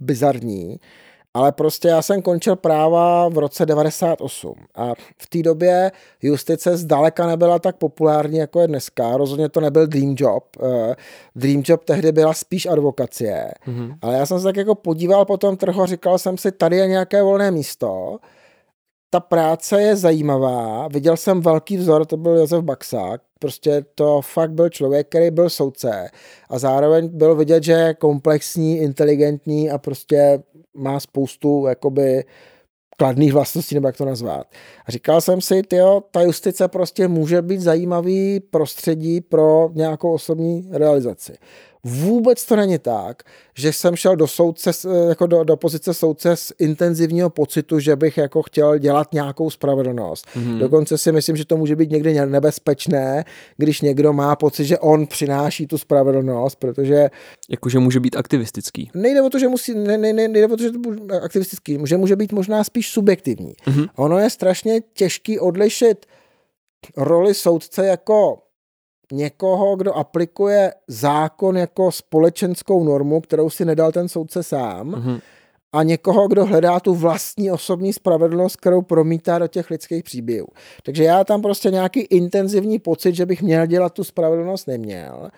bizarní, ale prostě já jsem končil práva v roce 98 a v té době justice zdaleka nebyla tak populární, jako je dneska. Rozhodně to nebyl dream job. Eh, dream job tehdy byla spíš advokacie. Mm-hmm. Ale já jsem se tak jako podíval po tom trhu a říkal jsem si, tady je nějaké volné místo, ta práce je zajímavá. Viděl jsem velký vzor, to byl Josef Baxák. Prostě to fakt byl člověk, který byl soudce a zároveň byl vidět, že je komplexní, inteligentní a prostě má spoustu jakoby kladných vlastností, nebo jak to nazvat. A říkal jsem si, tyjo, ta justice prostě může být zajímavý prostředí pro nějakou osobní realizaci. Vůbec to není tak, že jsem šel do soudce, jako do, do pozice soudce z intenzivního pocitu, že bych jako chtěl dělat nějakou spravedlnost. Mm-hmm. Dokonce si myslím, že to může být někdy nebezpečné, když někdo má pocit, že on přináší tu spravedlnost, protože... Jakože může být aktivistický. Nejde o to, že musí, ne, ne, ne, nejde o to, že to bude aktivistický, že může být možná spíš subjektivní. Mm-hmm. Ono je strašně těžký odlišit roli soudce jako někoho, kdo aplikuje zákon jako společenskou normu, kterou si nedal ten soudce sám, mm-hmm. a někoho, kdo hledá tu vlastní osobní spravedlnost, kterou promítá do těch lidských příběhů. Takže já tam prostě nějaký intenzivní pocit, že bych měl dělat tu spravedlnost, neměl.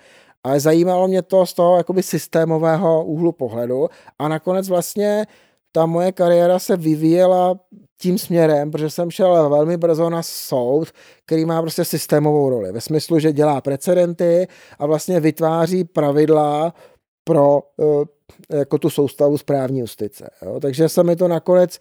Ale zajímalo mě to z toho jakoby systémového úhlu pohledu a nakonec vlastně ta moje kariéra se vyvíjela tím směrem, protože jsem šel velmi brzo na soud, který má prostě systémovou roli. Ve smyslu, že dělá precedenty a vlastně vytváří pravidla pro eh, jako tu soustavu správní justice. Jo? Takže se mi to nakonec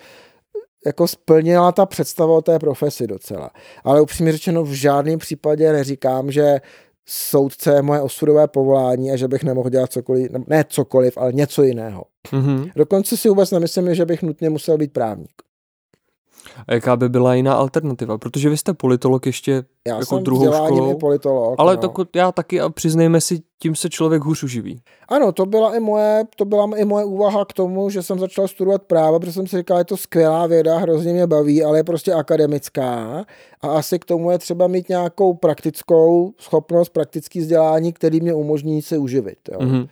jako splnila ta představa o té profesi docela. Ale upřímně řečeno v žádném případě neříkám, že soudce je moje osudové povolání a že bych nemohl dělat cokoliv, ne cokoliv, ale něco jiného. Mm-hmm. Dokonce si vůbec nemyslím, že bych nutně musel být právník. A jaká by byla jiná alternativa? Protože vy jste politolog ještě já jako jsem druhou školou. politolog. Ale no. tak, já taky a přiznejme si, tím se člověk hůř uživí. Ano, to byla i moje, to byla i moje úvaha k tomu, že jsem začal studovat právo, protože jsem si říkal, je to skvělá věda, hrozně mě baví, ale je prostě akademická a asi k tomu je třeba mít nějakou praktickou schopnost, praktický vzdělání, který mě umožní se uživit. Jo. Mm-hmm.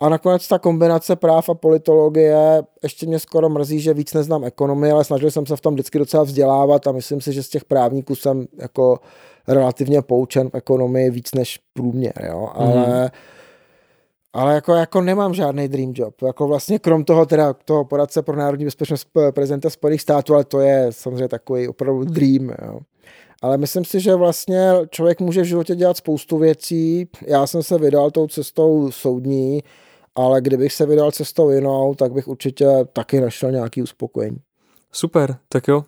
A nakonec ta kombinace práv a politologie, ještě mě skoro mrzí, že víc neznám ekonomii, ale snažil jsem se v tom vždycky docela vzdělávat a myslím si, že z těch právníků jsem jako relativně poučen v ekonomii víc než průměr, jo, ale mm. Ale jako, jako nemám žádný dream job. Jako vlastně krom toho teda toho poradce pro národní bezpečnost prezidenta Spojených států, ale to je samozřejmě takový opravdu dream. Jo. Ale myslím si, že vlastně člověk může v životě dělat spoustu věcí. Já jsem se vydal tou cestou soudní, ale kdybych se vydal cestou jinou, tak bych určitě taky našel nějaký uspokojení. Super, tak jo.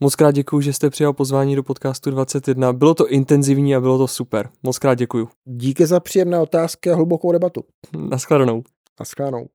Moc krát děkuji, že jste přijal pozvání do podcastu 21. Bylo to intenzivní a bylo to super. Moc krát děkuji. Díky za příjemné otázky a hlubokou debatu. Naschledanou. Naschledanou.